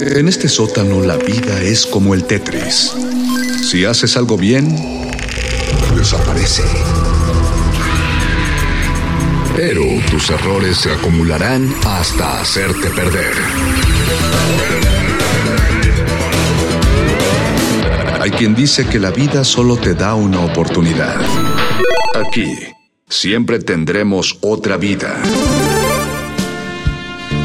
En este sótano la vida es como el Tetris. Si haces algo bien, desaparece. Pero tus errores se acumularán hasta hacerte perder. Hay quien dice que la vida solo te da una oportunidad. Aquí, siempre tendremos otra vida.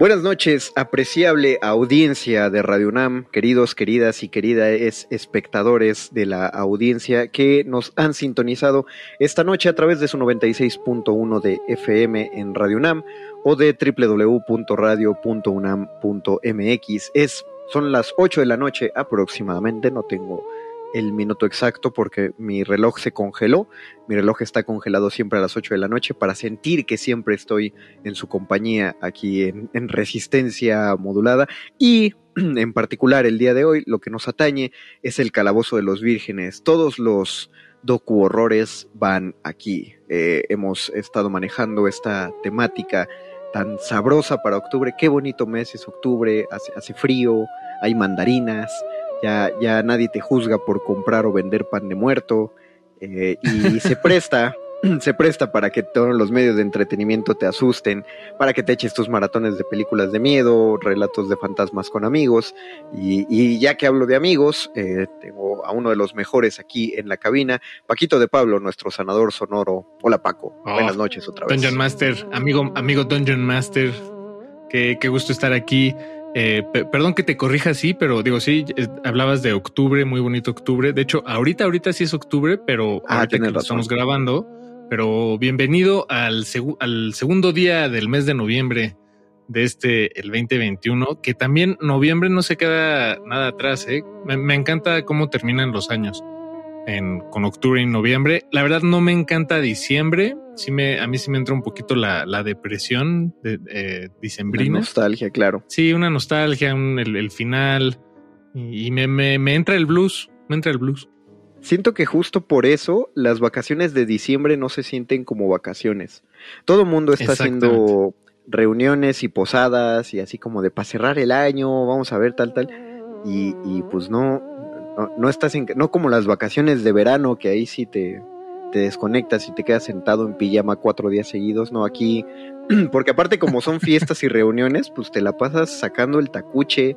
Buenas noches, apreciable audiencia de Radio UNAM, queridos, queridas y queridas espectadores de la audiencia que nos han sintonizado esta noche a través de su 96.1 de FM en Radio UNAM o de www.radio.unam.mx. Es, son las 8 de la noche aproximadamente, no tengo el minuto exacto porque mi reloj se congeló. Mi reloj está congelado siempre a las 8 de la noche para sentir que siempre estoy en su compañía aquí en, resistencia modulada. Y en particular el día de hoy lo que nos atañe es el calabozo de los vírgenes. Todos los docu horrores van aquí. Eh, hemos estado manejando esta temática tan sabrosa para octubre. Qué bonito mes es octubre, hace, hace frío, hay mandarinas ya, ya nadie te juzga por comprar o vender pan de muerto, eh, y se presta, se presta para que todos los medios de entretenimiento te asusten, para que te eches tus maratones de películas de miedo, relatos de fantasmas con amigos, y, ya que hablo de amigos, eh, tengo a uno de los mejores aquí en la cabina, Paquito de Pablo, nuestro sanador sonoro. Hola Paco, oh, buenas noches otra vez. Dungeon Master, amigo, amigo Dungeon Master, qué, qué gusto estar aquí. Eh, perdón que te corrija así, pero digo, sí, hablabas de octubre, muy bonito octubre. De hecho, ahorita, ahorita sí es octubre, pero ah, ahorita que estamos grabando. Pero bienvenido al, al segundo día del mes de noviembre de este, el 2021, que también noviembre no se queda nada atrás, ¿eh? me encanta cómo terminan los años con octubre y noviembre. La verdad no me encanta diciembre. Sí me, a mí sí me entra un poquito la, depresión de, eh, dicembrina. Una nostalgia, claro. Sí, una nostalgia, el, final. Y, me, me, entra el blues, me entra el blues. Siento que justo por eso las vacaciones de diciembre no se sienten como vacaciones. Todo el mundo está haciendo reuniones y posadas y así como de para cerrar el año, vamos a ver tal, tal. Y, y pues no, no, estás en, no como las vacaciones de verano, que ahí sí te, te desconectas y te quedas sentado en pijama cuatro días seguidos, no aquí, porque aparte como son fiestas y reuniones, pues te la pasas sacando el tacuche,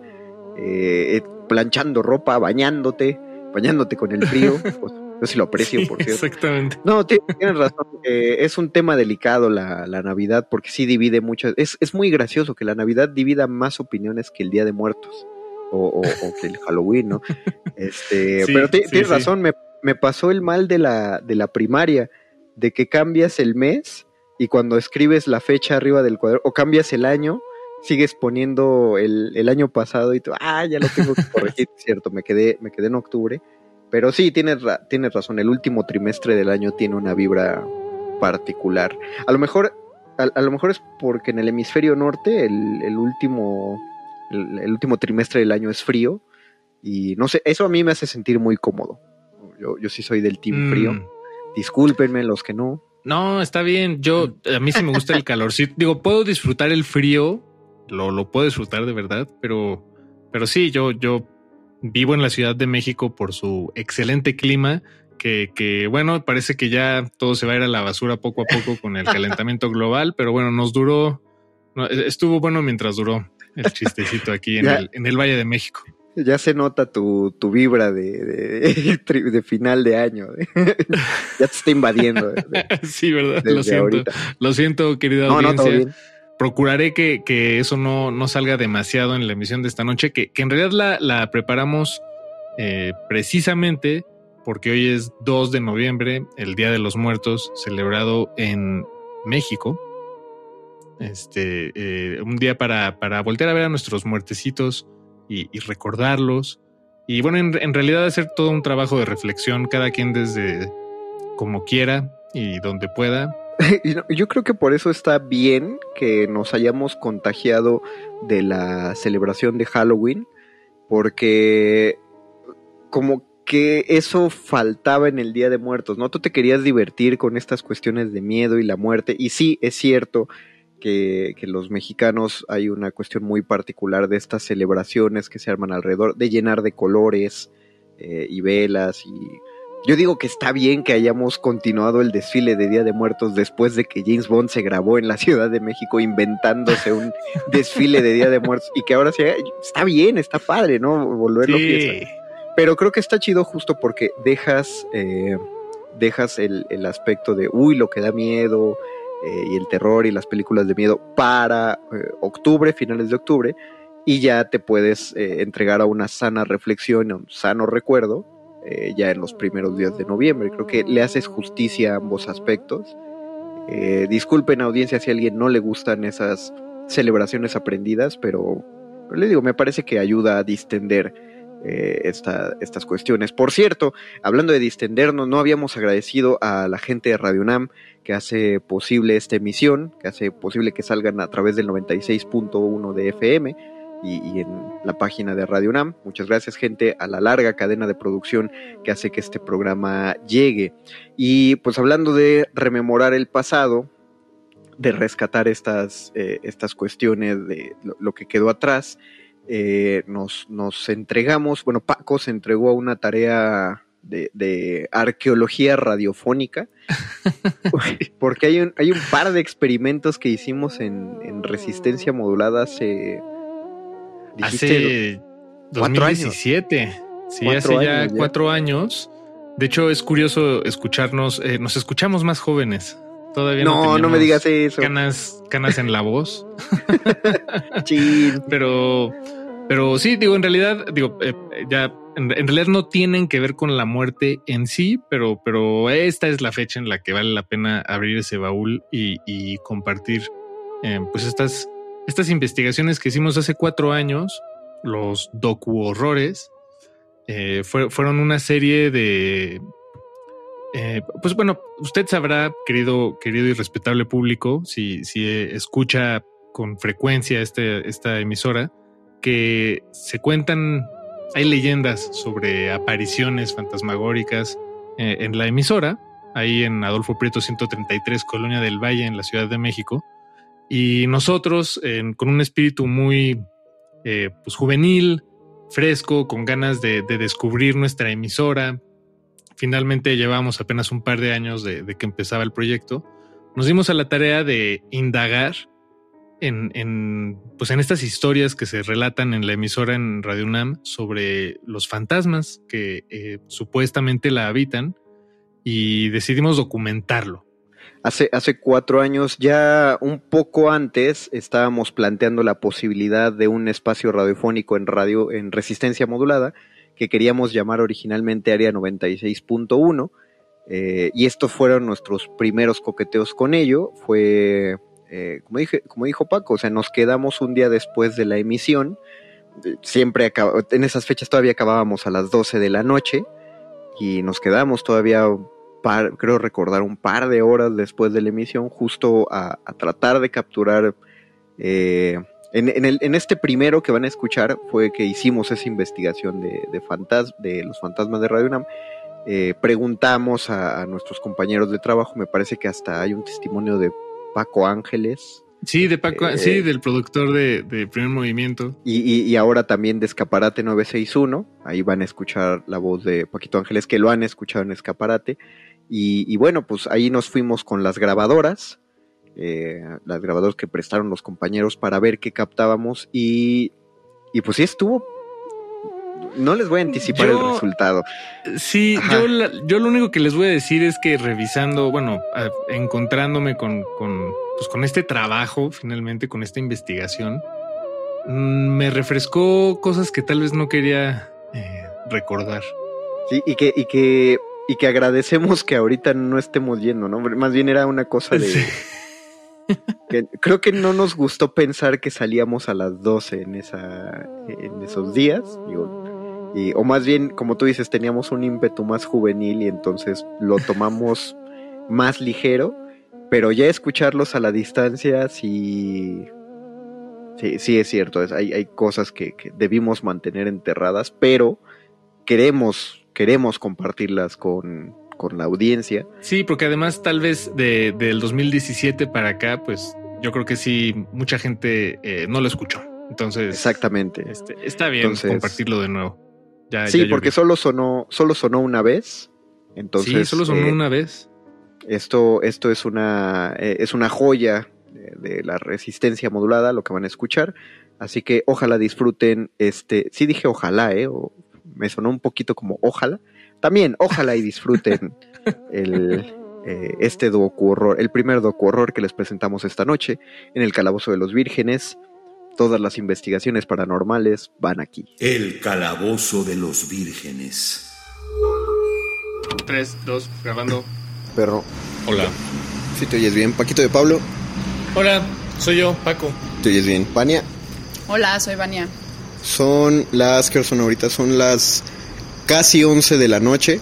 eh, planchando ropa, bañándote, bañándote con el frío, pues yo sí lo aprecio, por cierto. Exactamente. No, tienes razón, eh, es un tema delicado la, la Navidad, porque sí divide mucho, es, es muy gracioso que la Navidad divida más opiniones que el Día de Muertos o, que el Halloween, ¿no? Este, pero tienes razón, me, me, pasó el mal de la, de la primaria, de que cambias el mes y cuando escribes la fecha arriba del cuadro, o cambias el año, sigues poniendo el, el año pasado y tú, ah, ya lo tengo que corregir, cierto, me quedé, me quedé en octubre. Pero sí, tienes, tienes razón, el último trimestre del año tiene una vibra particular. A lo mejor, a, lo mejor es porque en el hemisferio norte el, el último el, último trimestre del año es frío y no sé, eso a mí me hace sentir muy cómodo. Yo, yo sí soy del team Mm. frío. Discúlpenme los que no. No, está bien. Yo, a mí sí me gusta el calor. Sí, digo, puedo disfrutar el frío, lo, lo puedo disfrutar de verdad, pero, pero sí, yo, yo vivo en la Ciudad de México por su excelente clima, que, que bueno, parece que ya todo se va a ir a la basura poco a poco con el calentamiento global, pero bueno, nos duró, estuvo bueno mientras duró el chistecito aquí en, el, en el Valle de México. Ya se nota tu, tu vibra de, de, final de año. ya te está invadiendo de- sí, ¿verdad? lo siento. ahorita. Lo siento, querida No, no, audiencia. todo bien. procuraré que, que eso no, no salga demasiado en la emisión de esta noche, que, que en realidad la, la preparamos eh, precisamente porque hoy es 2 de noviembre, el Día de los Muertos, celebrado en México. Este, eh, un día para, para voltear a ver a nuestros muertecitos y, recordarlos. Y bueno, en, en realidad hacer todo un trabajo de reflexión, cada quien desde como quiera y donde pueda, Yo creo que por eso está bien que nos hayamos contagiado de la celebración de Halloween, porque como que eso faltaba en el Día de Muertos, ¿no? Tú te querías divertir con estas cuestiones de miedo y la muerte, y sí, es cierto que, que los mexicanos hay una cuestión muy particular de estas celebraciones que se arman alrededor, de llenar de colores eh, y velas y yo digo que está bien que hayamos continuado el desfile de Día de Muertos después de que James Bond se grabó en la Ciudad de México inventándose un desfile de Día de Muertos y que ahora se. Está bien, está padre, ¿no? Volverlo fiesta. Pero creo que está chido justo porque dejas, eh, dejas el, el aspecto de, uy, lo que da miedo eh, y el terror y las películas de miedo para eh, octubre, finales de octubre, y ya te puedes eh, entregar a una sana reflexión, a un sano recuerdo ya en los primeros días de noviembre. Creo que le haces justicia a ambos aspectos. Disculpen audiencia si a alguien no le gustan esas celebraciones aprendidas, pero le digo, me parece que ayuda a distender eh, esta- estas cuestiones. Por cierto, hablando de distendernos, no habíamos agradecido a la gente de Radio UNAM que hace posible esta emisión, que hace posible que salgan a través del 96.1 de FM y, en la página de Radio UNAM. Muchas gracias, gente, a la larga cadena de producción que hace que este programa llegue. Y pues hablando de rememorar el pasado, de rescatar estas, eh, estas cuestiones de lo que quedó atrás, eh, nos, nos entregamos, bueno, Paco se entregó a una tarea de, de arqueología radiofónica, porque hay un, hay un par de experimentos que hicimos en, en resistencia modulada hace... dijiste, Hace cuatro años. 2017. Sí, hace ya años ya. cuatro años. De hecho, es curioso escucharnos. eh, nos escuchamos más jóvenes. Todavía no, no, no me digas eso. Canas, canas en la voz. Pero, pero sí, digo, en realidad, digo, eh, ya, en, en realidad no tienen que ver con la muerte en sí, pero, pero esta es la fecha en la que vale la pena abrir ese baúl y, y compartir, eh, pues estas, estas investigaciones que hicimos hace cuatro años, los docu horrores, eh, fue- fueron una serie de, eh, pues bueno, usted sabrá, querido, querido y respetable público, si, eh, escucha con frecuencia este, esta emisora, que se cuentan, hay leyendas sobre apariciones fantasmagóricas eh, en la emisora, ahí en Adolfo Prieto 133, Colonia del Valle, en la Ciudad de México. Y nosotros, con un espíritu muy pues, juvenil, fresco, con ganas de descubrir nuestra emisora, finalmente llevamos apenas un par de años de, de que empezaba el proyecto, nos dimos a la tarea de indagar en, en, pues en estas historias que se relatan en la emisora en Radio UNAM sobre los fantasmas que eh, supuestamente la habitan y decidimos documentarlo. Hace, hace cuatro años, ya un poco antes, estábamos planteando la posibilidad de un espacio radiofónico en radio en resistencia modulada que queríamos llamar originalmente Área 96.1 eh, y estos fueron nuestros primeros coqueteos con ello. Fue, eh, como, dije, como dijo Paco, o sea, nos quedamos un día después de la emisión. Siempre en esas fechas todavía acabábamos a las 12 de la noche y nos quedamos todavía creo recordar un par de horas después de la emisión, justo a, a tratar de capturar. eh, en, en el- en este primero que van a escuchar fue que hicimos esa investigación de, de, fantas- de los fantasmas de Radio UNAM. eh, preguntamos a, a nuestros compañeros de trabajo, me parece que hasta hay un testimonio de Paco Ángeles, Sí, de Paco, Eh, sí, del productor de, de Primer Movimiento. Y, y- y ahora también de Escaparate 961. Ahí van a escuchar la voz de Paquito Ángeles, que lo han escuchado en Escaparate. Y, y bueno, pues ahí nos fuimos con las grabadoras, eh, las grabadoras que prestaron los compañeros para ver qué captábamos. Y, y pues sí estuvo. No les voy a anticipar Yo- el resultado. Sí, yo, la- yo lo único que les voy a decir es que revisando, bueno, a- encontrándome con, con, pues con este trabajo, finalmente, con esta investigación, mm, me refrescó cosas que tal vez no quería eh, recordar. Sí, y que, y que, y que agradecemos que ahorita no estemos yendo, ¿no? Más bien era una cosa de. Sí. Creo que no nos gustó pensar que salíamos a las 12 en esa en esos días y, o más bien como tú dices teníamos un ímpetu más juvenil y entonces lo tomamos más ligero pero ya escucharlos a la distancia sí sí, sí es cierto es- hay, hay cosas que, que debimos mantener enterradas pero queremos queremos compartirlas con, con la audiencia Sí, porque además tal vez de, del 2017 para acá, pues yo creo que sí, mucha gente eh, no lo escuchó. Entonces, exactamente este, está bien Entonces- compartirlo de nuevo. Ya, Sí, ya porque solo sonó, solo sonó una vez. Entonces, sí, solo sonó eh, una vez. esto, esto es una, eh, es una joya de, de la resistencia modulada, lo que van a escuchar. Así que ojalá disfruten este. Sí dije ojalá, eh. o me sonó un poquito como ojalá. También, ojalá y disfruten el, eh, este docu horror, el primer docu horror que les presentamos esta noche en el Calabozo de los Vírgenes. Todas las investigaciones paranormales van aquí. El calabozo de los vírgenes. Tres, dos, grabando. Perro, Hola. si te oyes bien. Paquito de Pablo, Hola, soy yo, Paco. te oyes bien. Vania, Hola, soy Vania. Son las que son ahorita, son las casi 11 de la noche.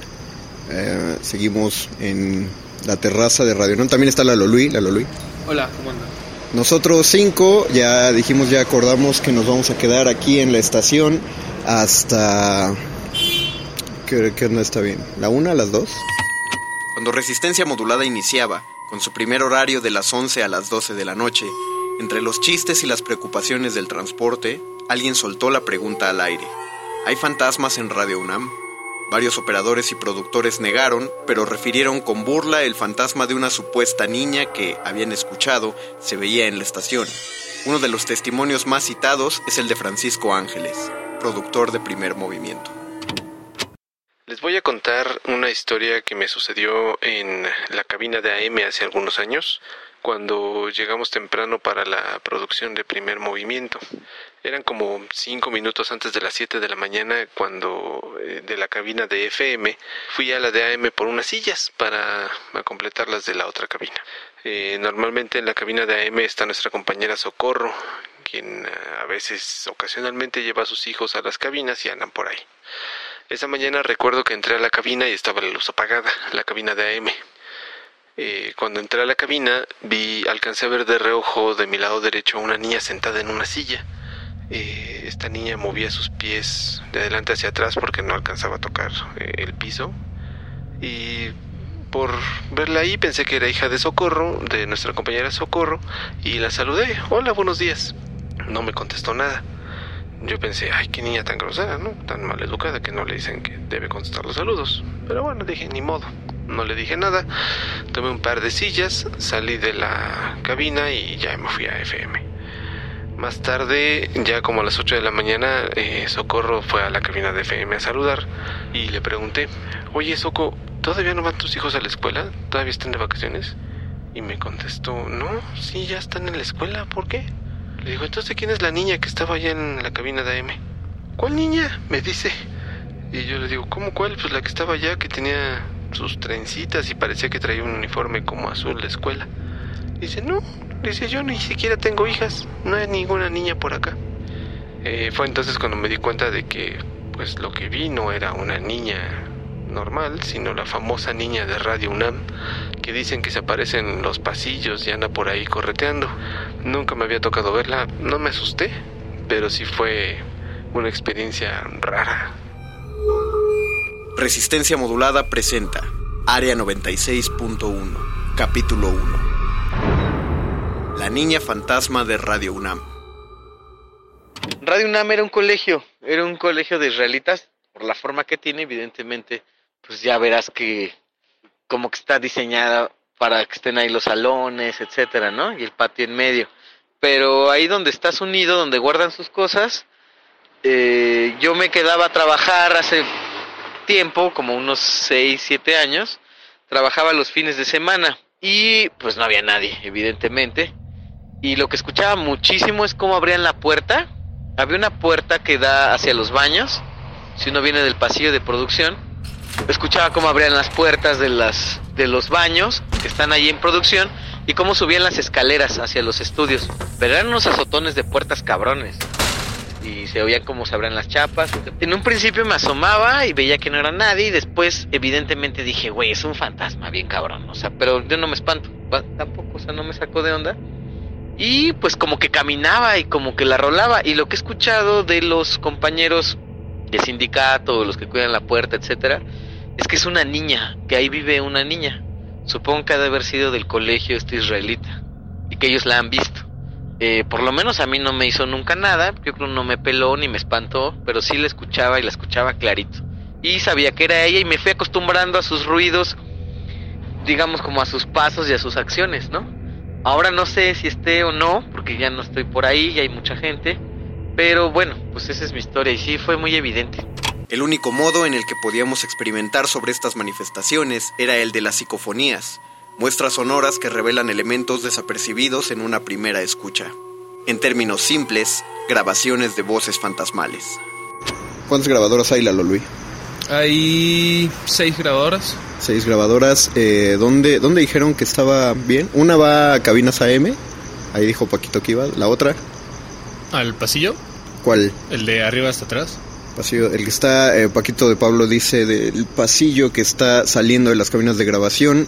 Eh, seguimos en la terraza de Radio Non. También está la Lolui, la Lolui. Hola, ¿cómo andan? Nosotros cinco ya dijimos, ya acordamos que nos vamos a quedar aquí en la estación hasta... ¿Qué, qué onda está bien? ¿La una, las dos? Cuando Resistencia Modulada iniciaba, con su primer horario de las 11 a las 12 de la noche, entre los chistes y las preocupaciones del transporte, alguien soltó la pregunta al aire. ¿Hay fantasmas en Radio UNAM? Varios operadores y productores negaron, pero refirieron con burla el fantasma de una supuesta niña que, habían escuchado, se veía en la estación. Uno de los testimonios más citados es el de Francisco Ángeles, productor de primer movimiento. Les voy a contar una historia que me sucedió en la cabina de AM hace algunos años, cuando llegamos temprano para la producción de primer movimiento. Eran como cinco minutos antes de las 7 de la mañana cuando eh, de la cabina de FM fui a la de AM por unas sillas para completar las de la otra cabina. Eh, normalmente en la cabina de AM está nuestra compañera Socorro, quien eh, a veces ocasionalmente lleva a sus hijos a las cabinas y andan por ahí. Esa mañana recuerdo que entré a la cabina y estaba la luz apagada, la cabina de AM. Eh, cuando entré a la cabina vi, alcancé a ver de reojo de mi lado derecho a una niña sentada en una silla. Eh, esta niña movía sus pies de adelante hacia atrás porque no alcanzaba a tocar eh, el piso. Y por verla ahí pensé que era hija de Socorro, de nuestra compañera Socorro, y la saludé. Hola, buenos días. No me contestó nada. Yo pensé, ay, qué niña tan grosera, ¿no? Tan mal educada que no le dicen que debe contestar los saludos. Pero bueno, dije, ni modo. No le dije nada. Tomé un par de sillas, salí de la cabina y ya me fui a FM. Más tarde, ya como a las 8 de la mañana, eh, Socorro fue a la cabina de FM a saludar y le pregunté, oye Soco, ¿todavía no van tus hijos a la escuela? ¿Todavía están de vacaciones? Y me contestó, no, sí, ya están en la escuela, ¿por qué? Le digo, entonces, ¿quién es la niña que estaba allá en la cabina de AM? ¿Cuál niña? Me dice. Y yo le digo, ¿cómo cuál? Pues la que estaba allá, que tenía sus trencitas y parecía que traía un uniforme como azul de escuela. Dice, no, dice, yo ni siquiera tengo hijas, no hay ninguna niña por acá. Eh, fue entonces cuando me di cuenta de que, pues lo que vi no era una niña normal, sino la famosa niña de Radio UNAM, que dicen que se aparece en los pasillos y anda por ahí correteando. Nunca me había tocado verla, no me asusté, pero sí fue una experiencia rara. Resistencia Modulada presenta Área 96.1, capítulo 1. La niña fantasma de Radio UNAM. Radio UNAM era un colegio, era un colegio de israelitas, por la forma que tiene, evidentemente, pues ya verás que como que está diseñada para que estén ahí los salones, etcétera, ¿no? Y el patio en medio. Pero ahí donde estás unido, donde guardan sus cosas, eh, yo me quedaba a trabajar hace tiempo, como unos 6, 7 años, trabajaba los fines de semana y pues no había nadie, evidentemente. Y lo que escuchaba muchísimo es cómo abrían la puerta. Había una puerta que da hacia los baños, si uno viene del pasillo de producción. Escuchaba cómo abrían las puertas de, las, de los baños que están ahí en producción y cómo subían las escaleras hacia los estudios. Pero eran unos azotones de puertas cabrones y se oían cómo se abrían las chapas. En un principio me asomaba y veía que no era nadie y después evidentemente dije, güey, es un fantasma bien cabrón, o sea, pero yo no me espanto, tampoco, o sea, no me sacó de onda. Y pues como que caminaba y como que la rolaba y lo que he escuchado de los compañeros de sindicato, los que cuidan la puerta, etcétera, es que es una niña, que ahí vive una niña. Supongo que ha de haber sido del colegio este israelita y que ellos la han visto. Eh, por lo menos a mí no me hizo nunca nada, yo creo no me peló ni me espantó, pero sí la escuchaba y la escuchaba clarito. Y sabía que era ella y me fui acostumbrando a sus ruidos, digamos como a sus pasos y a sus acciones, ¿no? Ahora no sé si esté o no, porque ya no estoy por ahí, ya hay mucha gente, pero bueno, pues esa es mi historia y sí fue muy evidente. El único modo en el que podíamos experimentar sobre estas manifestaciones era el de las psicofonías, muestras sonoras que revelan elementos desapercibidos en una primera escucha. En términos simples, grabaciones de voces fantasmales. ¿Cuántas grabadoras hay, Lalo Luis? Hay seis grabadoras. Seis grabadoras. Eh, ¿dónde, ¿Dónde dijeron que estaba bien? Una va a cabinas AM. Ahí dijo Paquito que iba. La otra, Al pasillo, ¿cuál? el de arriba hasta atrás. Pasillo, el que está, eh, Paquito de Pablo dice del pasillo que está saliendo de las cabinas de grabación,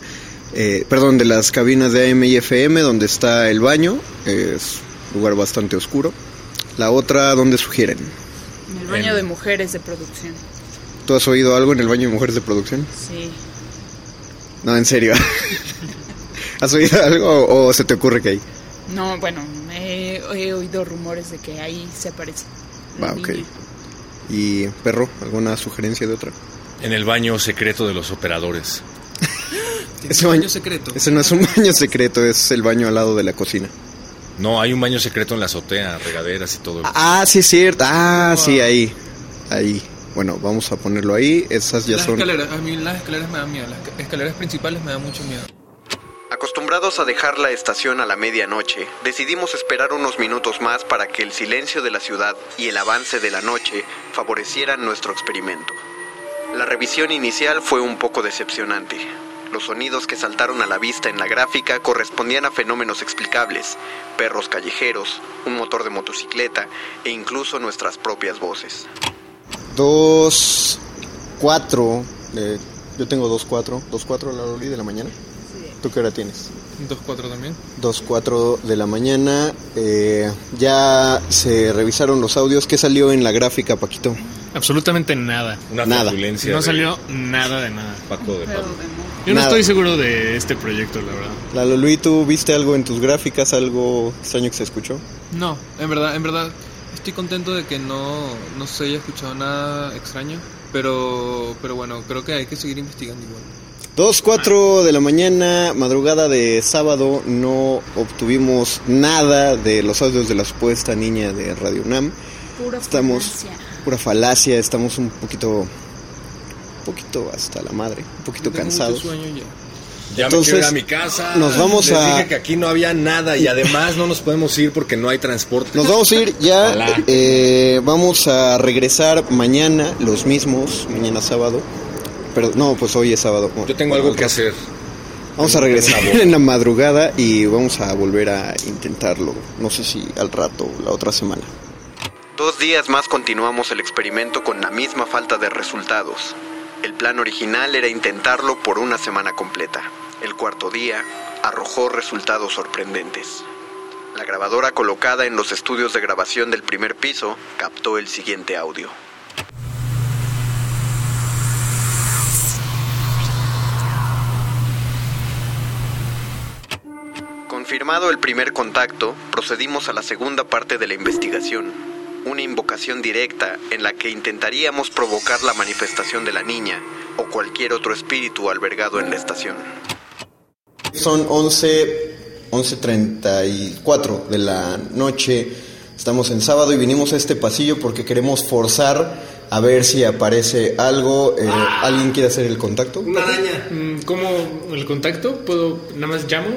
eh, perdón, de las cabinas de AM y FM, donde está el baño, es un lugar bastante oscuro. La otra, ¿dónde sugieren? En el baño de mujeres de producción. ¿Tú has oído algo en el baño de mujeres de producción? Sí. No, en serio. ¿Has oído algo o, o se te ocurre que hay? No, bueno, he, he oído rumores de que ahí se aparece. Va, ok. niña. ¿Y perro, alguna sugerencia de otra? En el baño secreto de los operadores. Ese baño secreto. Ese no es un baño secreto, es el baño al lado de la cocina. No, hay un baño secreto en la azotea, regaderas y todo. Ah, sí es cierto. Ah, sí, ahí. Ahí. Bueno, vamos a ponerlo ahí. Esas ya las son... escaleras, a mí las escaleras me dan miedo. Las esca- escaleras principales me dan mucho miedo. Acostumbrados a dejar la estación a la medianoche, decidimos esperar unos minutos más para que el silencio de la ciudad y el avance de la noche favorecieran nuestro experimento. La revisión inicial fue un poco decepcionante. Los sonidos que saltaron a la vista en la gráfica correspondían a fenómenos explicables, perros callejeros, un motor de motocicleta e incluso nuestras propias voces. Dos, cuatro, eh, yo tengo dos, cuatro, dos, cuatro la Loli de la mañana. ¿Tú qué hora tienes? 2-4 también. 2, 4 de la mañana. eh, ya se revisaron los audios. ¿Qué salió en la gráfica, Paquito? Absolutamente nada. Una Nada. No de salió nada de nada. Paco de Pablo. Yo no Nada. estoy seguro de este proyecto, la verdad. Lalo Luis, ¿tú viste algo en tus gráficas? ¿Algo extraño que se escuchó? No, en verdad, en verdad, estoy contento de que no, no se haya escuchado nada extraño. Pero, pero bueno, creo que hay que seguir investigando igual. 2, 4 de la mañana, madrugada de sábado, no obtuvimos nada de los audios de la supuesta niña de Radio UNAM. Pura Estamos, falacia. pura falacia, estamos un poquito, un poquito hasta la madre, un poquito cansados. mucho sueño ya. Ya Entonces, me quiero ir a mi casa. nos vamos Les a- dije que aquí no había nada y además no nos podemos ir porque no hay transporte. Nos vamos a ir ya, eh, vamos a regresar mañana, los mismos, mañana sábado. Pero no, pues hoy es sábado. Yo tengo algo que hacer. Vamos a regresar en la madrugada y vamos a volver a intentarlo. No sé si al rato o la otra semana. Dos días más continuamos el experimento con la misma falta de resultados. El plan original era intentarlo por una semana completa. El cuarto día arrojó resultados sorprendentes. La grabadora colocada en los estudios de grabación del primer piso captó el siguiente audio. Confirmado el primer contacto, procedimos a la segunda parte de la investigación, una invocación directa en la que intentaríamos provocar la manifestación de la niña o cualquier otro espíritu albergado en la estación. Son 11, 11.34 de la noche. Estamos en sábado y vinimos a este pasillo porque queremos forzar a ver si aparece algo. Eh, ¿Alguien quiere hacer el contacto? Una araña. Mm, ¿Cómo el contacto? ¿Puedo nada más llamo?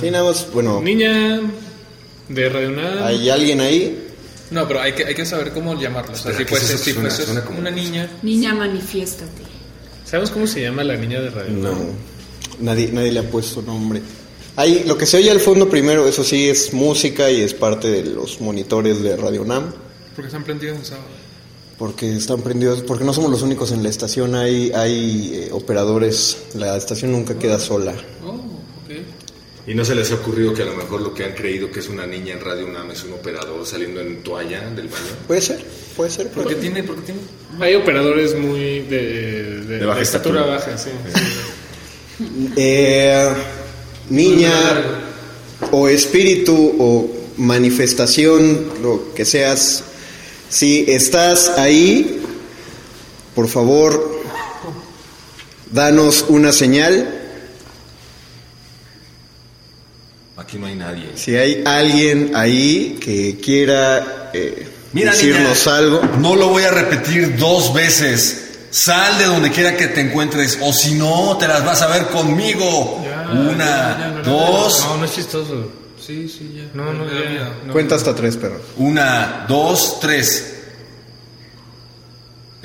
Sí, nada más, bueno, Niña de Radio Nada. ¿hay alguien ahí? No, pero hay que, hay que saber cómo llamarlo. O sea, si una niña. Niña, manifiéstate. ¿Sabes cómo se llama la niña de Radio No? Nadie, nadie le ha puesto nombre. Ahí, lo que se oye al fondo primero, eso sí, es música y es parte de los monitores de Radio Nam. Porque están prendidos en sábado. Porque están prendidos, porque no somos los únicos en la estación, hay, hay eh, operadores, la estación nunca queda sola. Oh, ok. ¿Y no se les ha ocurrido que a lo mejor lo que han creído que es una niña en Radio UNAM es un operador saliendo en toalla del baño? Puede ser, puede ser. ¿Por qué tiene? ¿Por qué tiene? Hay operadores muy de, de, De baja de estatura estatura. baja, sí. Eh, niña o espíritu o manifestación, lo que seas, si estás ahí, por favor, danos una señal. Aquí no hay nadie. Si hay alguien ahí que quiera eh, Mira, decirnos niña, algo. No lo voy a repetir dos veces. Sal de donde quiera que te encuentres, o si no, te las vas a ver conmigo. Una, dos, No, no es chistoso. Sí, sí, ya. No, no, no. Cuenta hasta tres, perro. una, dos, tres.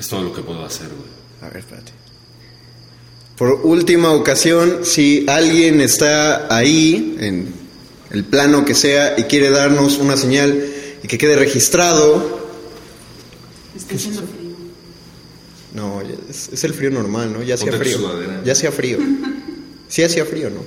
Es todo lo que puedo hacer, güey. A ver, espérate. Por última ocasión, si alguien está ahí, en el plano que sea, y quiere darnos una señal y que quede registrado. Está haciendo frío. No, es, es el frío normal, ¿no? Ya hacía frío. sudadera. Ya hacía frío. Sí hacía frío, ¿no?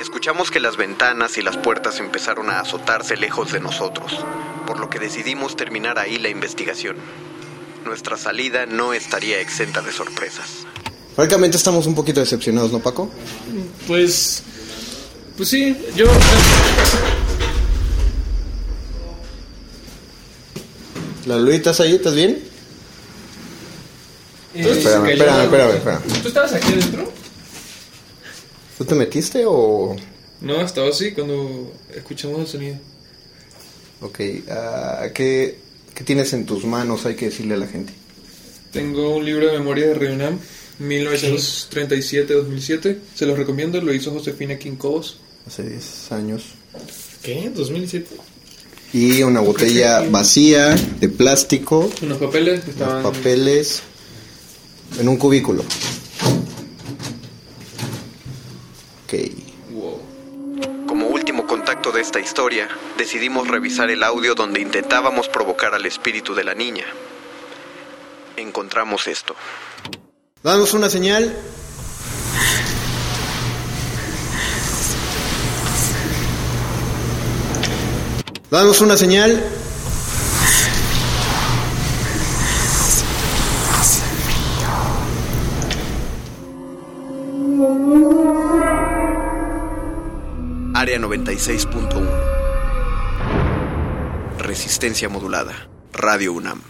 Escuchamos que las ventanas y las puertas empezaron a azotarse lejos de nosotros, por lo que decidimos terminar ahí la investigación. Nuestra salida no estaría exenta de sorpresas. Francamente estamos un poquito decepcionados, ¿no, Paco? Pues. Pues sí, yo. ¿La Luis, estás ahí? ¿Estás bien? Eh, espérame, espérame, espérame, espérame. ¿Tú estabas aquí adentro? ¿Tú te metiste o...? No, estaba así cuando escuchamos el sonido. Ok, ah, ¿qué, ¿qué tienes en tus manos? Hay que decirle a la gente. Tengo un libro de memoria de Reunam, 1937-2007. Se los recomiendo, lo hizo Josefina Quincobos. Hace 10 años. ¿Qué? ¿2007? Y una botella vacía de plástico, Unos papeles que estaban... papeles, en un cubículo. Ok. Wow. Como último contacto de esta historia, decidimos revisar el audio donde intentábamos provocar al espíritu de la niña. Encontramos esto. Danos una señal. Danos una señal. Área 96.1. Resistencia modulada. Radio UNAM.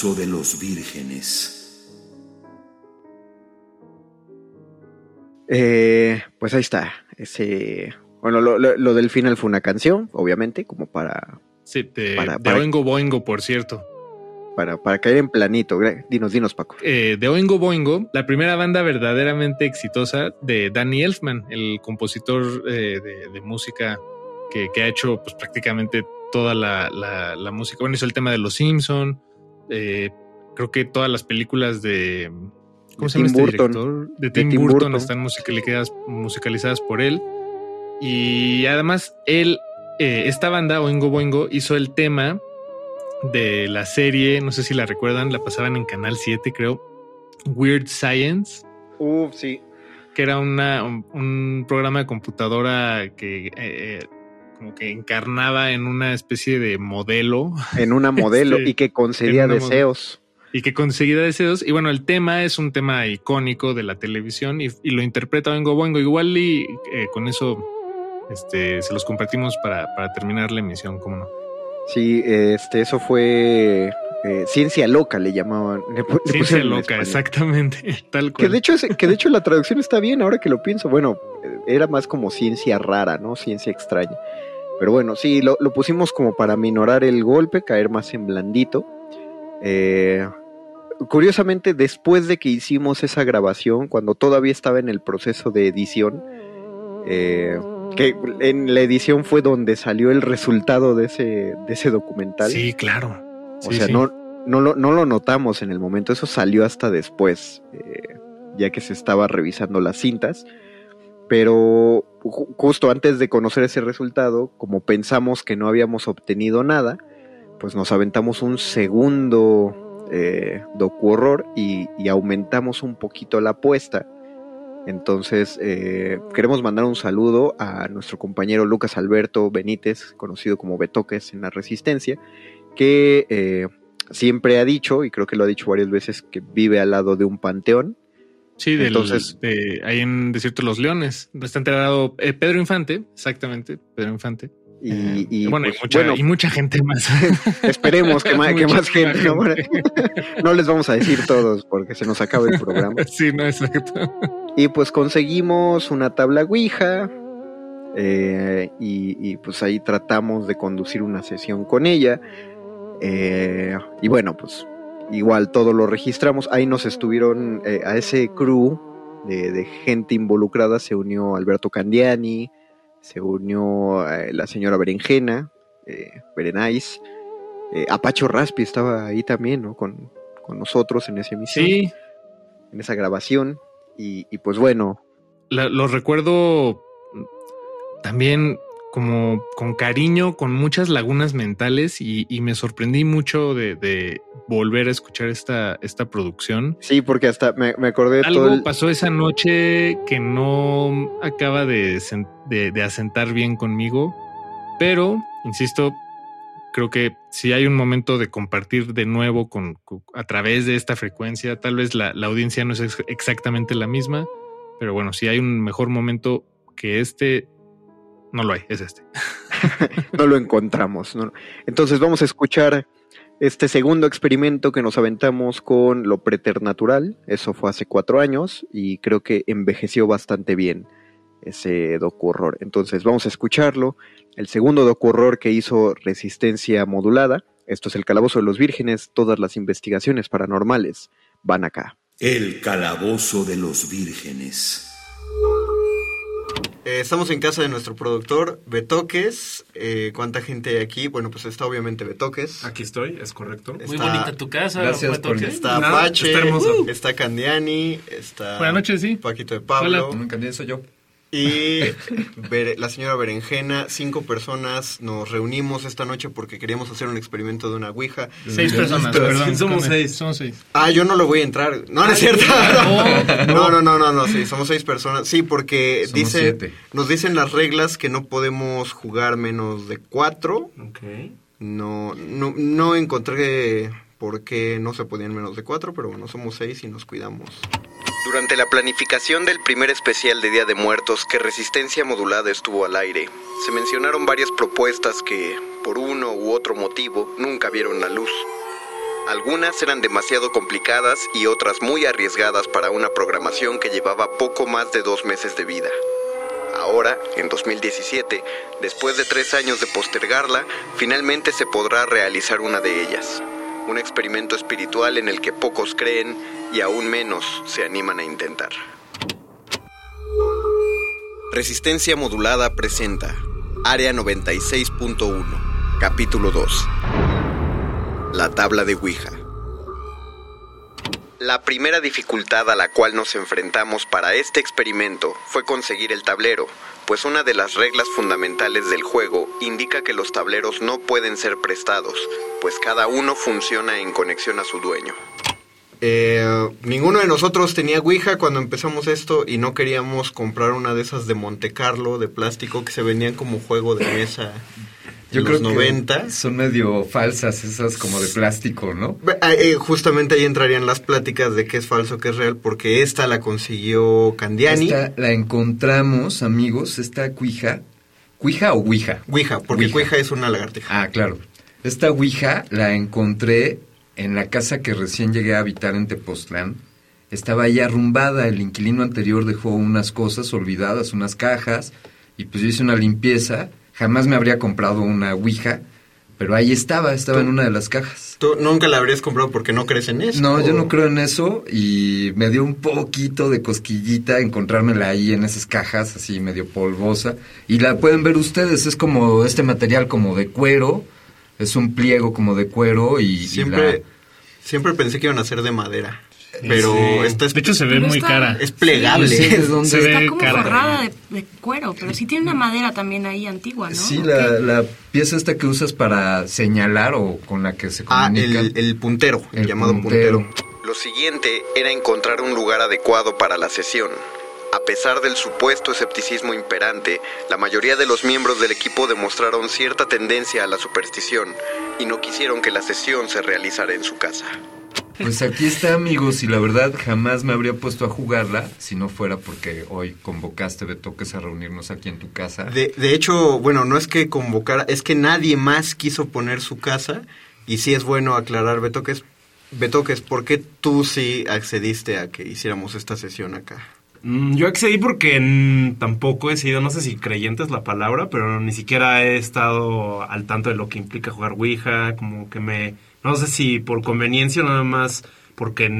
De los vírgenes. Eh, pues ahí está. Ese, bueno, lo, lo- lo del final fue una canción, obviamente, como para, Sí, de, Para- de para- Oingo Boingo, por cierto. para, para caer en planito. Dinos, dinos, Paco. Eh, de Oingo Boingo, la primera banda verdaderamente exitosa de Danny Elfman, el compositor eh, de, de música que, que ha hecho pues, prácticamente toda la, la- la música. Bueno, hizo el tema de Los Simpson, eh, creo que todas las películas de ¿cómo De se llama Tim este Burton. director? De De Tim, Burton, Burton. están musicalizadas, musicalizadas por él. Y además, él, eh, esta banda, Oingo Boingo, hizo el tema de la serie, no sé si la recuerdan, la pasaban en Canal 7, creo, Weird Science, Uf, sí. que era una, un, un programa de computadora que eh, como que encarnaba en una especie de modelo En una modelo Este, y que concedía deseos. y que conseguía deseos. Y bueno, el tema es un tema icónico de la televisión y, y lo interpreta Oingo Boingo. Igual y eh, con eso este, se los compartimos para, para terminar la emisión, ¿cómo no? Sí, este, eso fue eh, ciencia loca, le llamaban. Le le Ciencia loca, exactamente. Tal Que cual. de hecho, es- que de hecho la traducción está bien ahora que lo pienso. Bueno, eh, era más como ciencia rara, ¿no? Ciencia extraña. Pero bueno, sí, lo, lo pusimos como para minorar el golpe, caer más en blandito. Eh, curiosamente, después de que hicimos esa grabación, cuando todavía estaba en el proceso de edición, eh, que en la edición fue donde salió el resultado de ese, de ese documental. Sí, claro. O sea, sí. no, no, lo, no lo notamos en el momento, eso salió hasta después, eh, ya que se estaba revisando las cintas. Pero ju- justo antes de conocer ese resultado, como pensamos que no habíamos obtenido nada, pues nos aventamos un segundo eh, y aumentamos un poquito la apuesta. Entonces, eh, queremos mandar un saludo a nuestro compañero Lucas Alberto Benítez, conocido como Betoques en la Resistencia, que eh, siempre ha dicho, y creo que lo ha dicho varias veces, que vive al lado de un panteón. Sí, del, Entonces- de, ahí en Desierto de los Leones. Está enterrado eh, Pedro Infante, exactamente, Pedro Infante. Y, Eh, y, bueno, pues, y, mucha, bueno, y mucha gente más. esperemos que, más, que más gente. ¿no? No les vamos a decir todos porque se nos acaba el programa. Sí, no, exacto. Y pues conseguimos una tabla Ouija. eh, y, y, pues ahí tratamos de conducir una sesión con ella. eh, y bueno, pues igual todo lo registramos. Ahí nos estuvieron, eh, a ese crew de, de gente involucrada se unió Alberto Candiani, se unió eh, la señora Berenjena, eh, Berenice. eh, Apacho Raspi estaba ahí también, ¿no? Con, con nosotros en esa emisión, Sí, en esa grabación. Y, y pues bueno, la- lo recuerdo también como con cariño, con muchas lagunas mentales y, y me sorprendí mucho de, de volver a escuchar esta, esta producción. Sí, porque hasta me, me acordé de todo Algo el- pasó esa noche que no acaba de, de- de asentar bien conmigo, pero, insisto, creo que si hay un momento de compartir de nuevo con, con- a través de esta frecuencia, tal vez la, la audiencia no es ex- exactamente la misma, pero bueno, si hay un mejor momento que este, no lo hay, es este. no lo encontramos. ¿no? Entonces vamos a escuchar este segundo experimento que nos aventamos con lo preternatural. Eso fue hace cuatro años y creo que envejeció bastante bien ese docu-horror. Entonces vamos a escucharlo. El segundo docu-horror que hizo Resistencia Modulada. Esto es El Calabozo de los Vírgenes. Todas las investigaciones paranormales van acá. El calabozo de los vírgenes. Eh, estamos en casa de nuestro productor, Betoques. Eh, ¿Cuánta gente hay aquí? Bueno, pues está obviamente Betoques. Aquí estoy, es correcto. Está- Muy bonita tu casa, Gracias por Betoques. Está está hermoso. está Candiani, está Buenas noches, sí. Paquito de Pablo. Hola. Candiani soy yo. Y la señora Berenjena, cinco personas nos reunimos esta noche porque queríamos hacer un experimento de una Ouija. Seis personas, perdón. somos seis. Somos seis. Ah, yo no lo voy a entrar. No, no es cierto. No, no, no, no, no, sí, somos seis personas. Sí, porque Somos dice, siete. nos dicen las reglas que no podemos jugar menos de cuatro. Ok. No, no, no encontré por qué no se podían menos de cuatro, pero bueno, somos seis y nos cuidamos. Durante la planificación del primer especial de Día de Muertos que Resistencia Modulada estuvo al aire, se mencionaron varias propuestas que, por uno u otro motivo, nunca vieron la luz. Algunas eran demasiado complicadas y otras muy arriesgadas para una programación que llevaba poco más de dos meses de vida. Ahora, en 2017, después de tres años de postergarla, finalmente se podrá realizar una de ellas. Un experimento espiritual en el que pocos creen y aún menos se animan a intentar. Resistencia Modulada presenta Área 96.1, capítulo 2. La tabla de Ouija. La primera dificultad a la cual nos enfrentamos para este experimento fue conseguir el tablero, pues una de las reglas fundamentales del juego indica que los tableros no pueden ser prestados, pues cada uno funciona en conexión a su dueño. Eh, ninguno de nosotros tenía Ouija cuando empezamos esto y no queríamos comprar una de esas de Monte Carlo de plástico que se vendían como juego de mesa Yo en creo los 90. que son medio falsas esas como de plástico, ¿no? Ah, eh, justamente ahí entrarían las pláticas de qué es falso, qué es real, porque esta la consiguió Candiani. Esta la encontramos, amigos, esta cuija. ¿Cuija o ouija? Ouija, porque Ouija. Ouija es una lagartija. Ah, claro. Esta ouija la encontré en la casa que recién llegué a habitar en Tepoztlán. Estaba ahí arrumbada, el inquilino anterior dejó unas cosas olvidadas, unas cajas, y pues yo hice una limpieza. Jamás me habría comprado una ouija, Pero ahí estaba, estaba en una de las cajas. Tú nunca la habrías comprado porque no crees en eso. No, yo no creo en eso y me dio un poquito de cosquillita encontrármela ahí en esas cajas, así medio polvosa. Y la pueden ver ustedes, es como este material como de cuero, es un pliego como de cuero y... y Siempre, la- siempre pensé que iban a ser de madera. Pero Sí. esta es, De hecho, se ve muy está- cara. es plegable. Sí, ¿de dónde? Se Está ve como cara. forrada de, de cuero, pero sí tiene una madera también ahí antigua, ¿no? Sí, ¿O la, pieza esta que usas para señalar o con la que se Ah, comunica. el, el puntero, el, El llamado puntero. puntero. Lo siguiente era encontrar un lugar adecuado para la sesión. A pesar del supuesto escepticismo imperante, la mayoría de los miembros del equipo demostraron cierta tendencia a la superstición y no quisieron que la sesión se realizara en su casa. Pues aquí está, amigos, y la verdad jamás me habría puesto a jugarla si no fuera porque hoy convocaste, Betoques, a reunirnos aquí en tu casa. De, de hecho, bueno, no es que convocara, es que nadie más quiso poner su casa y sí es bueno aclarar, Betoques, Betoques, ¿por qué tú sí accediste a que hiciéramos esta sesión acá? Mm, Yo accedí porque tampoco he sido, no sé si creyente es la palabra, pero ni siquiera he estado al tanto de lo que implica jugar Ouija, como que me, no sé si por conveniencia o nada más porque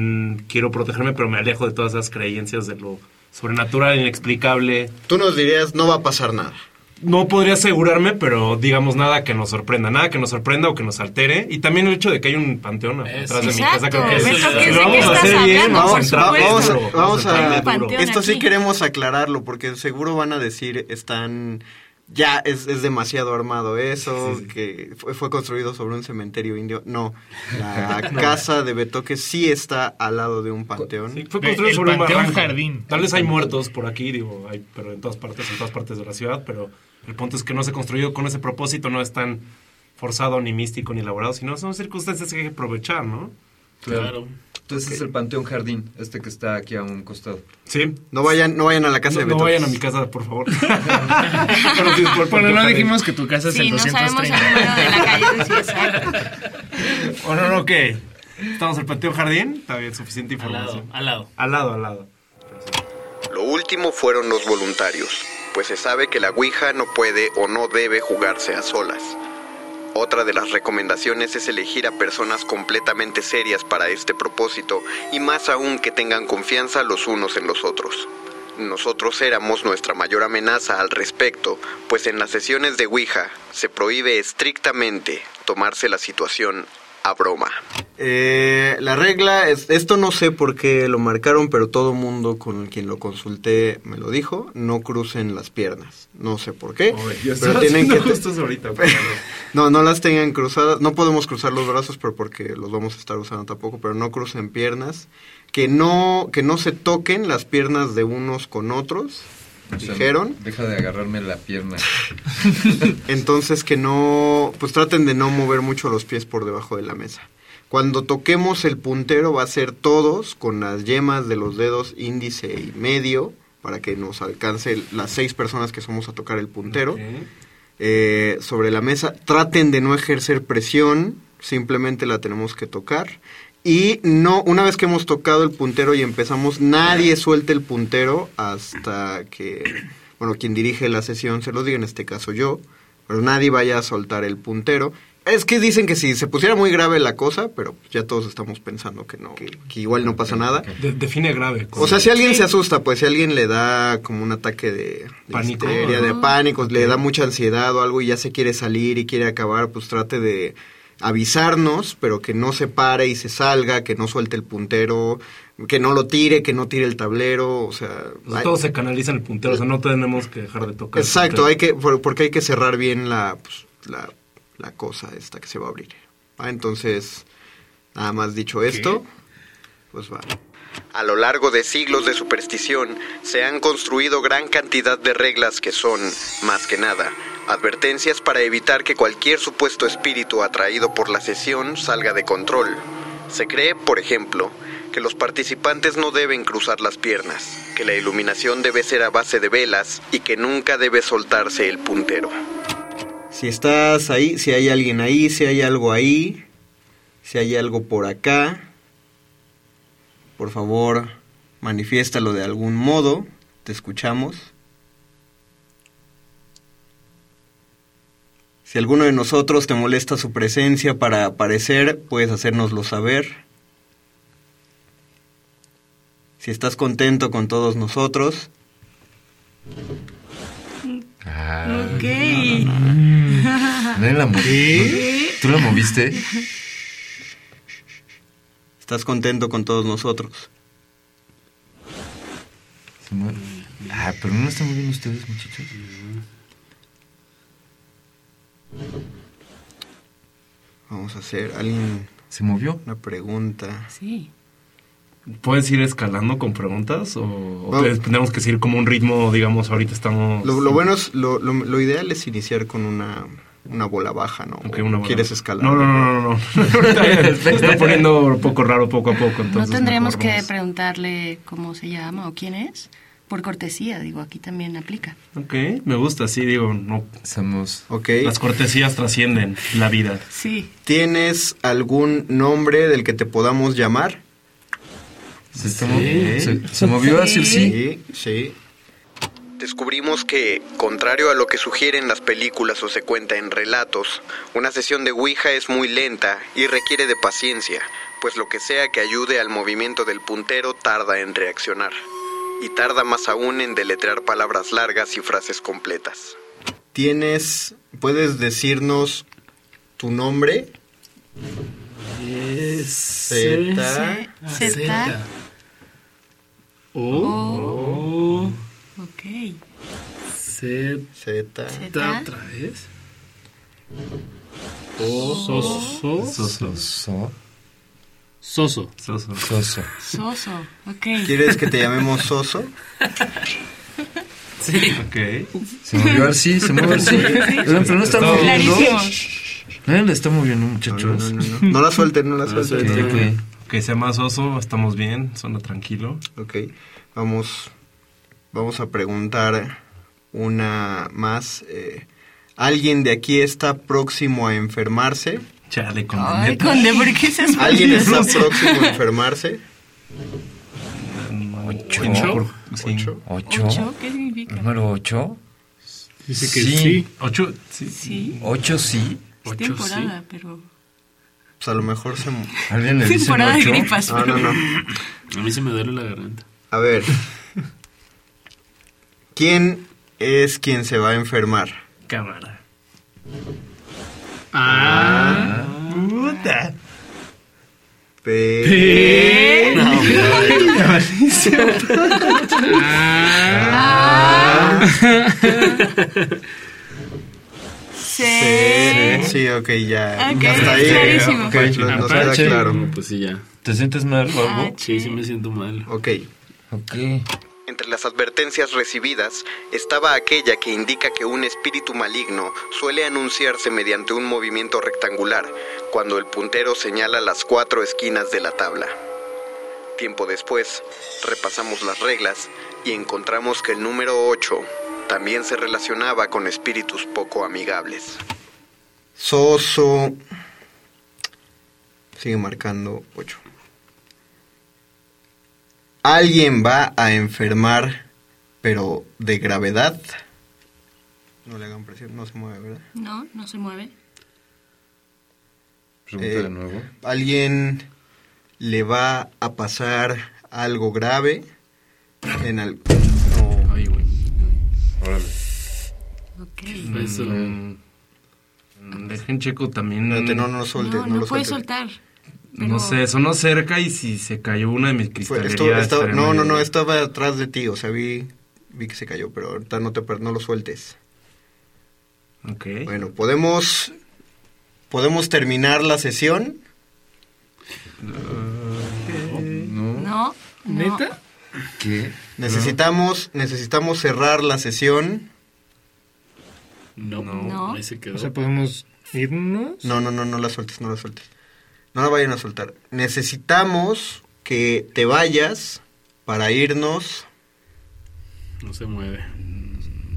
quiero protegerme, pero me alejo de todas esas creencias de lo sobrenatural, inexplicable. Tú nos dirías, no va a pasar nada. No podría asegurarme, pero digamos nada que nos sorprenda, nada que nos sorprenda o que nos altere. Y también el hecho de que hay un panteón atrás de mi casa, creo que Exacto, eso, Beto, ¿qué- si de lo vamos a hacer bien, vamos a vamos a, duro, vamos a- esto sí aquí. queremos aclararlo porque seguro van a decir están ya es, es demasiado armado eso que fue, fue construido sobre un cementerio indio no la casa de Betoque sí está al lado de un panteón Fue construido el sobre un Panteón. Jardín. Tal vez hay muertos por aquí, digo, hay, pero en todas partes, en todas partes de la ciudad, pero el punto es que no se construyó con ese propósito, no es tan forzado, ni místico, ni elaborado, sino son circunstancias que hay que aprovechar, ¿no? Claro. Entonces es el Panteón Jardín, este que está aquí a un costado. Sí. no vayan no vayan a la casa No, de no Betoque vayan a mi casa, por favor. Pero sí, por- Bueno, no dijimos que tu casa es Sí, el no sabemos 230. el número de la calle. sí, exacto. ¿O no, no, qué? ¿Estamos en el Panteón Jardín? Está bien, suficiente información. Al lado. Al lado, al lado. lo último fueron los voluntarios pues se sabe que la Ouija no puede o no debe jugarse a solas Otra de las recomendaciones es elegir a personas completamente serias para este propósito y más aún que tengan confianza los unos en los otros. Nosotros éramos nuestra mayor amenaza al respecto, pues en las sesiones de Ouija se prohíbe estrictamente tomarse la situación a broma. Eh, la regla es, esto no sé por qué lo marcaron, pero todo mundo con quien lo consulté me lo dijo, no crucen las piernas. No sé por qué, yo pero tienen que... ahorita, pero No, no las tengan cruzadas, no podemos cruzar los brazos, pero porque los vamos a estar usando tampoco, pero no crucen piernas, que no, que no se toquen las piernas de unos con otros, O sea, dijeron. Deja de agarrarme la pierna. Entonces que no, pues traten de no mover mucho los pies por debajo de la mesa. Cuando toquemos el puntero va a ser todos con las yemas de los dedos índice y medio para que nos alcance las seis personas que somos a tocar el puntero. Eh, sobre la mesa, traten de no ejercer presión, simplemente la tenemos que tocar. Y no, una vez que hemos tocado el puntero y empezamos, nadie suelte el puntero hasta que, bueno, quien dirige la sesión se lo diga, en este caso yo, pero nadie vaya a soltar el puntero. Es que dicen que si se pusiera muy grave la cosa, pero ya todos estamos pensando que no, que, que igual no pasa nada. de- define grave. O sea, si alguien se asusta, pues si alguien le da como un ataque de, de Pánico. histeria, de pánico, le da mucha ansiedad o algo y ya se quiere salir y quiere acabar, pues trate de avisarnos, pero que no se pare y se salga, que no suelte el puntero, que no lo tire, que no tire el tablero, o sea... Pues hay- todo se canaliza en el puntero, o sea, no tenemos que dejar de tocar. Exacto, hay que, por- porque hay que cerrar bien la, pues, la, la cosa esta que se va a abrir. Ah, entonces, nada más dicho esto, pues va. A lo largo de siglos de superstición, se han construido gran cantidad de reglas que son, más que nada, advertencias para evitar que cualquier supuesto espíritu atraído por la sesión salga de control. Se cree, por ejemplo, que los participantes no deben cruzar las piernas, que la iluminación debe ser a base de velas y que nunca debe soltarse el puntero. Si estás ahí, si hay alguien ahí, si hay algo ahí, si hay algo por acá, por favor, manifiéstalo de algún modo, te escuchamos. Si alguno de nosotros te molesta su presencia para aparecer, puedes hacérnoslo saber. Si estás contento con todos nosotros, Ok. ¿Nadie la moví? ¿Tú la moviste? estás contento con todos nosotros. Ah, pero no están moviendo ustedes, muchachos. Vamos a hacer alguien ¿Se movió? una pregunta. Sí. ¿Puedes ir escalando con preguntas o, o tenemos que seguir como un ritmo, digamos, ahorita estamos... Lo, lo bueno es, lo, lo- lo ideal es iniciar con una, una bola baja, ¿no? Ok, ¿O una bola. ¿Quieres escalar? No, no, no, no, no. Está poniendo un poco raro poco a poco, ¿No tendríamos que vamos. preguntarle cómo se llama o quién es? Por cortesía, digo, aquí también aplica. Ok, me gusta, sí, digo, no... Somos... Ok. Las cortesías trascienden la vida. Sí. ¿Tienes algún nombre del que te podamos llamar? ¿Se, está moviendo? ¿Se, se movió hacia el sí? Sí, sí. Descubrimos que, contrario a lo que sugieren las películas o se cuenta en relatos, una sesión de Ouija es muy lenta y requiere de paciencia, pues lo que sea que ayude al movimiento del puntero tarda en reaccionar. Y tarda más aún en deletrear palabras largas y frases completas. ¿Tienes... puedes decirnos tu nombre? Z. Z. O. Ok. Z. Z. Z. Otra vez. O. Soso. Soso. So. Soso. Soso. Soso. Soso. Ok. ¿Quieres que te llamemos Soso? Sí. Ok. Se movió al sí, se movió al sí. Oigan, Pero no está moviendo. Nadie la está moviendo, No, muchachos. no, no, no. No la suelten, no la suelten. Ok. Que sea más oso, estamos bien, suena tranquilo. Ok, vamos, vamos a preguntar una más. eh, ¿Alguien de aquí está próximo a enfermarse? Chale, con Ay. Conde, ¿por qué se ¿Alguien está próximo a enfermarse? Ocho. Ocho. Sí. Ocho. Ocho. ¿Ocho? ¿Qué significa? Número ocho. Dice que Sí. sí. Ocho, sí. Sí. Ocho sí. Es Ocho, temporada, pero... Pues a lo mejor se... ¿Alguien le dice Temporada de ocho? gripas. No, no, no. A mí se me duele la garganta. A ver. ¿Quién es quien se va a enfermar? Cámara. Ah. Puta. Pe- No, C. Sí, ok, ya. Ok, Hasta ahí. clarísimo. ok, nos- nos queda Apache. claro. Pues sí, ya. ¿Te sientes mal o algo? Sí, sí me siento mal. Ok. Ok. Entre las advertencias recibidas estaba aquella que indica que un espíritu maligno suele anunciarse mediante un movimiento rectangular cuando el puntero señala las cuatro esquinas de la tabla. Tiempo después, repasamos las reglas y encontramos que el número 8 también se relacionaba con espíritus poco amigables. Soso. Sigue marcando 8. Alguien va a enfermar, pero de gravedad. No le hagan presión, no se mueve, ¿verdad? No, no se mueve. Pregunta Eh, de nuevo. Alguien le va a pasar algo grave en al... No. Ay, güey. Órale. Ok. Eso. Mm, Dejen checo también. No, no No, no, no, lo puedes sueltes. No sé, sonó cerca y si se cayó una de mis cristalerías. esto- esto- estaría no, no, no, estaba atrás de ti, o sea, vi, vi que se cayó, pero ahorita no, te, no lo sueltes. Ok. Bueno, podemos, podemos terminar la sesión. No. No. no. ¿Neta? ¿Qué? Necesitamos, necesitamos cerrar la sesión. No. No. Ahí se quedó. O sea, podemos irnos. No, no, no, no la sueltes, no la sueltes. No la vayan a soltar. Necesitamos que te vayas para irnos. No se mueve.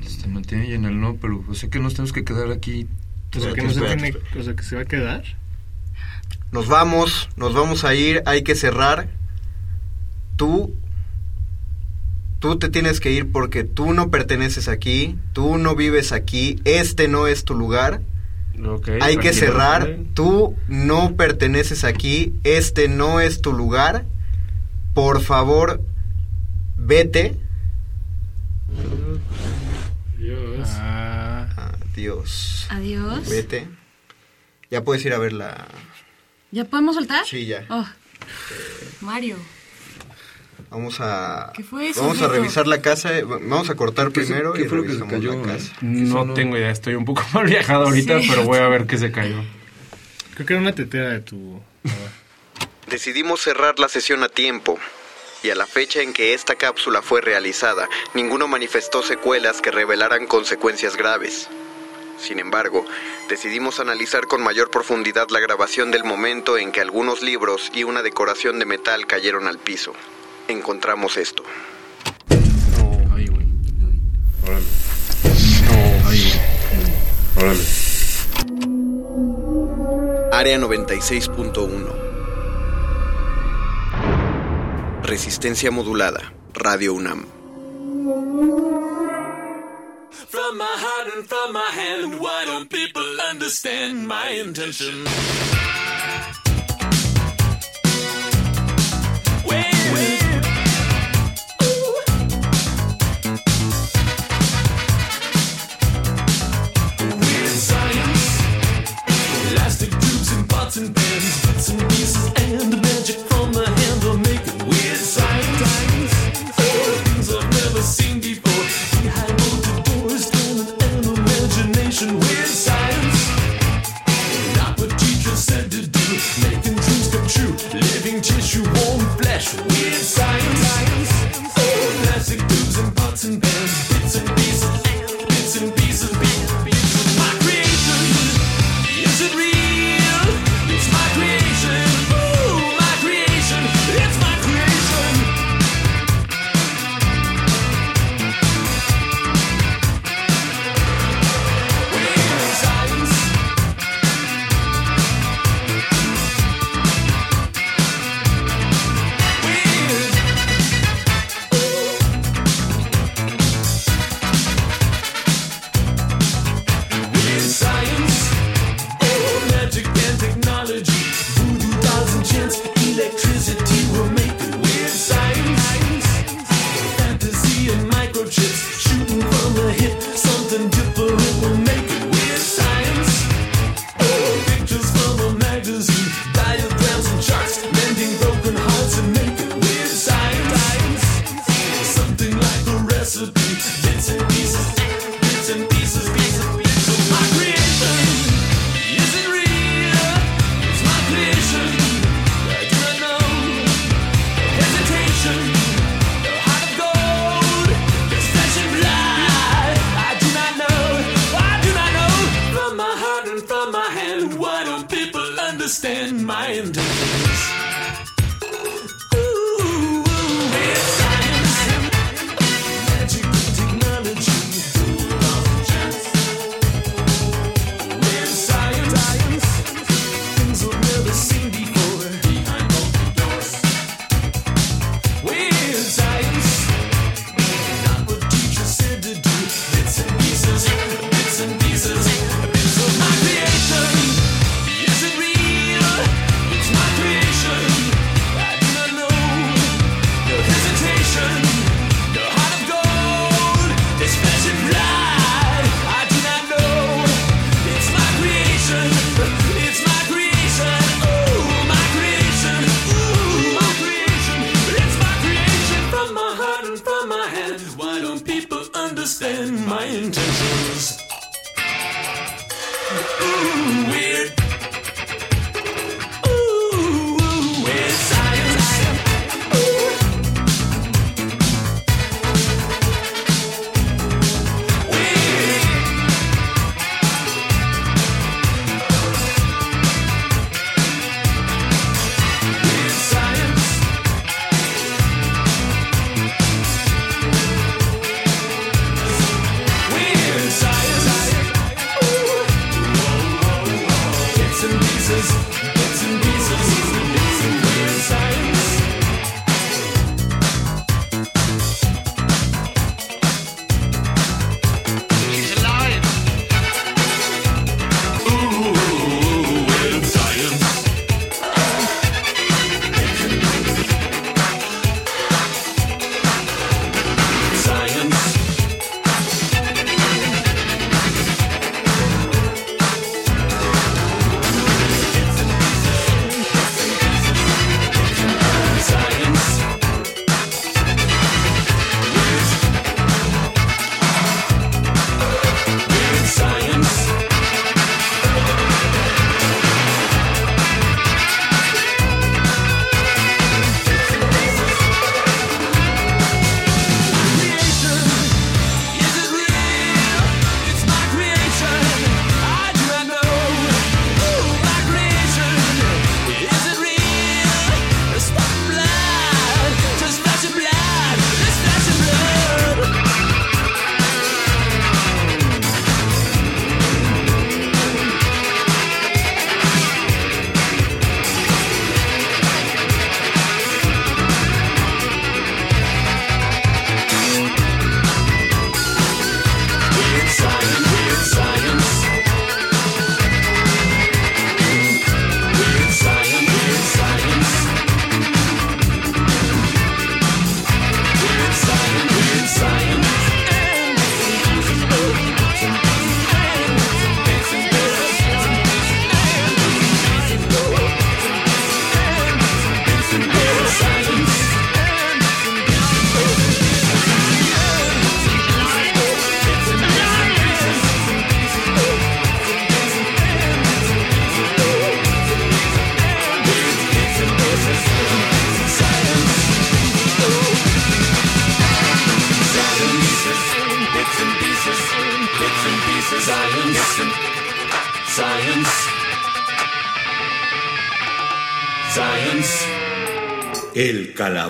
Se mantiene ahí en el no, pero o sea que nos tenemos que quedar aquí. O sea, que no se tiene- o sea, que se va a quedar. Nos vamos, nos vamos a ir, hay que cerrar. Tú, tú te tienes que ir porque tú no perteneces aquí, tú no vives aquí, este no es tu lugar. Hay que cerrar. Tú no perteneces aquí. Este no es tu lugar. Por favor, vete. Dios. Adiós. Adiós. Vete. Ya puedes ir a ver la. ¿Ya podemos soltar? Sí, ya. Oh. Mario. Vamos a. ¿Qué fue eso, Vamos a revisar la casa. eh, Vamos a cortar ¿Qué se- primero qué y fue lo que se cayó, la casa. No tengo idea, estoy un poco mal viajado ahorita, Sí. pero voy a ver qué se cayó. Creo que era una tetera de tu. Decidimos cerrar la sesión a tiempo. Y a la fecha en que esta cápsula fue realizada, ninguno manifestó secuelas que revelaran consecuencias graves. Sin embargo, decidimos analizar con mayor profundidad la grabación del momento en que algunos libros y una decoración de metal cayeron al piso. Encontramos esto. Área 96.1. Resistencia modulada. Radio UNAM. From my heart and from my hand, why don't people understand my intention? And bits and pieces, and the magic from the hand make it weird science. Oh, things I've never seen before. Behind bolted doors, imagination. Weird science. Not what teachers said to do. Making dreams come true. Living tissue, warm flesh. Weird science. Oh, plastic tubes and pots and pans,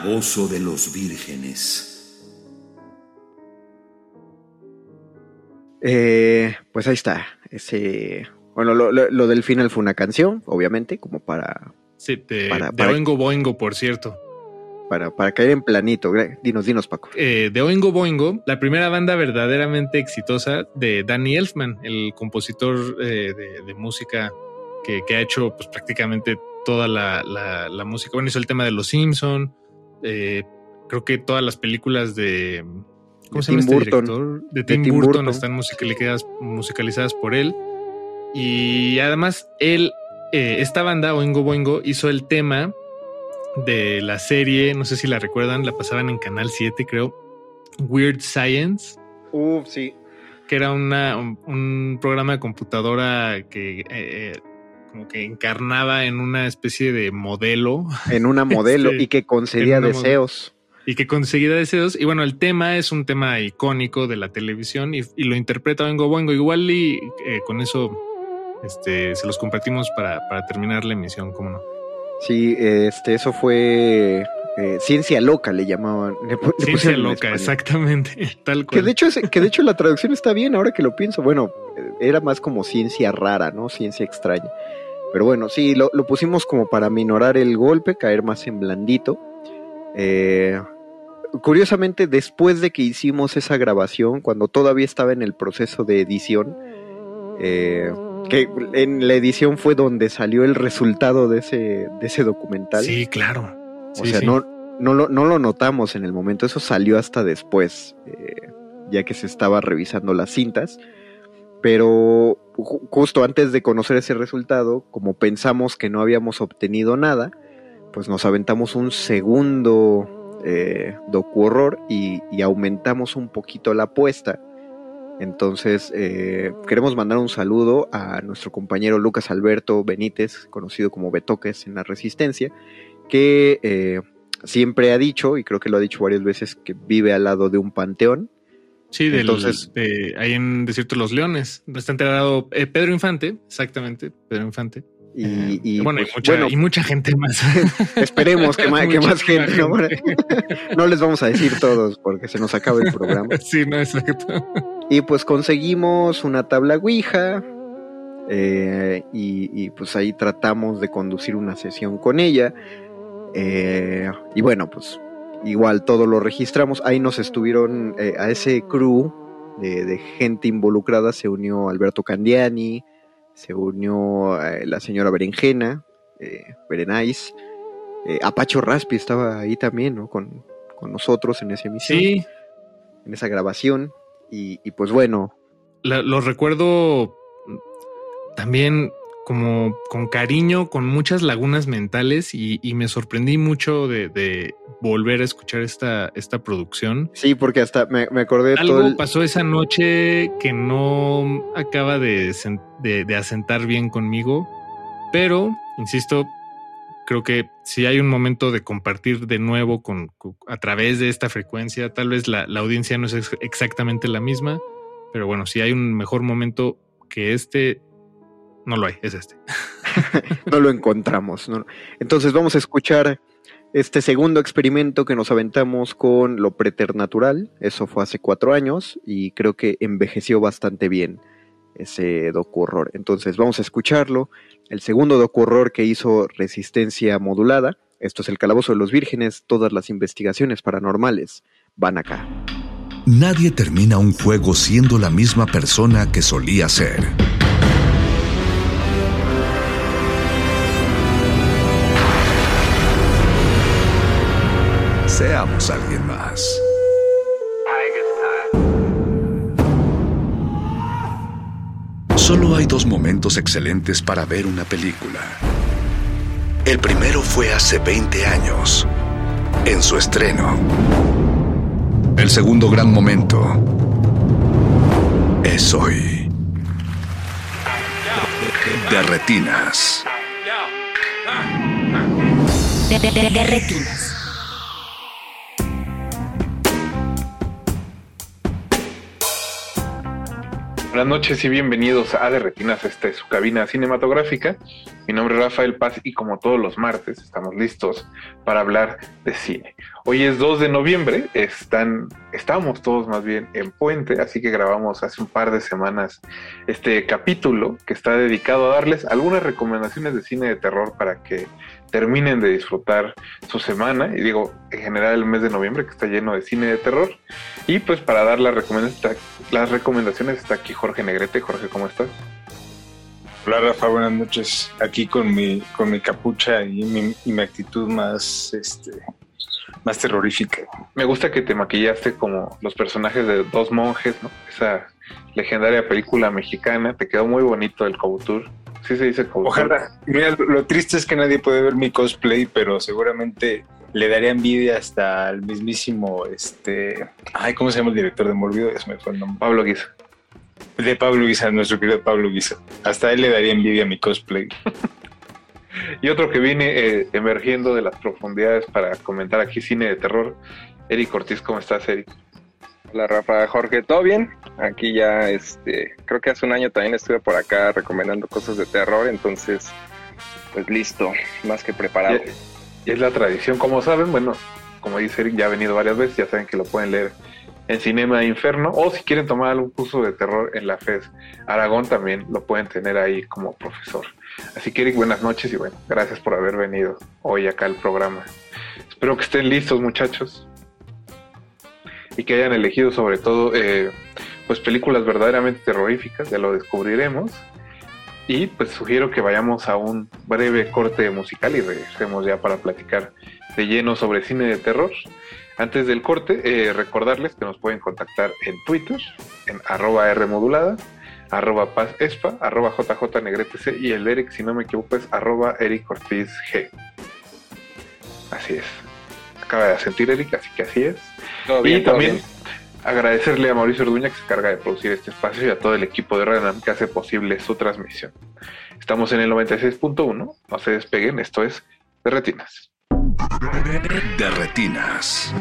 De los vírgenes. Eh, pues ahí está. Ese, bueno, lo, lo- lo del final fue una canción, obviamente, como para, Sí, de, Para- de para- Oingo Boingo, por cierto. para, para caer en planito. Dinos, dinos, Paco. Eh, de Oingo Boingo, la primera banda verdaderamente exitosa de Danny Elfman, el compositor eh, de, de música que, que ha hecho pues, prácticamente toda la, la- la música. Bueno, hizo el tema de Los Simpson, eh, creo que todas las películas de... ¿Cómo De se llama Tim este Burton. director? De De Tim, Burton, Burton. están musicalizadas, musicalizadas por él. Y además, él, eh, esta banda, Oingo Boingo, hizo el tema de la serie, no sé si la recuerdan, la pasaban en Canal 7, creo, Weird Science, Uf, sí. que era una, un, un programa de computadora que eh, como que encarnaba en una especie de modelo En una modelo Este, y que concedía deseos. y que conseguía deseos. Y bueno, el tema es un tema icónico de la televisión y, y lo interpreta Oingo Boingo. Igual y eh, con eso este, se los compartimos para, para terminar la emisión, ¿cómo no? Sí, este, eso fue eh, ciencia loca, le llamaban. le Ciencia loca, exactamente. Tal Que de hecho, es- que de hecho la traducción está bien ahora que lo pienso. Bueno, eh, era más como ciencia rara, ¿no? Ciencia extraña. Pero bueno, sí, lo, lo pusimos como para minorar el golpe, caer más en blandito. Eh, curiosamente, después de que hicimos esa grabación, cuando todavía estaba en el proceso de edición, eh, que en la edición fue donde salió el resultado de ese, de ese documental. Sí, claro. O sea, sí. no, no, lo, no lo notamos en el momento, eso salió hasta después, eh, ya que se estaba revisando las cintas. Pero ju- justo antes de conocer ese resultado, como pensamos que no habíamos obtenido nada, pues nos aventamos un segundo eh, y aumentamos un poquito la apuesta. Entonces, eh, queremos mandar un saludo a nuestro compañero Lucas Alberto Benítez, conocido como Betoques en la Resistencia, que eh, siempre ha dicho, y creo que lo ha dicho varias veces, que vive al lado de un panteón. Sí, del, Entonces- de- ahí en Desierto de los Leones. Está enterrado eh, Pedro Infante, exactamente, Pedro Infante. Y, y, bueno, pues, y, mucha, bueno, y mucha gente más. esperemos que más, que más gente, ¿no? No les vamos a decir todos porque se nos acaba el programa. Sí, no, exacto. Y pues conseguimos una tabla Ouija eh, y, y, pues ahí tratamos de conducir una sesión con ella. Eh, y bueno, pues igual todo lo registramos. Ahí nos estuvieron, eh, a ese crew de, de gente involucrada se unió Alberto Candiani, se unió eh, la señora Berenjena, eh, Berenice, eh, Apacho Raspi estaba ahí también, ¿no? Con, con nosotros en esa emisión, Sí, en esa grabación. Y, y pues bueno, la- lo recuerdo también como con cariño, con muchas lagunas mentales y, y me sorprendí mucho de, de volver a escuchar esta, esta producción. Sí, porque hasta me, me acordé de todo Algo el- pasó esa noche que no acaba de, de- de asentar bien conmigo, pero, insisto, creo que si hay un momento de compartir de nuevo con, con- a través de esta frecuencia, tal vez la, la audiencia no es ex- exactamente la misma, pero bueno, si hay un mejor momento que este, no lo hay, es este. no lo encontramos. ¿no? Entonces vamos a escuchar este segundo experimento que nos aventamos con lo preternatural. Eso fue hace cuatro años y creo que envejeció bastante bien ese docu-horror. Entonces vamos a escucharlo. El segundo docu-horror que hizo Resistencia Modulada. Esto es El Calabozo de los Vírgenes. Todas las investigaciones paranormales van acá. Nadie termina un juego siendo la misma persona que solía ser. Seamos alguien más. Solo hay dos momentos excelentes para ver una película. El primero fue hace 20 años, en su estreno. El segundo gran momento es hoy. De retinas. Buenas noches y bienvenidos a De Retinas, su cabina cinematográfica. Mi nombre es Rafael Paz y como todos los martes estamos listos para hablar de cine. Hoy es 2 de noviembre, están, estamos todos más bien en puente, así que grabamos hace un par de semanas este capítulo que está dedicado a darles algunas recomendaciones de cine de terror para que terminen de disfrutar su semana y digo en general el mes de noviembre que está lleno de cine de terror y pues para dar las recomendaciones, las recomendaciones está aquí Jorge Negrete. Jorge, ¿cómo estás? Hola Rafa, buenas noches. Aquí con mi, con mi capucha y mi, y mi actitud más, este, más terrorífica. Me gusta que te maquillaste como los personajes de Dos Monjes, ¿no? Esa legendaria película mexicana. Te quedó muy bonito el Couture. Sí se dice. Ojalá. Mira, lo, lo triste es que nadie puede ver mi cosplay, pero seguramente le daría envidia hasta al mismísimo, este, ay, ¿cómo se llama el director de Morbido? Ya se me fue el nombre. Pablo Guisa. De Pablo Guisa, nuestro querido Pablo Guisa. Hasta a él le daría envidia mi cosplay. Y otro que viene eh, emergiendo de las profundidades para comentar aquí cine de terror, Eric Ortiz, ¿cómo estás, Eric? Hola Rafa, Jorge, ¿todo bien? Aquí ya, este, creo que hace un año también estuve por acá recomendando cosas de terror, entonces, pues listo, más que preparado. Y es la tradición, como saben, bueno, como dice Eric, ya ha venido varias veces, ya saben que lo pueden leer en Cinema Inferno, o si quieren tomar algún curso de terror en la FES Aragón, también lo pueden tener ahí como profesor. Así que Eric, buenas noches y bueno, gracias por haber venido hoy acá al programa. Espero que estén listos muchachos y que hayan elegido sobre todo eh, pues películas verdaderamente terroríficas, ya lo descubriremos. Y pues sugiero que vayamos a un breve corte musical y regresemos ya para platicar de lleno sobre cine de terror. Antes del corte, eh, recordarles que nos pueden contactar en Twitter, en arroba Rmodulada, arroba Paz Espa, arroba JJ Negrete y el Eric, si no me equivoco, es arroba Eric Ortiz G. Así es. Acaba de sentir Eric, así que así es. Todo bien, y todo también bien. agradecerle a Mauricio Orduña que se encarga de producir este espacio y a todo el equipo de Radionam que hace posible su transmisión. Estamos en el 96.1, no se despeguen, esto es de Retinas. De retinas.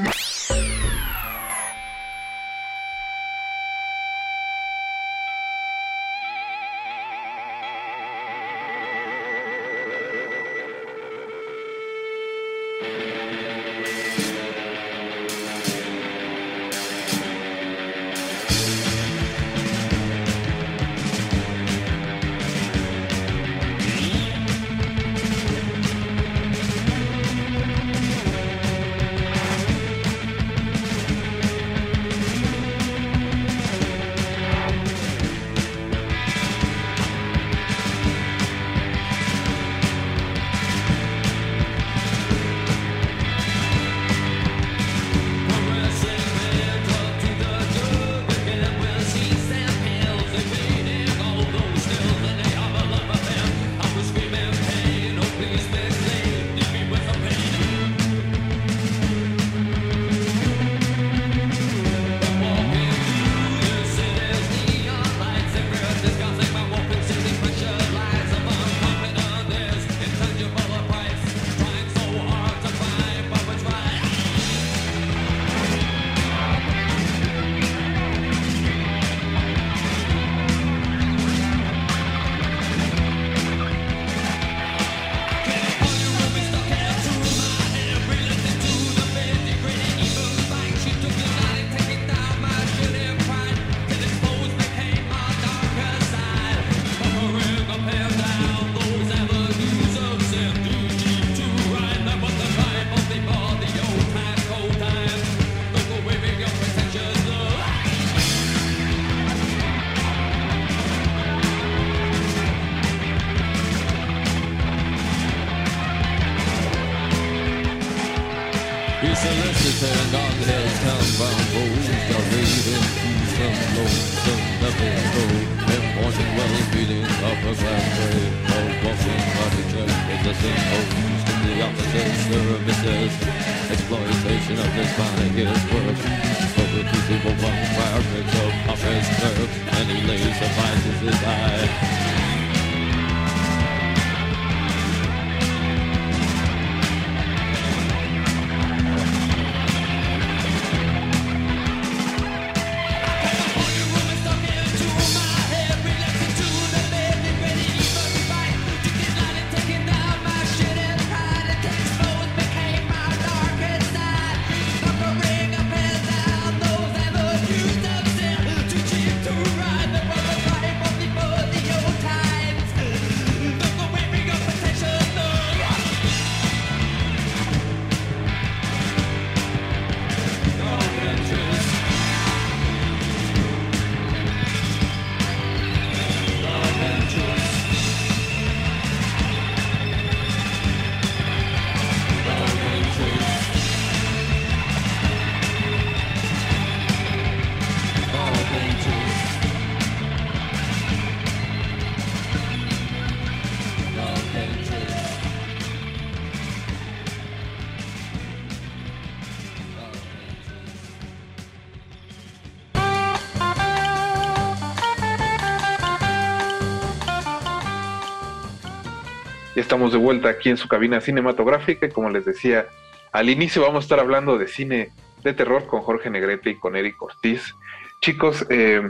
Estamos de vuelta aquí en su cabina cinematográfica y como les decía, al inicio vamos a estar hablando de cine de terror con Jorge Negrete y con Eric Ortiz. Chicos, eh,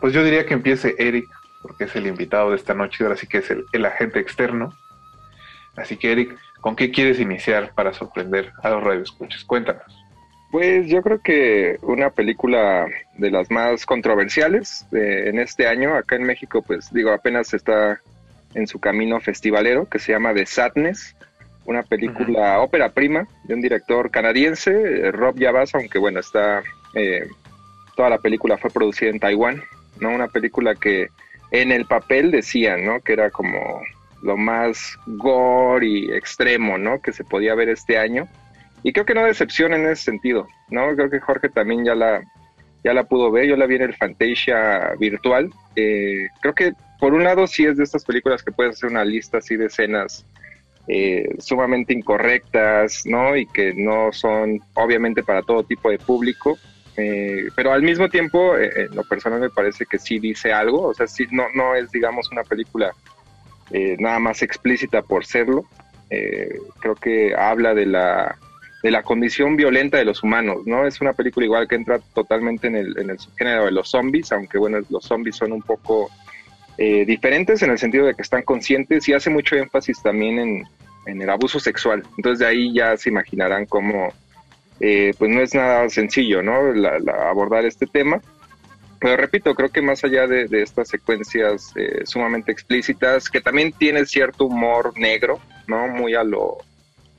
pues yo diría que empiece Eric, porque es el invitado de esta noche, ahora sí que es el, el agente externo. Así que Eric, ¿con qué quieres iniciar para sorprender a los radioescuchas? Cuéntanos. Pues yo creo que una película de las más controversiales eh, en este año, acá en México, pues digo, apenas está en su camino festivalero, que se llama The Sadness, una película ópera prima de un director canadiense, eh, Rob Yabas, aunque bueno, está, eh, toda la película fue producida en Taiwán, ¿no? Una película que en el papel decían, ¿no? Que era como lo más gore y extremo, ¿no? Que se podía ver este año. Y creo que no decepciona en ese sentido, ¿no? Creo que Jorge también ya la, ya la pudo ver, yo la vi en el Fantasia virtual. Eh, creo que por un lado sí es de estas películas que puedes hacer una lista así de escenas eh, sumamente incorrectas, ¿no? Y que no son obviamente para todo tipo de público. Eh, pero al mismo tiempo, eh, en lo personal me parece que sí dice algo, o sea, sí, no, no es, digamos, una película nada más explícita por serlo. Creo que habla de la, de la condición violenta de los humanos, ¿no? Es una película igual que entra totalmente en el, en el subgénero de los zombies, aunque bueno, los zombies son un poco eh, diferentes en el sentido de que están conscientes y hace mucho énfasis también en, en el abuso sexual. Entonces de ahí ya se imaginarán cómo, eh, pues no es nada sencillo, ¿no? La- la- abordar este tema. Pero repito, creo que más allá de, de estas secuencias eh, sumamente explícitas, que también tiene cierto humor negro, ¿no? Muy a lo,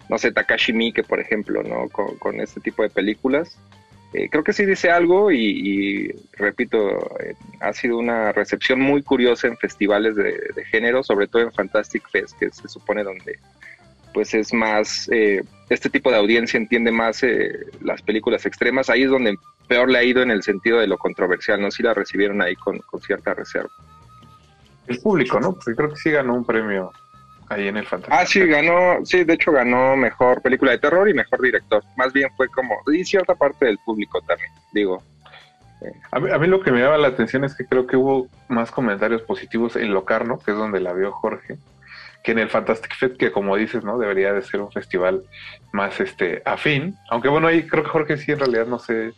no sé, Takashi Miike, por ejemplo, ¿no? Con, este tipo de películas. Eh, creo que sí dice algo y, y, repito, eh, ha sido una recepción muy curiosa en festivales de, género, sobre todo en Fantastic Fest, que se supone donde pues es más, eh, este tipo de audiencia entiende más eh, las películas extremas, ahí es donde peor le ha ido en el sentido de lo controversial, ¿no? Si la recibieron ahí con, con cierta reserva. El público, ¿no? Porque creo que sí ganó un premio ahí en el Fantastic. Ah, sí, ganó, sí, de hecho ganó mejor película de terror y mejor director. Más bien fue como, y cierta parte del público también, digo. A mí, a mí lo que me llama la atención es que creo que hubo más comentarios positivos en Locarno, que es donde la vio Jorge, que en el Fantastic Fest, que como dices, ¿no? Debería de ser un festival más este afín. Aunque bueno, ahí creo que Jorge sí en realidad no sé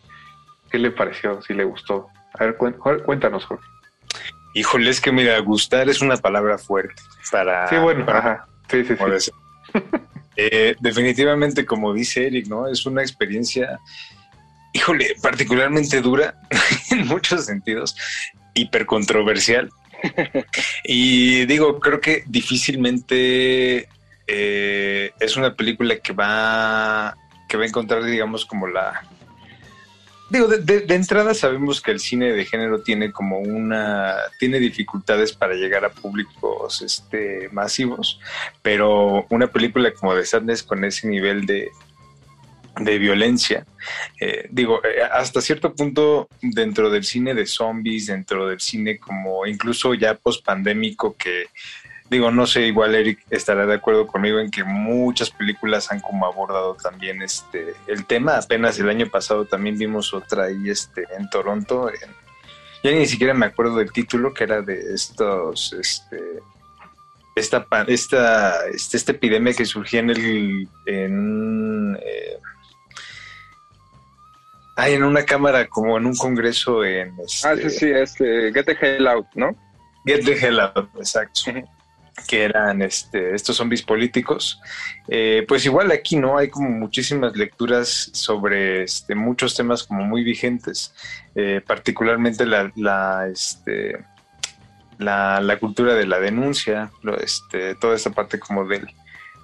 qué le pareció, si le gustó. A ver, cuéntanos, Jorge. Híjole, es que mira, gustar es una palabra fuerte para... Sí, bueno, para- ajá. Sí, sí. Eh, definitivamente, como dice Eric, ¿no? Es una experiencia, híjole, particularmente dura en muchos sentidos, hipercontroversial. y digo, creo que difícilmente eh, es una película que va, que va a encontrar, digamos, como la... Digo, de, de- de entrada sabemos que el cine de género tiene como una... tiene dificultades para llegar a públicos este, masivos, pero una película como The Sadness con ese nivel de, de violencia, eh, digo, eh, hasta cierto punto dentro del cine de zombies, dentro del cine como incluso ya post pandémico que digo, no sé, igual Eric estará de acuerdo conmigo en que muchas películas han como abordado también este el tema. Apenas el año pasado también vimos otra ahí este en Toronto. en- ya ni siquiera me acuerdo del título que era de estos este esta esta este, esta epidemia que surgía en el en eh, ay, en una cámara como en un congreso en este, Ah, sí, sí, este, Get the Hell Out, ¿no? Get the Hell Out, exacto. Que eran este, estos zombies políticos. Eh, pues igual aquí, ¿no? Hay como muchísimas lecturas sobre este, muchos temas como muy vigentes, eh, particularmente la, este, la, la cultura de la denuncia, este, toda esta parte como del,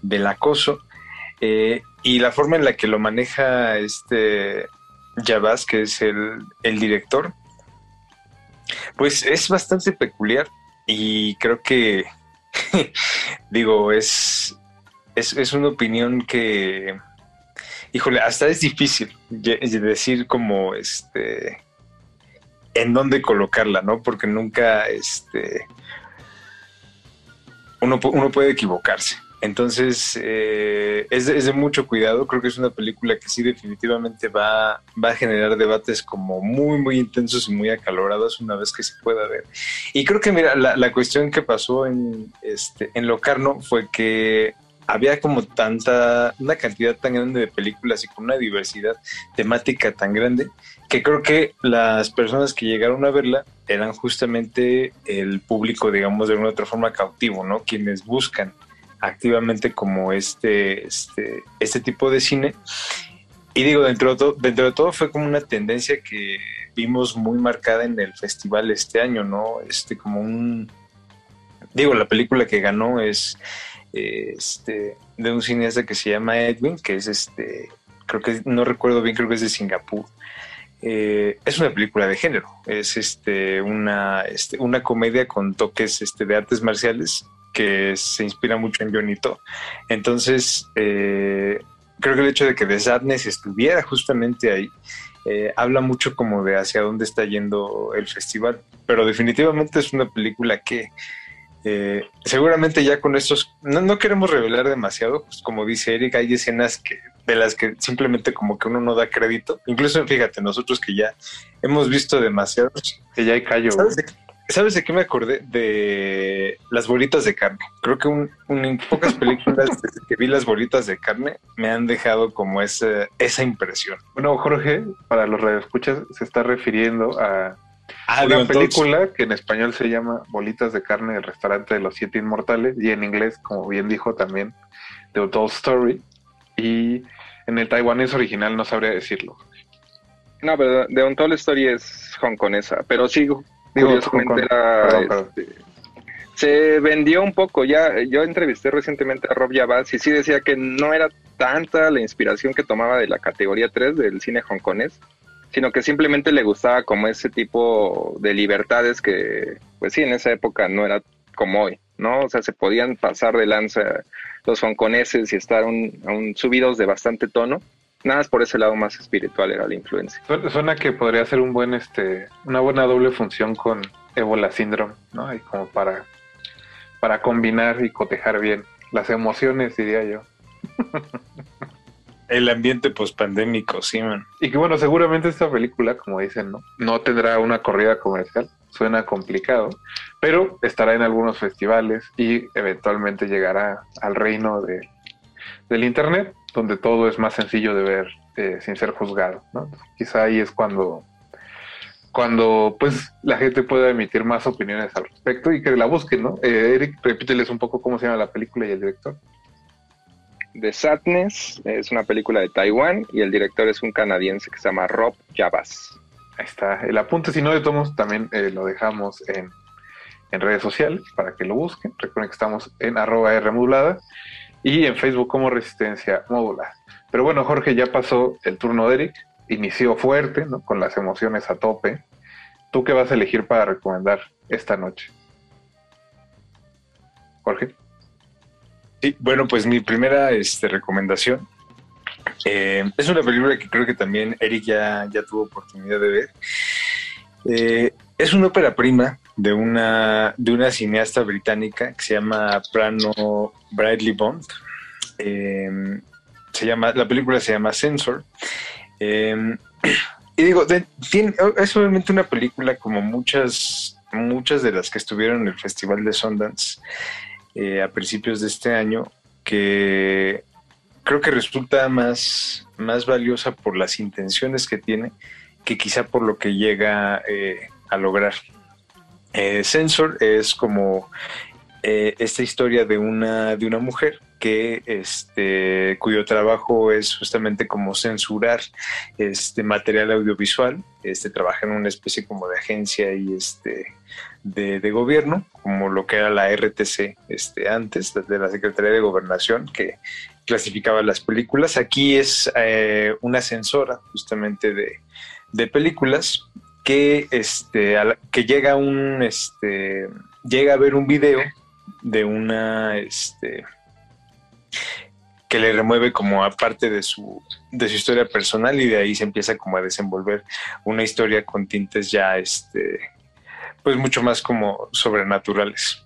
del acoso. eh, y la forma en la que lo maneja este Javas, que es el, el director, pues es bastante peculiar y creo que, digo, es, es, es una opinión que, híjole, hasta es difícil decir como, este, en dónde colocarla, ¿no? Porque nunca, este, uno, uno puede equivocarse. Entonces, eh, es, de, mucho cuidado. Creo que es una película que sí definitivamente va, va a generar debates como muy, muy intensos y muy acalorados una vez que se pueda ver. Y creo que, mira, la, la cuestión que pasó en, este, en Locarno fue que había como tanta, una cantidad tan grande de películas y con una diversidad temática tan grande que creo que las personas que llegaron a verla eran justamente el público, digamos, de una u otra forma cautivo, ¿no? Quienes buscan activamente como este, este, este tipo de cine. Y digo, dentro de, todo, dentro de todo fue como una tendencia que vimos muy marcada en el festival este año, ¿no? Este, como un... Digo, la película que ganó es este, de un cineasta que se llama Edwin, que es este, creo que no recuerdo bien, creo que es de Singapur. Eh, es una película de género, es este, una, este, una comedia con toques este, de artes marciales que se inspira mucho en Jonito. Entonces, eh, creo que el hecho de que The Sadness estuviera justamente ahí eh, habla mucho como de hacia dónde está yendo el festival. Pero definitivamente es una película que eh, seguramente ya con estos, no, no queremos revelar demasiado, pues como dice Eric, hay escenas que de las que simplemente como que uno no da crédito. Incluso fíjate, nosotros que ya hemos visto demasiados. Que ya hay callo. ¿Sabes ¿Sabes de qué me acordé? De las bolitas de carne. Creo que un, un- en pocas películas desde que vi las bolitas de carne me han dejado como esa, esa impresión. Bueno, Jorge, para los radioescuchas, se está refiriendo a Ah, una entonces- película que en español se llama Bolitas de carne del restaurante de los siete inmortales y en inglés, como bien dijo también, The Untold Story. Y en el taiwanés original no sabría decirlo. No, pero The Untold Story es hongkonesa, pero sí, Digo, curiosamente era, Perdón, perdón. este, se vendió un poco. Ya, yo entrevisté recientemente a Rob Yabaz y sí decía que no era tanta la inspiración que tomaba de la categoría 3 del cine hongkonés, sino que simplemente le gustaba como ese tipo de libertades que, pues sí, en esa época no era como hoy, ¿no? O sea, se podían pasar de lanza los hongkoneses y estar un, un subidos de bastante tono. Nada más por ese lado más espiritual era la influencia. Suena, suena que podría ser un buen, este, una buena doble función con Ebola Syndrome, ¿no? Y como para, para combinar y cotejar bien las emociones, diría yo. El ambiente pospandémico, sí, man. Y que bueno, seguramente esta película, como dicen, ¿no? No tendrá una corrida comercial, suena complicado, pero estará en algunos festivales y eventualmente llegará al reino de, del Internet, donde todo es más sencillo de ver eh, sin ser juzgado, ¿no? Quizá ahí es cuando, cuando pues la gente pueda emitir más opiniones al respecto y que la busquen, ¿no? Eh, Eric, repíteles un poco cómo se llama la película y el director. The Sadness es una película de Taiwán y el director es un canadiense que se llama Rob Yabaz. Ahí está el apunte, si no de tomos también eh, lo dejamos en, en redes sociales para que lo busquen. Recuerden que estamos en arroba R modulada y en Facebook como Resistencia Modulada. Pero bueno, Jorge, ya pasó el turno de Eric, inició fuerte, ¿no? con las emociones a tope. ¿Tú qué vas a elegir para recomendar esta noche? Jorge. Sí, bueno, pues mi primera este, recomendación eh, es una película que creo que también Eric ya, ya tuvo oportunidad de ver. Eh, es una ópera prima de una, de una cineasta británica que se llama Prano Bradley Bond. Eh, se llama, la película se llama Censor. Eh, y digo, es obviamente una película como muchas, muchas de las que estuvieron en el Festival de Sundance eh, a principios de este año, que creo que resulta más, más valiosa por las intenciones que tiene que quizá por lo que llega eh, a lograr. Eh, Censor es como eh, esta historia de una, de una mujer que este, cuyo trabajo es justamente como censurar este material audiovisual, este trabaja en una especie como de agencia y este de, gobierno, como lo que era la RTC este, antes, de la Secretaría de Gobernación, que clasificaba las películas. Aquí es eh, una censora justamente de, películas que, este, que llega un este, llega a ver un video de una este, que le remueve como aparte de su, de su historia personal y de ahí se empieza como a desenvolver una historia con tintes ya este pues mucho más como sobrenaturales.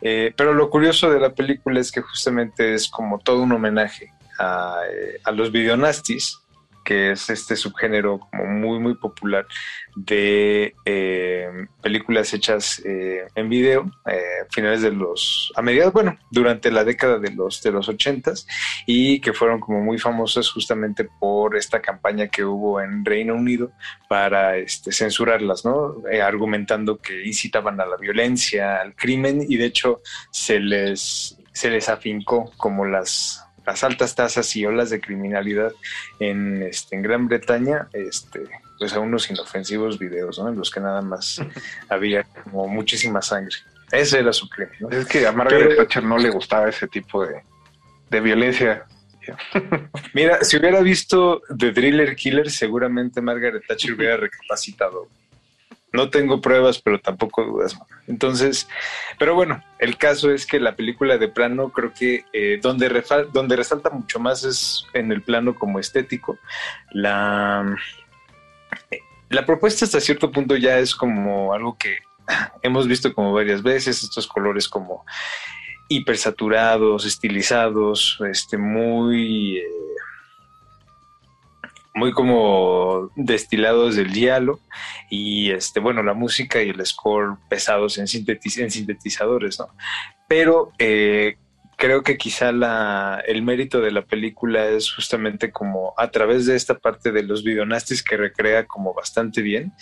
Eh, pero lo curioso de la película es que justamente es como todo un homenaje a, eh, a los videonastis, que es este subgénero como muy muy popular de eh, películas hechas eh, en video eh, finales de los a mediados bueno durante la década de los de los ochentas y que fueron como muy famosas justamente por esta campaña que hubo en Reino Unido para este, censurarlas no Eh, argumentando que incitaban a la violencia al crimen y de hecho se les se les afincó como las las altas tasas y olas de criminalidad en, este, en Gran Bretaña, este, pues a unos inofensivos videos, ¿no? En los que nada más había como muchísima sangre. Ese era su crimen. ¿no? Es que a Margaret Pero- Thatcher no le gustaba ese tipo de, de violencia. Mira, si hubiera visto The Driller Killer, seguramente Margaret Thatcher hubiera recapacitado. No tengo pruebas, pero tampoco dudas. Entonces, pero bueno, el caso es que la película de plano creo que eh, donde, donde resalta mucho más es en el plano como estético. La, la propuesta hasta cierto punto ya es como algo que hemos visto como varias veces, estos colores como hipersaturados, estilizados, este, muy, eh, muy como destilados del diálogo y este, bueno, la música y el score pesados en, sintetiz- en sintetizadores, ¿no? Pero eh, creo que quizá la, el mérito de la película es justamente como a través de esta parte de los videonastis que recrea como bastante bien,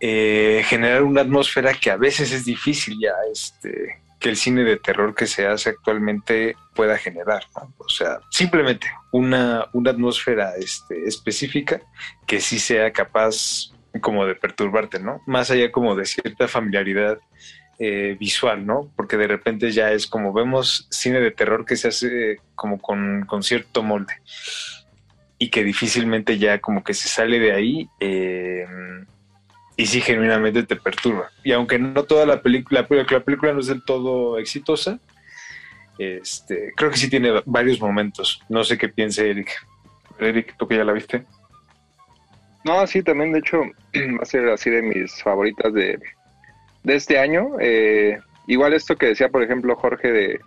eh, generar una atmósfera que a veces es difícil ya este, que el cine de terror que se hace actualmente pueda generar. ¿no? O sea, simplemente una, una atmósfera este, específica que sí sea capaz como de perturbarte, ¿no? Más allá como de cierta familiaridad eh, visual, ¿no? Porque de repente ya es como vemos cine de terror que se hace como con, con cierto molde y que difícilmente ya como que se sale de ahí eh, y sí genuinamente te perturba. Y aunque no toda la película, la, la película no es del todo exitosa, este, creo que sí tiene varios momentos. No sé qué piense Eric. Eric, ¿tú que ya la viste? No, sí, también de hecho va a ser así de mis favoritas de, de este año. Eh, igual esto que decía, por ejemplo, Jorge, de,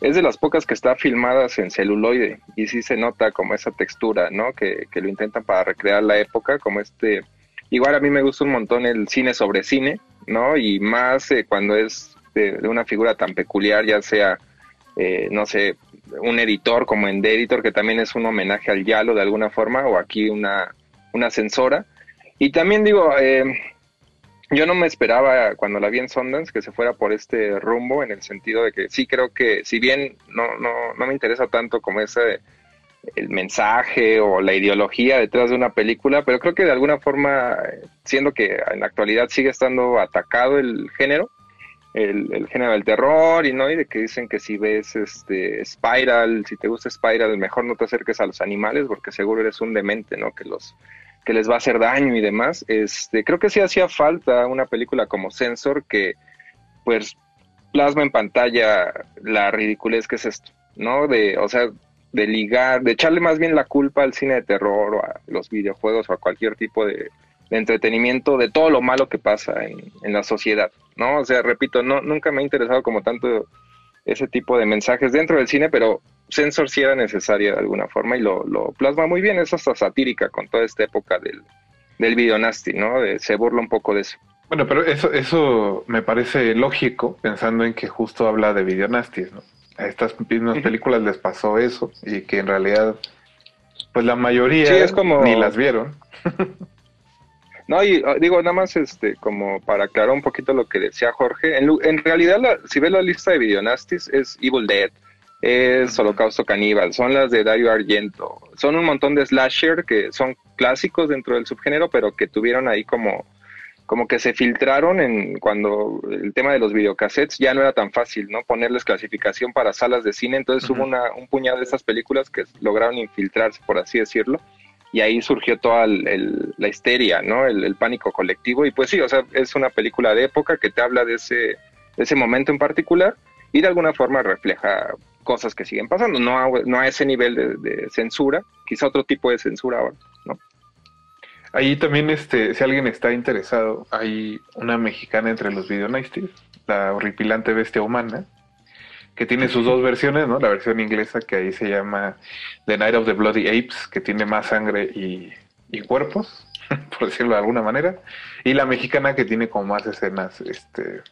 es de las pocas que está filmadas en celuloide y sí se nota como esa textura, ¿no? Que, que lo intentan para recrear la época, como este... Igual a mí me gusta un montón el cine sobre cine, ¿no? Y más eh, cuando es de, de una figura tan peculiar, ya sea, eh, no sé, un editor como en The Editor, que también es un homenaje al Yalo de alguna forma, o aquí una, una censora. Y también digo, eh, yo no me esperaba cuando la vi en Sundance que se fuera por este rumbo, en el sentido de que sí creo que, si bien no, no, no me interesa tanto como ese el mensaje o la ideología detrás de una película, pero creo que de alguna forma, siendo que en la actualidad sigue estando atacado el género, el, género del terror y no y de que dicen que si ves este Spiral, si te gusta Spiral, mejor no te acerques a los animales porque seguro eres un demente, ¿no? Que los que les va a hacer daño y demás. Este, creo que sí hacía falta una película como Sensor que pues plasma en pantalla la ridiculez que es esto, ¿no? De, o sea, de ligar, de echarle más bien la culpa al cine de terror o a los videojuegos o a cualquier tipo de, de entretenimiento de todo lo malo que pasa en, en la sociedad, ¿no? O sea, repito, no, nunca me ha interesado como tanto ese tipo de mensajes dentro del cine, pero Sensor sí era necesaria de alguna forma y lo, lo plasma muy bien, es hasta satírica con toda esta época del, del videonasty, ¿no? De- se burla un poco de eso. Bueno, pero eso, eso me parece lógico, pensando en que justo habla de videonastis, ¿no? A estas mismas películas les pasó eso y que en realidad, pues la mayoría Sí, es como- ni las vieron. No, y ah, digo, nada más este, como para aclarar un poquito lo que decía Jorge, en, lu- en realidad, la- si ves la lista de videonastis, es Evil Dead, es Holocausto Caníbal, son las de Dario Argento, son un montón de slasher que son clásicos dentro del subgénero, pero que tuvieron ahí como, como que se filtraron en cuando el tema de los videocassettes ya no era tan fácil, ¿no? Ponerles clasificación para salas de cine, entonces hubo una, un puñado de esas películas que lograron infiltrarse, por así decirlo, y ahí surgió toda la histeria, ¿no? El, pánico colectivo. Y pues sí, o sea, es una película de época que te habla de ese, momento en particular y de alguna forma refleja cosas que siguen pasando, no a, no a ese nivel de, censura, quizá otro tipo de censura ahora, ¿no? Ahí también, este, si alguien está interesado, hay una mexicana entre los videonastis, la horripilante bestia humana, que tiene sus dos versiones, ¿no? La versión inglesa que ahí se llama The Night of the Bloody Apes, que tiene más sangre y, y cuerpos, por decirlo de alguna manera, y la mexicana que tiene como más escenas, este,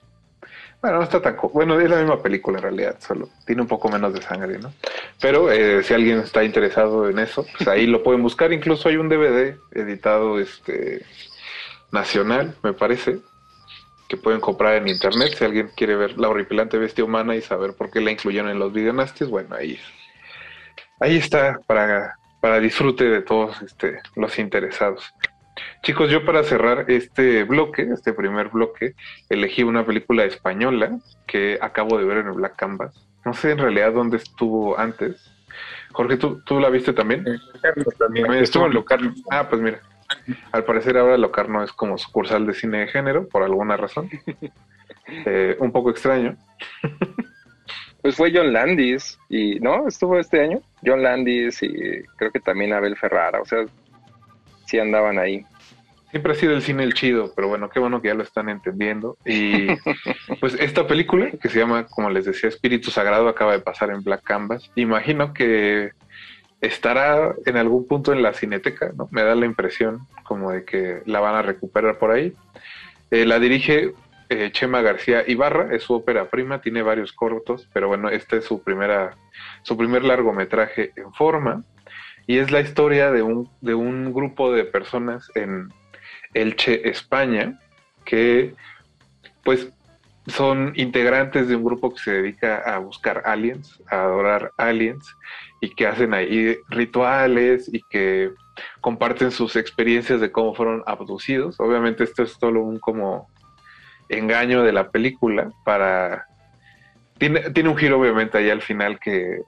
bueno, no está tan, bueno, es la misma película en realidad, solo tiene un poco menos de sangre, ¿no? Pero eh, si alguien está interesado en eso, pues ahí lo pueden buscar, incluso hay un DVD editado, este, nacional, me parece, que pueden comprar en internet si alguien quiere ver la horripilante bestia humana y saber por qué la incluyeron en los videonastis, bueno, ahí, ahí está para, para disfrute de todos este, los interesados. Chicos, yo para cerrar este bloque, este primer bloque, elegí una película española que acabo de ver en el Black Canvas. No sé en realidad dónde estuvo antes. Jorge, ¿tú, tú la viste también? También estuvo en. Ah, pues mira. Al parecer ahora Locarno es como sucursal de cine de género, por alguna razón. Eh, un poco extraño. Pues fue John Landis y, ¿no? Estuvo este año. John Landis y creo que también Abel Ferrara, o sea, sí andaban ahí. Siempre ha sido el cine el chido, pero bueno, qué bueno que ya lo están entendiendo. Y pues esta película, que se llama, como les decía, Espíritu Sagrado, acaba de pasar en Black Canvas. Imagino que estará en algún punto en la cineteca, ¿no? Me da la impresión como de que la van a recuperar por ahí. Eh, la dirige eh, Chema García Ibarra, es su ópera prima, tiene varios cortos, pero bueno, este es su primera, su primer largometraje en forma. Y es la historia de un, de un grupo de personas en Elche, España, que pues son integrantes de un grupo que se dedica a buscar aliens, a adorar aliens, y que hacen ahí rituales y que comparten sus experiencias de cómo fueron abducidos. Obviamente esto es solo un como engaño de la película para... Tiene, tiene un giro obviamente ahí al final que,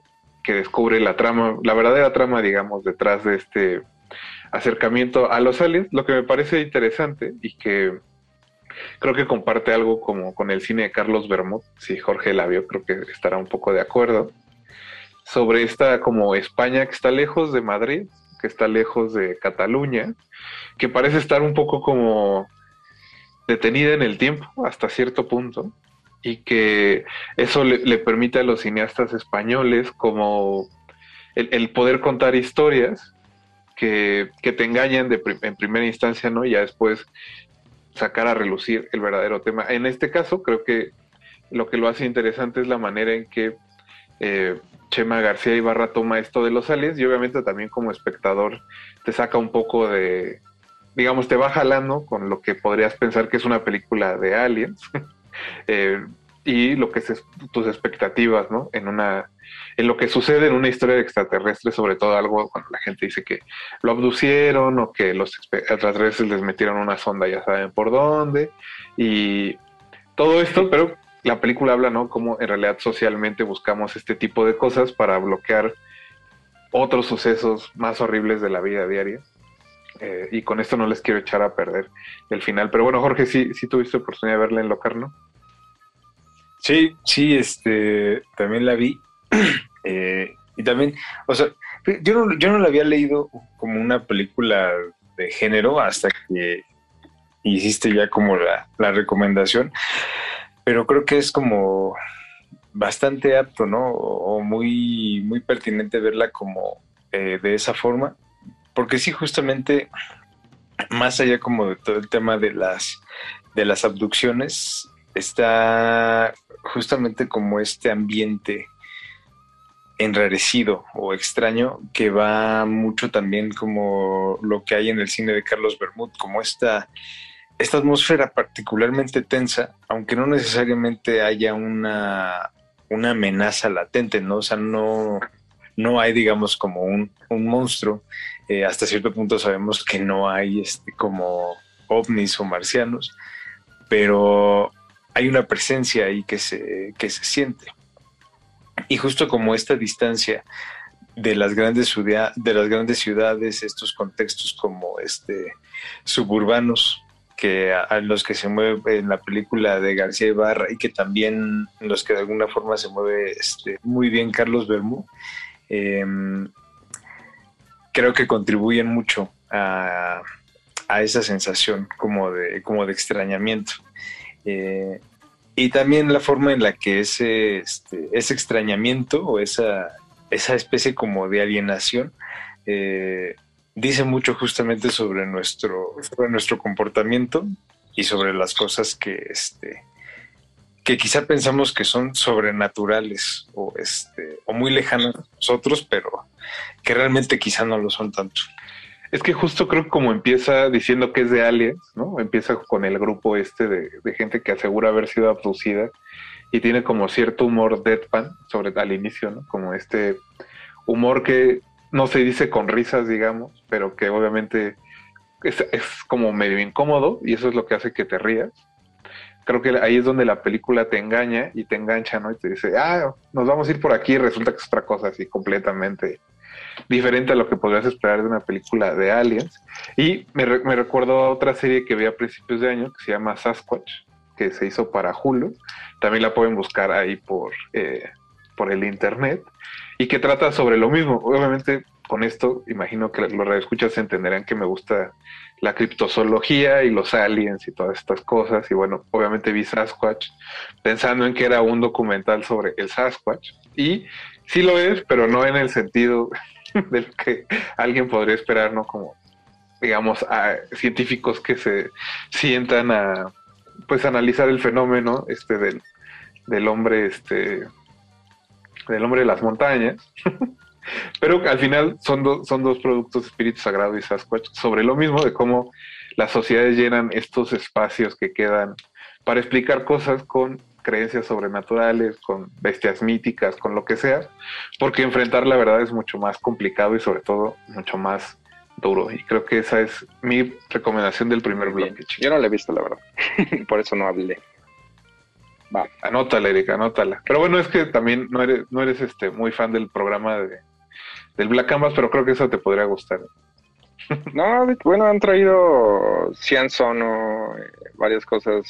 que descubre la trama, la verdadera trama, digamos, detrás de este acercamiento a los aliens, lo que me parece interesante y que creo que comparte algo como con el cine de Carlos Bermud, si Jorge la vio, creo que estará un poco de acuerdo, sobre esta como España que está lejos de Madrid, que está lejos de Cataluña, que parece estar un poco como detenida en el tiempo hasta cierto punto y que eso le, permite a los cineastas españoles como el, poder contar historias que, te engañan en primera instancia, ¿no? Y ya después sacar a relucir el verdadero tema. En este caso, creo que lo que lo hace interesante es la manera en que eh, Chema García Ibarra toma esto de los aliens y obviamente también como espectador te saca un poco de, digamos, te va jalando con lo que podrías pensar que es una película de aliens eh, y lo que es tus expectativas, ¿no? En una, en lo que sucede en una historia de extraterrestres, sobre todo algo cuando la gente dice que lo abducieron o que los extraterrestres les metieron una sonda, ya saben por dónde, y todo esto, pero la película habla, ¿no? Cómo en realidad socialmente buscamos este tipo de cosas para bloquear otros sucesos más horribles de la vida diaria. Eh, y con esto no les quiero echar a perder el final. Pero bueno, Jorge, sí, sí tuviste oportunidad de verla en Locarno. Sí, sí, este, también la vi. Eh, y también, o sea, yo no, yo no la había leído como una película de género hasta que hiciste ya como la, la recomendación, pero creo que es como bastante apto, ¿no? O, muy, muy pertinente verla como eh, de esa forma, porque sí, justamente, más allá como de todo el tema de las, de las abducciones, está justamente como este ambiente enrarecido o extraño que va mucho también como lo que hay en el cine de Carlos Bermud, como esta, esta atmósfera particularmente tensa, aunque no necesariamente haya una, una amenaza latente, ¿no? O sea, no, no hay, digamos, como un, un monstruo. Eh, hasta cierto punto sabemos que no hay este, como ovnis o marcianos, pero hay una presencia ahí que se, que se siente. Y justo como esta distancia de las grandes de las grandes ciudades, estos contextos como este suburbanos que a, los que se mueve en la película de García Ibarra y que también los que de alguna forma se mueve este, muy bien Carlos Bermú, em, creo que contribuyen mucho a, a esa sensación como de, como de extrañamiento. Eh, y también la forma en la que ese, este, ese extrañamiento o esa, esa especie como de alienación eh, dice mucho justamente sobre nuestro, sobre nuestro comportamiento y sobre las cosas que, este, que quizá pensamos que son sobrenaturales o, este, o muy lejanas a nosotros, pero que realmente quizá no lo son tanto. Es que justo creo que como empieza diciendo que es de aliens, ¿no? Empieza con el grupo este de, de gente que asegura haber sido abducida y tiene como cierto humor deadpan sobre al inicio, ¿no? Como este humor que no se dice con risas, digamos, pero que obviamente es, es como medio incómodo y eso es lo que hace que te rías. Creo que ahí es donde la película te engaña y te engancha, ¿no? Y te dice, ah, nos vamos a ir por aquí y resulta que es otra cosa así completamente diferente a lo que podrías esperar de una película de aliens. Y me, re- me recuerdo a otra serie que vi a principios de año que se llama Sasquatch, que se hizo para Hulu. También la pueden buscar ahí por, eh, por el internet. Y que trata sobre lo mismo. Obviamente, con esto, imagino que los radioescuchas entenderán que me gusta la criptozoología y los aliens y todas estas cosas. Y bueno, obviamente vi Sasquatch pensando en que era un documental sobre el Sasquatch. Y sí lo es, pero no en el sentido del que alguien podría esperar, ¿no? Como, digamos, a científicos que se sientan a, pues, analizar el fenómeno este del, del hombre, este, del hombre de las montañas. Pero al final son, son dos productos, Espíritu Sagrado y Sasquatch, sobre lo mismo de cómo las sociedades llenan estos espacios que quedan para explicar cosas con creencias sobrenaturales, con bestias míticas, con lo que sea, porque enfrentar la verdad es mucho más complicado y sobre todo mucho más duro. Y creo que esa es mi recomendación del primer bloque. Yo no la he visto, la verdad. Por eso no hablé. Va. Anótala, Erika, anótala. Pero bueno, es que también no eres, no eres este muy fan del programa de, del Black Canvas, pero creo que eso te podría gustar. No, bueno, han traído Cian Sono, eh, varias cosas,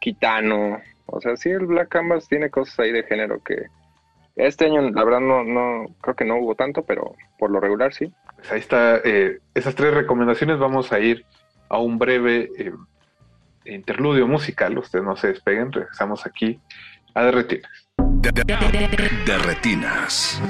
Kitano. O sea, sí, el Black Canvas tiene cosas ahí de género que este año, la verdad, no, no creo que no hubo tanto, pero por lo regular sí. Pues ahí está, eh, esas tres recomendaciones. Vamos a ir a un breve eh, interludio musical. Ustedes no se despeguen, regresamos aquí a Derretinas. De retinas.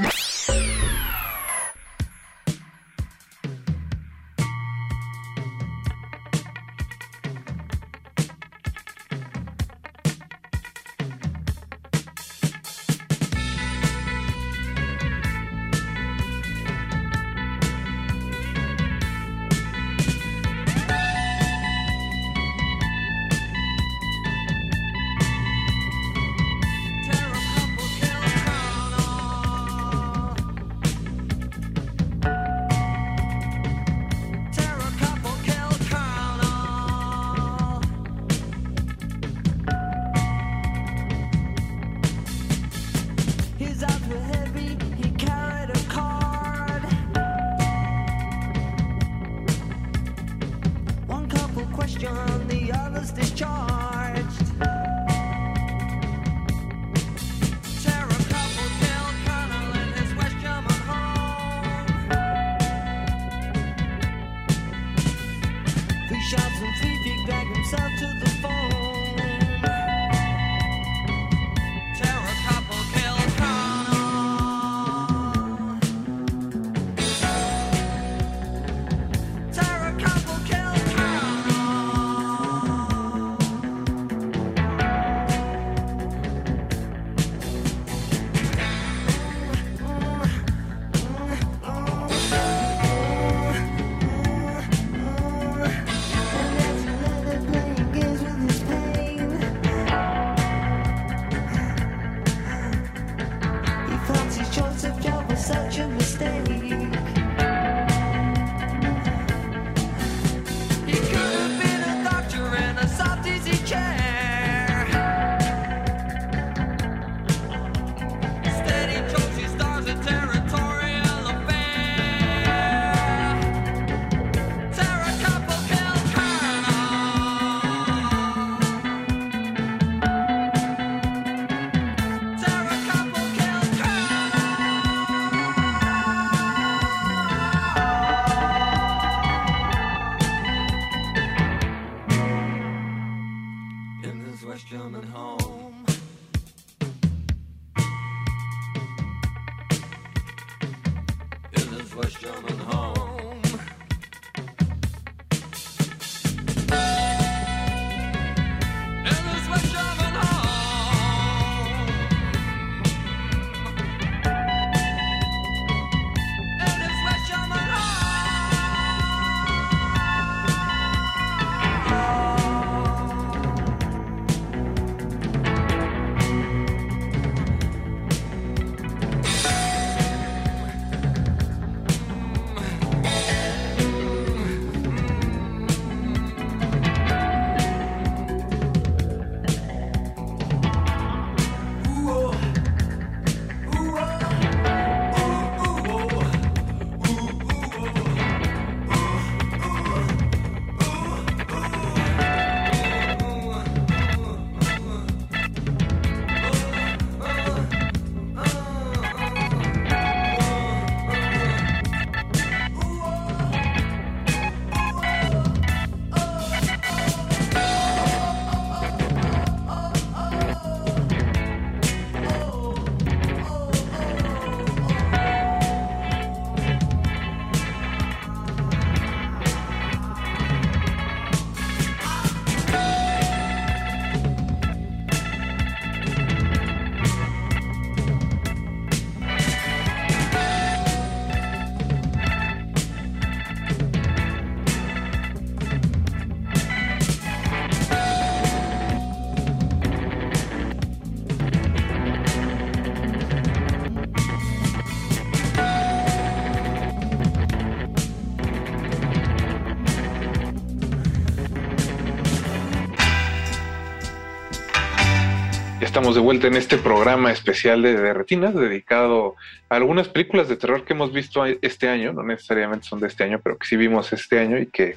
Estamos de vuelta en este programa especial de, de Retinas dedicado a algunas películas de terror que hemos visto este año, no necesariamente son de este año, pero que sí vimos este año y que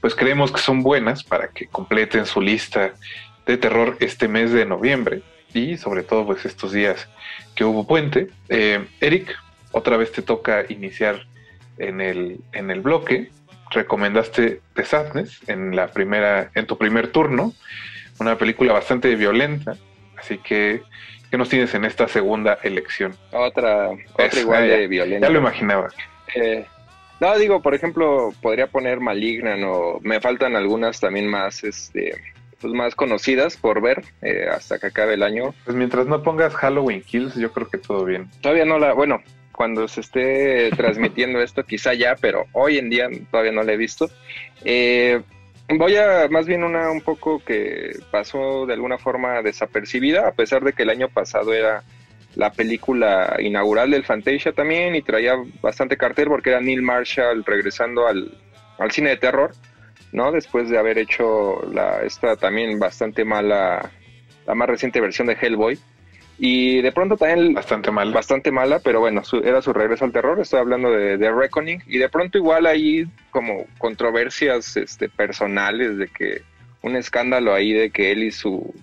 pues creemos que son buenas para que completen su lista de terror este mes de noviembre y sobre todo pues estos días que hubo puente. Eh, Eric, otra vez te toca iniciar en el, en el bloque. Recomendaste The Sadness en la primera, en tu primer turno, una película bastante violenta, así que ¿qué nos tienes en esta segunda elección? Otra, otra igual ya- de violenta. Ya lo imaginaba. Eh, no, digo, por ejemplo, podría poner Malignan o me faltan algunas también más, este, pues más conocidas por ver eh, hasta que acabe el año. Pues mientras no pongas Halloween Kills, yo creo que todo bien. Todavía no la, bueno, cuando se esté transmitiendo esto, quizá ya, pero hoy en día todavía no la he visto. Eh, voy a más bien una un poco que pasó de alguna forma desapercibida, a pesar de que el año pasado era la película inaugural del Fantasia también y traía bastante cartel porque era Neil Marshall regresando al, al cine de terror, ¿no? Después de haber hecho la, esta también bastante mala, la más reciente versión de Hellboy. Y de pronto también... Bastante mala. Bastante mala, pero bueno, su- era su regreso al terror. Estoy hablando de, de Reckoning. Y de pronto igual ahí como controversias este, personales de que un escándalo ahí de que él y su...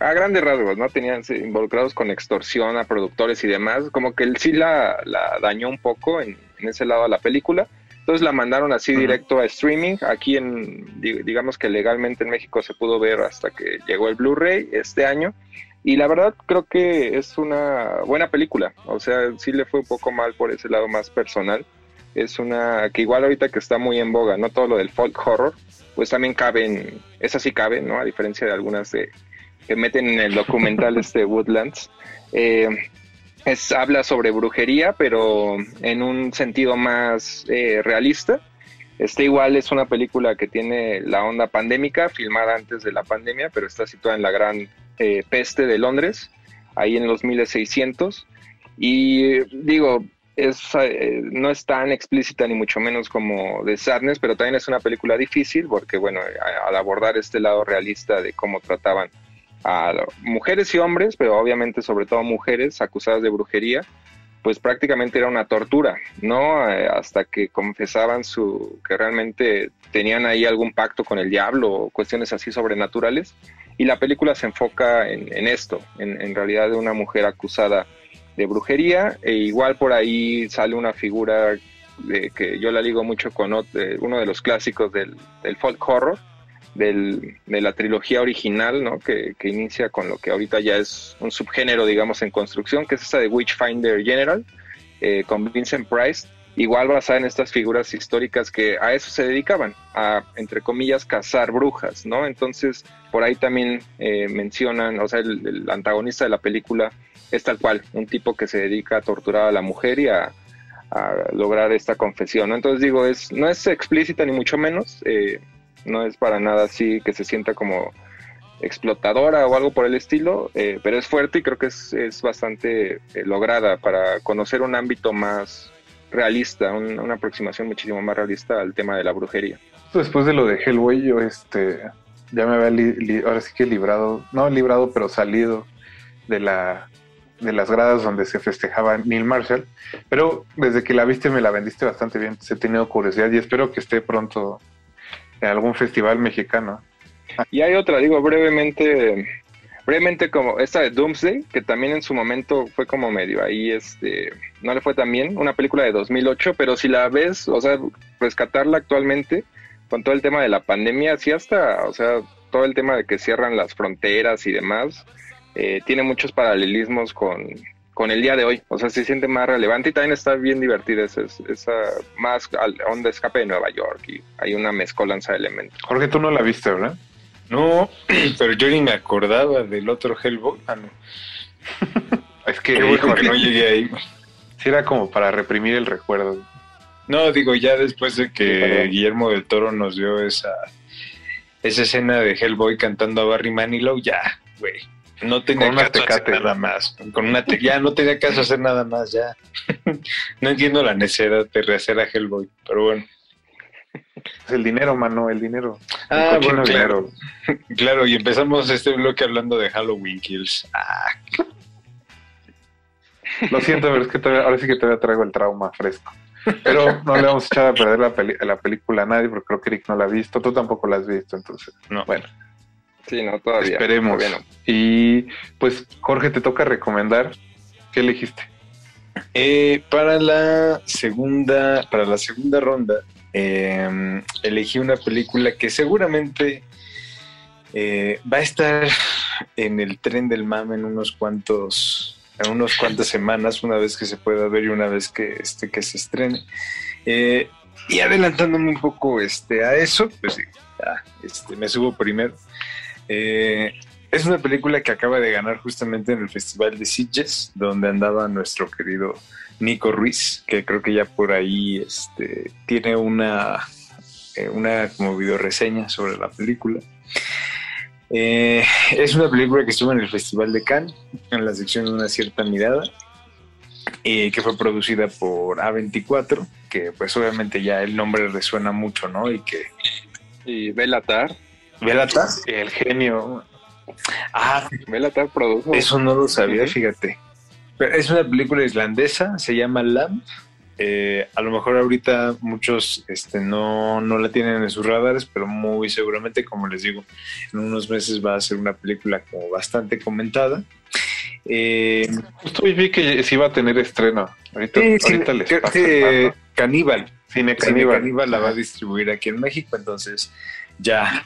A grandes rasgos, ¿no? Tenían involucrados con extorsión a productores y demás. Como que él sí la, la dañó un poco en, en ese lado a la película. Entonces la mandaron así directo a streaming. Aquí en, di- digamos que legalmente en México se pudo ver hasta que llegó el Blu-ray este año. Y la verdad creo que es una buena película. O sea, sí le fue un poco mal por ese lado más personal. Es una que igual ahorita que está muy en boga, no todo lo del folk horror, pues también caben, esa sí cabe, ¿no? A diferencia de algunas de, que meten en el documental este Woodlands. Eh, es, habla sobre brujería, pero en un sentido más eh, realista. Este igual es una película que tiene la onda pandémica, filmada antes de la pandemia, pero está situada en la gran eh, peste de Londres, ahí en los 1600. Y digo, es, eh, no es tan explícita ni mucho menos como The Sadness, pero también es una película difícil porque, bueno, al abordar este lado realista de cómo trataban a mujeres y hombres, pero obviamente sobre todo mujeres acusadas de brujería, pues prácticamente era una tortura, ¿no? Eh, hasta que confesaban su que realmente tenían ahí algún pacto con el diablo o cuestiones así sobrenaturales. Y la película se enfoca en, esto, en, realidad de una mujer acusada de brujería, e igual por ahí sale una figura de, que yo la ligo mucho con ot- eh, uno de los clásicos del, del folk horror, del- de la trilogía original, ¿no? Que, inicia con lo que ahorita ya es un subgénero, digamos, en construcción, que es esa de Witchfinder General, eh, con Vincent Price, igual basada en estas figuras históricas que a eso se dedicaban, a, entre comillas, cazar brujas, ¿no? Entonces, por ahí también eh, mencionan, o sea, el, antagonista de la película es tal cual, un tipo que se dedica a torturar a la mujer y a, a lograr esta confesión, ¿no? Entonces digo, es, no es explícita ni mucho menos, eh, no es para nada así que se sienta como explotadora o algo por el estilo, eh, pero es fuerte y creo que es, es bastante eh, lograda para conocer un ámbito más realista, un- una aproximación muchísimo más realista al tema de la brujería. Después de lo de Hellboy, yo este ya me había li- li- ahora sí que librado, no librado, pero salido de la de las gradas donde se festejaba Neil Marshall, pero desde que la viste me la vendiste bastante bien, entonces he tenido curiosidad y espero que esté pronto en algún festival mexicano. Y hay otra, digo brevemente, brevemente como esta de Doomsday, que también en su momento fue como medio ahí, este, no le fue tan bien, una película de 2008, pero si la ves, o sea, rescatarla actualmente con todo el tema de la pandemia, sí hasta, o sea, todo el tema de que cierran las fronteras y demás, eh, tiene muchos paralelismos con, con el día de hoy, o sea, se siente más relevante y también está bien divertida esa, esa más al- onda escape de Nueva York y hay una mezcolanza de elementos. Jorge, tú no la viste, ¿verdad? No, pero yo ni me acordaba del otro Hellboy. Ah, no. Es que, híjole, que no llegué ahí. Sí era como para reprimir el recuerdo. No, digo, ya después de que Sí. Guillermo del Toro nos dio esa, esa escena de Hellboy cantando a Barry Manilow, ya, güey. No tenía Con caso hacer nada más. Con una te- ya no tenía caso hacer nada más, ya. no entiendo la necesidad de rehacer a Hellboy, pero bueno. Es el dinero, mano, el dinero. Ah, bueno, dinero. claro. Claro, y empezamos este bloque hablando de Halloween Kills. Ah, Lo siento, pero es que todavía- ahora sí que todavía traigo el trauma fresco. Pero no le vamos a echar a perder la, peli- la película a nadie porque creo que Eric no la ha visto. Tú tampoco la has visto, entonces. No. Bueno, Sí, no, todavía. esperemos. Todavía no. Y pues, Jorge, te toca recomendar. ¿Qué elegiste? Eh, para la segunda, para la segunda ronda, eh, elegí una película que seguramente eh, va a estar en el tren del mame en unos cuantos, en unos cuantas semanas, una vez que se pueda ver y una vez que este que se estrene. Eh, y adelantándome un poco este, a eso, pues ya, este, me subo primero. Eh, es una película que acaba de ganar justamente en el Festival de Sitges, donde andaba nuestro querido Nico Ruiz, que creo que ya por ahí este, tiene una, eh, una como video reseña sobre la película. Eh, es una película que estuvo en el Festival de Cannes, en la sección de una cierta mirada, eh, que fue producida por A24, que pues obviamente ya el nombre resuena mucho, ¿no? Y que... Y Belatar. ¿Belatar? El genio. Ah, Belatar produjo. Eso no lo sabía, fíjate. Pero es una película islandesa, se llama Lamb. Eh, a lo mejor ahorita muchos este, no, no la tienen en sus radares, pero muy seguramente, como les digo, en unos meses va a ser una película como bastante comentada. Eh, Justo hoy vi que sí iba a tener estreno. Ahorita, sí, ahorita Cine- les que dato. Caníbal. Cine Caníbal. La va a distribuir aquí en México, entonces ya.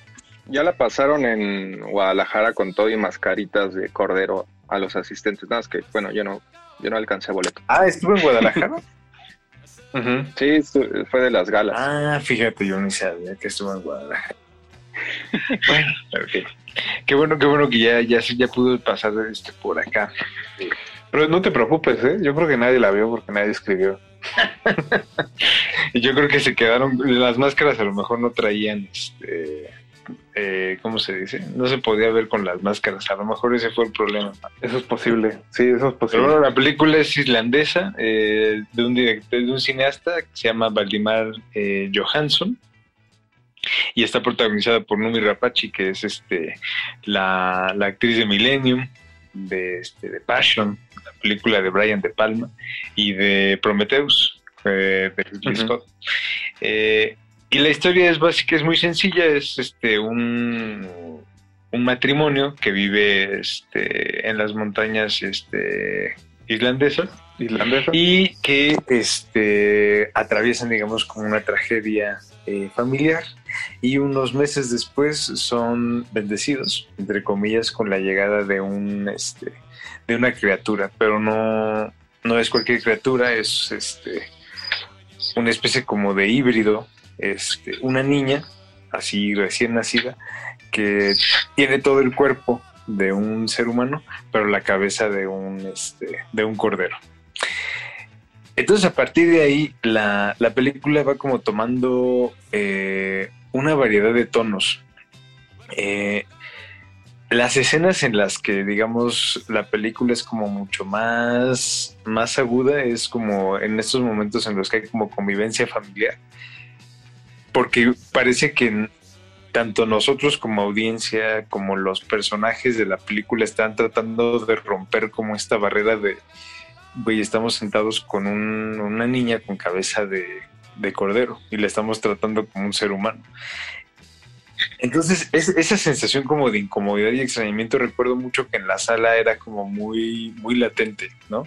Ya la pasaron en Guadalajara con todo y mascaritas de cordero a los asistentes. Nada más que, bueno, yo no, yo no alcancé boleto. Ah, estuvo en Guadalajara. Sí, fue de las galas. Ah, fíjate, yo ni sabía que estuvo en Guadalajara. bueno, ok. Qué bueno, qué bueno que ya, ya, ya pudo pasar este por acá. Pero no te preocupes, ¿eh? Yo creo que nadie la vio porque nadie escribió. Y yo creo que se quedaron, las máscaras a lo mejor no traían, este, eh, ¿cómo se dice? No se podía ver con las máscaras, a lo mejor ese fue el problema. Eso es posible, sí, eso es Pero posible. bueno, la película es islandesa, eh, de un director, de un cineasta que se llama Valdimar eh, Johansson. Y está protagonizada por Numi Rapace, que es este la, la actriz de Millennium, de, este, de Passion, la película de Brian De Palma, y de Prometheus, eh, de Ridley. Scott. Eh, y la historia es básica, es muy sencilla, es este un, un matrimonio que vive este, en las montañas este, islandesas Islandesa. y que este, atraviesan, digamos, como una tragedia eh, familiar y unos meses después son bendecidos, entre comillas, con la llegada de un este, de una criatura, pero no, no es cualquier criatura, es este una especie como de híbrido, este, una niña, así recién nacida, que tiene todo el cuerpo de un ser humano, pero la cabeza de un, este, de un cordero. Entonces a partir de ahí la, la película va como tomando eh, una variedad de tonos. Eh, las escenas en las que, digamos, la película es como mucho más, más aguda, es como en estos momentos en los que hay como convivencia familiar. Porque parece que tanto nosotros como audiencia, como los personajes de la película están tratando de romper como esta barrera de, güey, estamos sentados con un- una niña con cabeza de, de cordero y la estamos tratando como un ser humano. Entonces, es- esa sensación como de incomodidad y extrañamiento, recuerdo mucho que en la sala era como muy, muy latente, ¿no?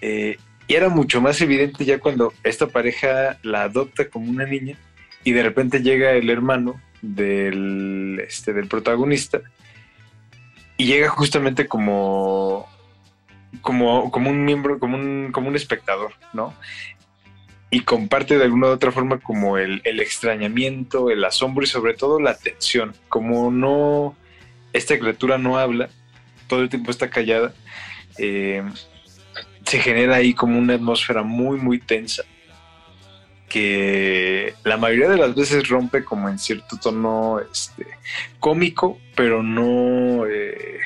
Eh, y era mucho más evidente ya cuando esta pareja la adopta como una niña y de repente llega el hermano del, este, del protagonista y llega justamente como, como, como un miembro, como un, como un espectador, ¿no? Y comparte de alguna u otra forma como el, el extrañamiento, el asombro y sobre todo la tensión. Como no, esta criatura no habla, todo el tiempo está callada, eh, se genera ahí como una atmósfera muy, muy tensa que la mayoría de las veces rompe como en cierto tono este, cómico, pero no, eh,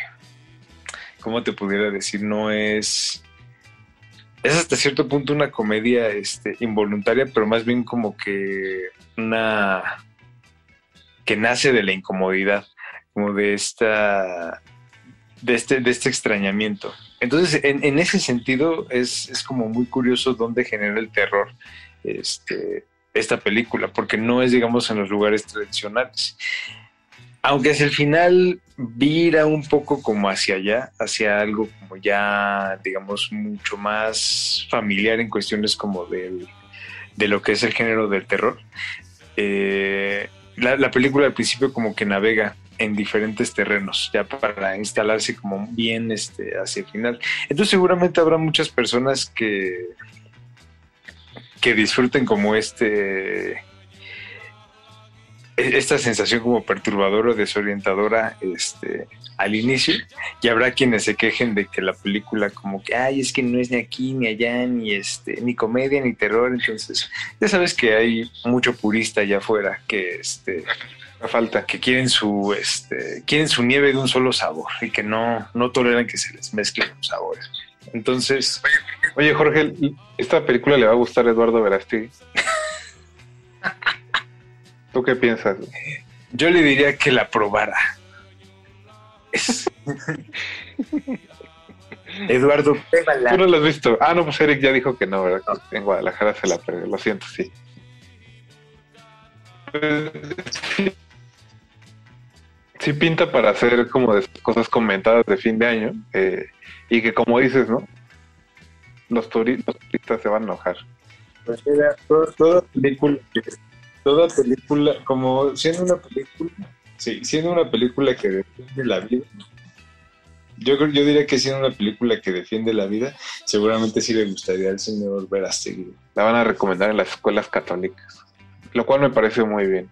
¿cómo te pudiera decir? No es... Es hasta cierto punto una comedia este, involuntaria, pero más bien como que una... que nace de la incomodidad, como de esta, de este, de este extrañamiento. Entonces, en, en ese sentido, es, es como muy curioso dónde genera el terror este, esta película, porque no es, digamos, en los lugares tradicionales. Aunque hacia el final vira un poco como hacia allá, hacia algo como ya, digamos, mucho más familiar en cuestiones como del, de lo que es el género del terror. Eh, la, la película al principio como que navega en diferentes terrenos, ya para instalarse como bien este, hacia el final. Entonces seguramente habrá muchas personas que, que disfruten como este e- esta sensación como perturbadora o desorientadora este, al inicio. Y habrá quienes se quejen de que la película como que ay es que no es ni aquí ni allá ni este ni comedia ni terror entonces ya sabes que hay mucho purista allá afuera que este falta que quieren su este quieren su nieve de un solo sabor y que no no toleran que se les mezclen los sabores entonces Oye, Jorge, ¿esta película le va a gustar a Eduardo Verástegui? ¿Tú qué piensas? Yo le diría que la probara. Eduardo, pruébala. Tú no lo has visto. Ah, no, pues Eric ya dijo que no, ¿verdad? En Guadalajara se la perdió. Lo siento, sí. Pues, sí. Pinta para hacer como de cosas comentadas de fin de año. eh, y que como dices, ¿no? Los, turi- los turistas se van a enojar. Pues mira, toda, toda película, toda película, como siendo una película, sí, siendo una película que defiende la vida, yo creo, yo diría que siendo una película que defiende la vida, seguramente sí le gustaría al señor Verástegui. La van a recomendar en las escuelas católicas. Lo cual me parece muy bien.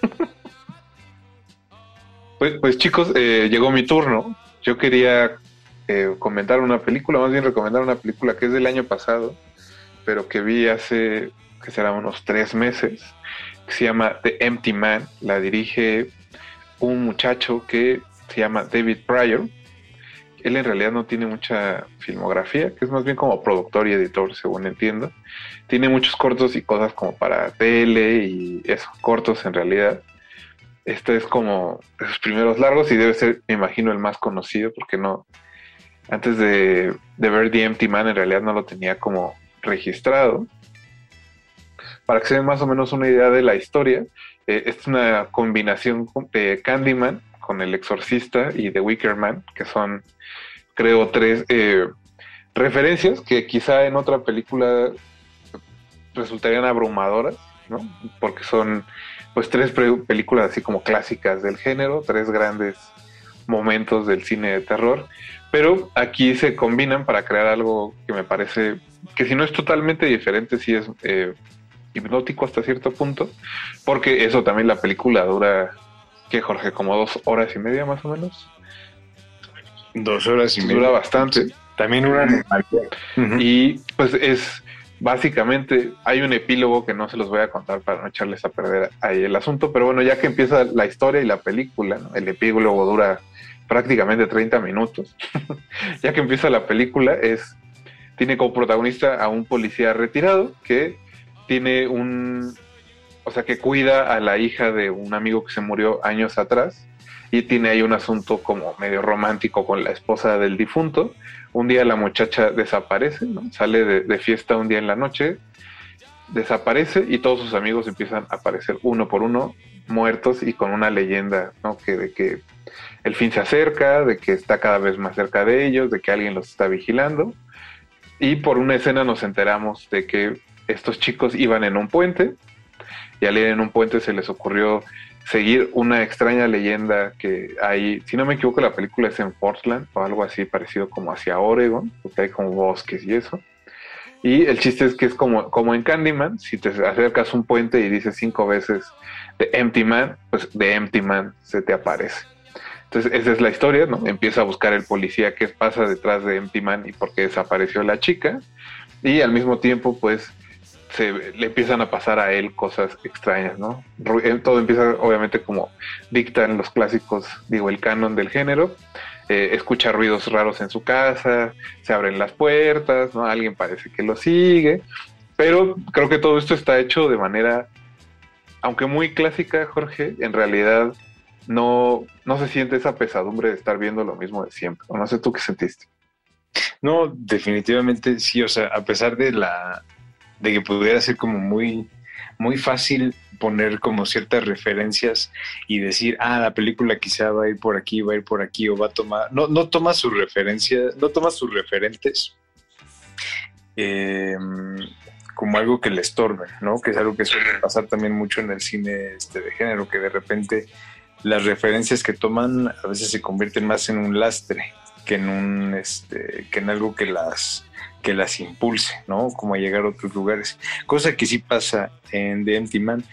Pues, pues chicos, eh, llegó mi turno. Yo quería comentar una película, más bien recomendar una película que es del año pasado, pero que vi hace, que será unos tres meses, que se llama The Empty Man. La dirige un muchacho que se llama David Pryor. Él en realidad no tiene mucha filmografía, que es más bien como productor y editor, según entiendo. Tiene muchos cortos y cosas como para tele y esos cortos en realidad. Este es como sus primeros largos y debe ser, me imagino, el más conocido, porque no. Antes de, ver The Empty Man, en realidad no lo tenía como registrado. Para que se den más o menos una idea de la historia, eh, es una combinación de Candyman con El Exorcista y The Wicker Man, que son, creo, tres eh, referencias que quizá en otra película resultarían abrumadoras, ¿no? Porque son pues tres películas así como clásicas del género, tres grandes momentos del cine de terror, pero aquí se combinan para crear algo que me parece que si no es totalmente diferente, sí es eh, hipnótico hasta cierto punto, porque eso también la película dura, que Jorge, como dos horas y media más o menos. Dos horas y media. Dura bastante. También una Y pues es básicamente hay un epílogo que no se los voy a contar para no echarles a perder ahí el asunto, pero bueno, ya que empieza la historia y la película, ¿no? el epílogo dura prácticamente 30 minutos. ya que empieza la película es tiene como protagonista a un policía retirado que tiene un o sea, que cuida a la hija de un amigo que se murió años atrás y tiene ahí un asunto como medio romántico con la esposa del difunto. Un día la muchacha desaparece, ¿no? sale de, de fiesta un día en la noche, desaparece y todos sus amigos empiezan a aparecer uno por uno muertos y con una leyenda, ¿no? Que de que el fin se acerca, de que está cada vez más cerca de ellos, de que alguien los está vigilando. Y por una escena nos enteramos de que estos chicos iban en un puente y al ir en un puente se les ocurrió seguir una extraña leyenda que hay, si no me equivoco, la película es en Portland o algo así parecido como hacia Oregon, porque hay como bosques y eso. Y el chiste es que es como, como en Candyman, si te acercas a un puente y dices cinco veces The Empty Man, pues The Empty Man se te aparece. Entonces esa es la historia, ¿no? Empieza a buscar el policía qué pasa detrás de Empty Man y por qué desapareció la chica. Y al mismo tiempo, pues, se, le empiezan a pasar a él cosas extrañas, ¿no? Eh, Todo empieza, obviamente, como dictan los clásicos, digo, el canon del género. Eh, escucha ruidos raros en su casa, se abren las puertas, ¿no? Alguien parece que lo sigue. Pero creo que todo esto está hecho de manera aunque muy clásica, Jorge, en realidad no, no se siente esa pesadumbre de estar viendo lo mismo de siempre. O no sé tú qué sentiste. No, definitivamente sí, o sea, a pesar de la de que pudiera ser como muy muy fácil poner como ciertas referencias y decir, ah, la película quizá va a ir por aquí, va a ir por aquí o va a tomar, no no toma sus referencias, no toma sus referentes eh, como algo que le estorbe, ¿no? Que es algo que suele pasar también mucho en el cine este de género, que de repente las referencias que toman a veces se convierten más en un lastre que en un este que en algo que las que las impulse, ¿no? Como a llegar a otros lugares. Cosa que sí pasa en The Empty Man.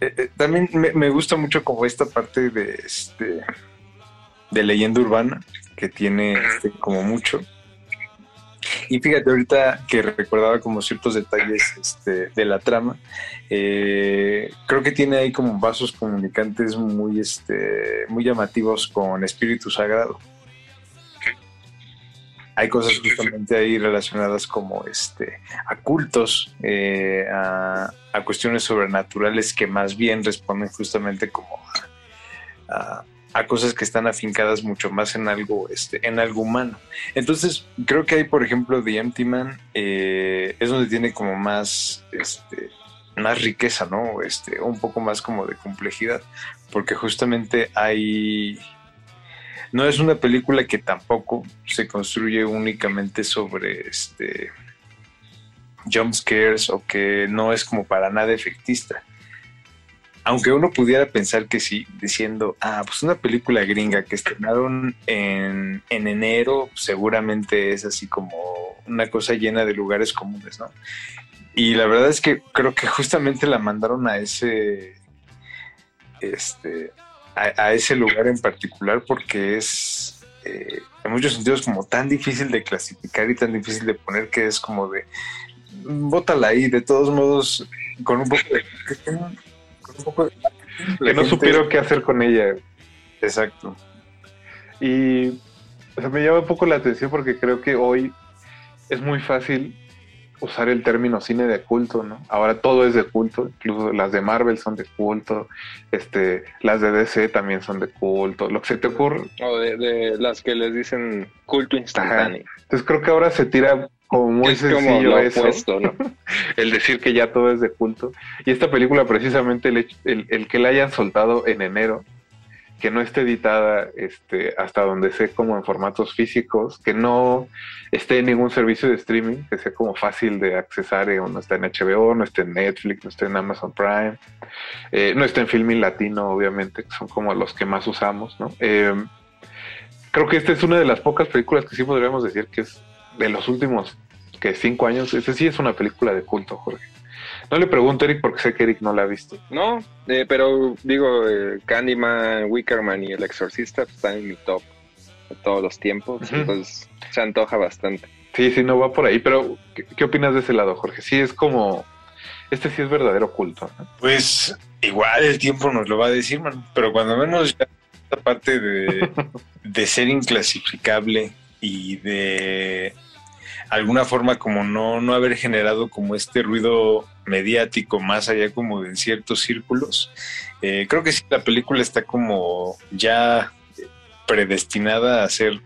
Eh, eh, también me, me gusta mucho como esta parte de este de leyenda urbana que tiene este, como mucho. Y fíjate, ahorita que recordaba como ciertos detalles este, de la trama, eh, creo que tiene ahí como vasos comunicantes muy, este, muy llamativos con Espíritu Sagrado. Hay cosas justamente ahí relacionadas como este, a cultos, eh, a, a cuestiones sobrenaturales que más bien responden justamente como a, a- a cosas que están afincadas mucho más en algo, este, en algo humano. Entonces, creo que ahí, por ejemplo, The Empty Man eh, es donde tiene como más, este, más riqueza, ¿no? Este, un poco más como de complejidad, porque justamente hay... No es una película que tampoco se construye únicamente sobre este o que no es como para nada efectista. Aunque uno pudiera pensar que sí, diciendo, ah, pues una película gringa que estrenaron en, en enero, seguramente es así como una cosa llena de lugares comunes, ¿no? Y la verdad es que creo que justamente la mandaron a ese, este, a, a ese lugar en particular porque es, eh, en muchos sentidos, como tan difícil de clasificar y tan difícil de poner que es como de, bótala ahí, de todos modos, con un poco de... un poco Que no gente- supieron qué hacer con ella. Exacto. Y o sea, me llama un poco la atención porque creo que hoy es muy fácil usar el término cine de culto, ¿no? Ahora todo es de culto, incluso las de Marvel son de culto, este, las de DC también son de culto, lo que se te ocurre. O de, de las que les dicen culto instantáneo. Entonces creo que ahora se tira como muy Es como sencillo lo eso, opuesto, ¿no? el decir que ya todo es de culto. Y esta película precisamente el, el, el que la hayan soltado en enero, que no esté editada este, hasta donde sé como en formatos físicos, que no esté en ningún servicio de streaming, que sea como fácil de accesar, eh, no está en HBO, no está en Netflix, no está en Amazon Prime, eh, no está en Filmin Latino, obviamente, que son como los que más usamos, ¿no? Eh, creo que esta es una de las pocas películas que sí podríamos decir que es de los últimos que cinco años. Esta sí es una película de culto, Jorge. No le pregunto a Eric porque sé que Eric no la ha visto. No, eh, pero digo, eh, Candyman, Wickerman y El Exorcista están en mi top de todos los tiempos, Ujú. entonces se antoja bastante. Sí, sí, no va por ahí. Pero, ¿qué, qué opinas de ese lado, Jorge? Sí, es como. Este sí es verdadero culto. ¿no? Pues igual el tiempo nos lo va a decir, man. Pero cuando menos ya esta parte de, de ser inclasificable y de alguna forma como no, no haber generado como este ruido mediático más allá como de ciertos círculos, eh, creo que sí la película está como ya predestinada a ser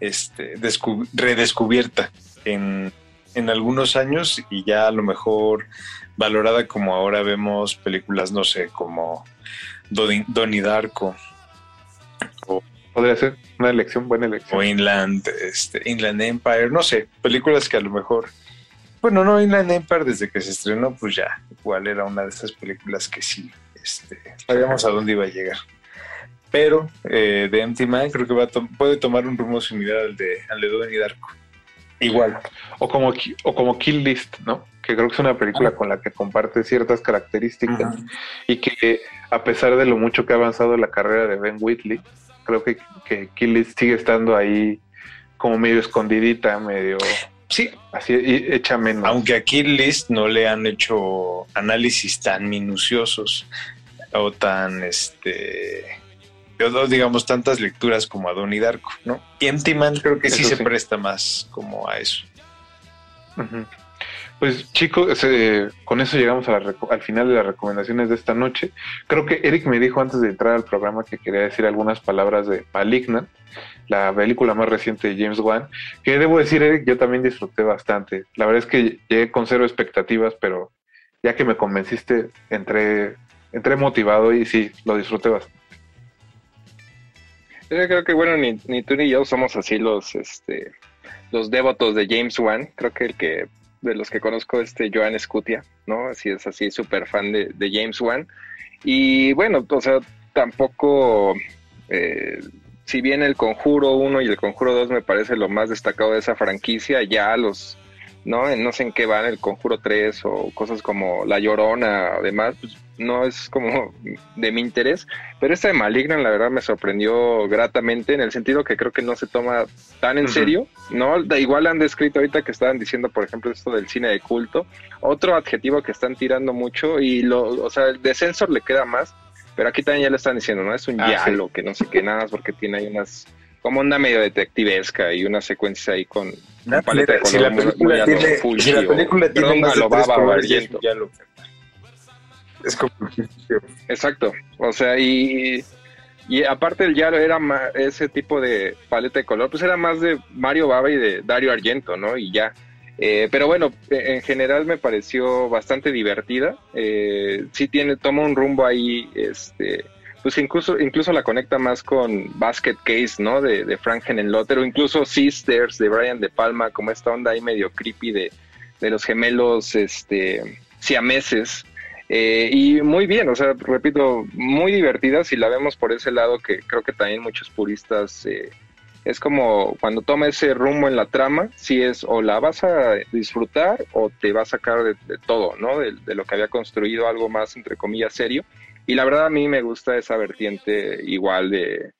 este, descu- redescubierta en, en algunos años y ya a lo mejor valorada como ahora vemos películas, no sé, como Doni- Donnie Darko Podría ser una elección, buena elección. o Inland, este, Inland Empire, no sé, películas que a lo mejor, bueno, no, Inland Empire desde que se estrenó, pues ya, igual era una de esas películas que sí, este, sabíamos a dónde iba a llegar. Pero eh, de Empty Man creo que va to- puede tomar un rumbo similar al de, al de Donnie Darko. Igual. O como, o como Kill List, ¿no? Que creo que es una película con la que comparte ciertas características y que a pesar de lo mucho que ha avanzado la carrera de Ben Whitley, creo que, que Kill List sigue estando ahí como medio escondidita, medio... Sí. Así hecha menos. Aunque aquí List no le han hecho análisis tan minuciosos o tan, este, o no digamos, tantas lecturas como a Donnie Darko, ¿no? Y Empty Man creo que sí se sí. presta más como a eso. Ujú. Pues chicos, con eso llegamos al final de las recomendaciones de esta noche. Creo que Eric me dijo antes de entrar al programa que quería decir algunas palabras de Malignant, la película más reciente de James Wan, que debo decir, Eric, yo también disfruté bastante. La verdad es que llegué con cero expectativas, pero ya que me convenciste, entré, entré motivado y sí, lo disfruté bastante. Yo creo que, bueno, ni, ni tú ni yo somos así los, este, los devotos de James Wan. Creo que el que, de los que conozco, este Joan Scutia, ¿no? Así es así, súper fan de, de James Wan. Y bueno, o sea, tampoco, eh, si bien el Conjuro 1 y el Conjuro 2 me parece lo más destacado de esa franquicia, ya los, ¿no? No sé en qué van, el Conjuro 3 o cosas como La Llorona, además, pues, no es como de mi interés. Pero esta de Malignan, la verdad, me sorprendió gratamente en el sentido que creo que no se toma tan en serio, ¿no? Da igual han descrito ahorita que estaban diciendo, por ejemplo, esto del cine de culto. Otro adjetivo que están tirando mucho y lo, o sea, el de Censor le queda más, pero aquí también ya le están diciendo, ¿no? Es un Ah, yalo, que no sé qué, nada más porque tiene ahí unas, como onda medio detectivesca y unas secuencias ahí con, con paleta de si la película muy a lo tiene, Fulci si la o- película tiene perdón, más a de lo tres Baba colores, ya es Argento. un yalo. Es como Exacto, o sea, y, y aparte el Yaro era ma- ese tipo de paleta de color, pues era más de Mario Baba y de Dario Argento, ¿no? Y ya. Eh, pero bueno, eh, en general me pareció bastante divertida. Eh, sí tiene, toma un rumbo ahí, este, pues incluso, incluso la conecta más con Basket Case, ¿no? De, de Frank Henenlotter, o incluso Sisters de Brian De Palma, como esta onda ahí medio creepy de, de los gemelos, este, siameses. Eh, y muy bien, o sea, repito, muy divertida si la vemos por ese lado que creo que también muchos puristas eh, es como cuando toma ese rumbo en la trama, si es o la vas a disfrutar o te va a sacar de, todo, ¿no? De, de lo que había construido algo más, entre comillas, serio. Y la verdad a mí me gusta esa vertiente igual de,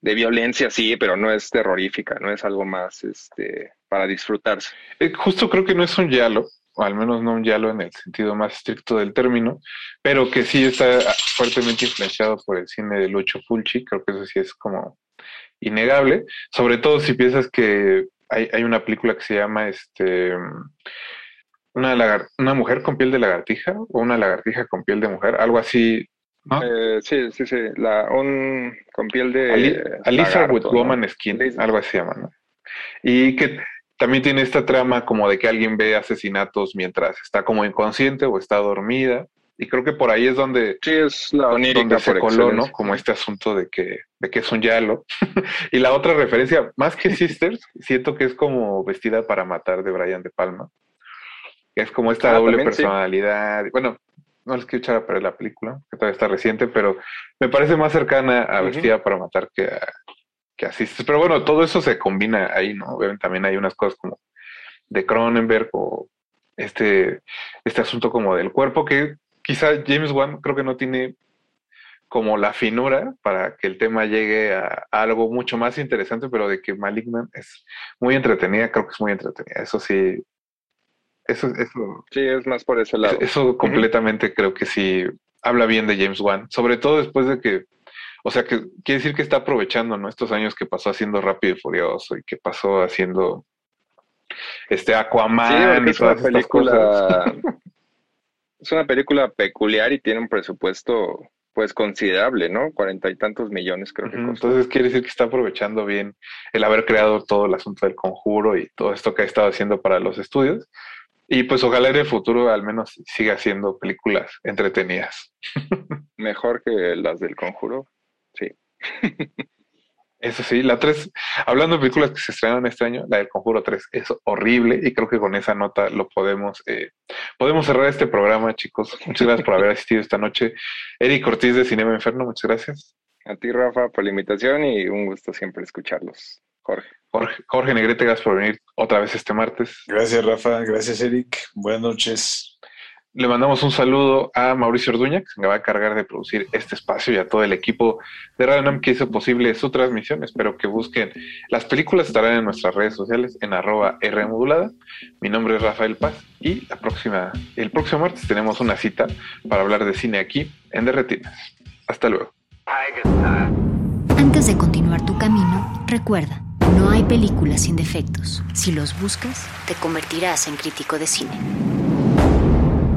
de violencia, sí, pero no es terrorífica, no es algo más este, para disfrutarse. Eh, justo creo que no es un yalo, o al menos no un yalo en el sentido más estricto del término, pero que sí está fuertemente influenciado por el cine de Lucho Fulci, creo que eso sí es como innegable, sobre todo si piensas que hay, hay una película que se llama este una, lagar- una mujer con piel de lagartija o una lagartija con piel de mujer, algo así, ¿no? Eh, sí, sí, sí, la, un con piel de... Ali- Alisa with ¿no? Woman Skin, algo así se llama, ¿no? Y que también tiene esta trama como de que alguien ve asesinatos mientras está como inconsciente o está dormida. Y creo que por ahí es donde, sí, es la donde se coló, ¿no? Como este asunto de que, de que es un yalo. y la otra referencia, más que Sisters, siento que es como Vestida para Matar de Brian De Palma. Es como esta Ah, doble también, sí. personalidad. Bueno, no les quiero echar a perder la película, que todavía está reciente, pero me parece más cercana a. Vestida para Matar que a, que a Sisters. Pero bueno, todo eso se combina ahí, ¿no? Obviamente también hay unas cosas como de Cronenberg o este, este asunto como del cuerpo que quizá James Wan creo que no tiene como la finura para que el tema llegue a, a algo mucho más interesante, pero de que Malignant es muy entretenida, creo que es muy entretenida. Eso sí, eso, eso, Sí, es más por ese lado. eso completamente creo que sí habla bien de James Wan, sobre todo después de que, o sea, que quiere decir que está aprovechando, ¿no? Estos años que pasó haciendo Rápido y Furioso y que pasó haciendo este Aquaman y es una todas cosas. película... es una película peculiar y tiene un presupuesto pues considerable, ¿no? Cuarenta y tantos millones creo que costó. Entonces quiere decir que está aprovechando bien el haber creado todo el asunto del conjuro y todo esto que ha estado haciendo para los estudios. Y pues ojalá en el futuro al menos siga haciendo películas entretenidas. Mejor que las del Conjuro. Sí. Eso sí, la 3, hablando de películas que se estrenaron este año, la del Conjuro 3 es horrible y creo que con esa nota lo podemos, eh, podemos cerrar este programa, chicos. Muchas gracias por haber asistido esta noche. Eric Ortiz de Cinema Inferno, muchas gracias. A ti, Rafa, por la invitación y un gusto siempre escucharlos. Jorge. Jorge, Jorge Negrete, gracias por venir otra vez este martes. Gracias, Rafa. Gracias, Eric. Buenas noches. Le mandamos un saludo a Mauricio Orduña, que se va a cargar de producir este espacio y a todo el equipo de Radio que hizo posible su transmisión. Espero que busquen. Las películas estarán en nuestras redes sociales en arroba Rmodulada. Mi nombre es Rafael Paz y la próxima, el próximo martes tenemos una cita para hablar de cine aquí en Derretinas. Hasta luego. Antes de continuar tu camino, recuerda, no hay películas sin defectos. Si los buscas, te convertirás en crítico de cine.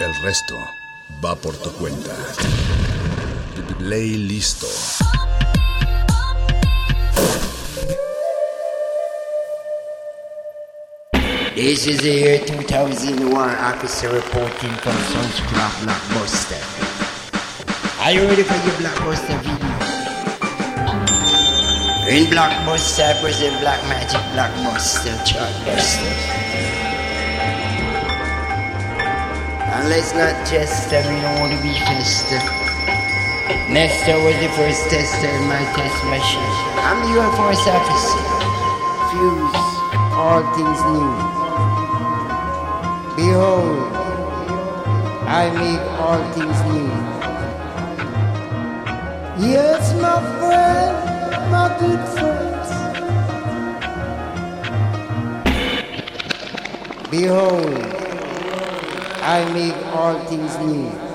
El resto va por tu cuenta. Play listo. This is the year 2001 officer reporting from Sunscrap Blockbuster. Are you ready for your Blockbuster video? In Blockbuster, I present Black Magic Blockbuster Chartbuster. And let's not jest, I we don't want to be festive. Nesta was the first tester in my test machine. I'm the Force officer. Fuse all things new. Behold, I make all things new. Yes, my friend, my good friends. Behold, I make all things new.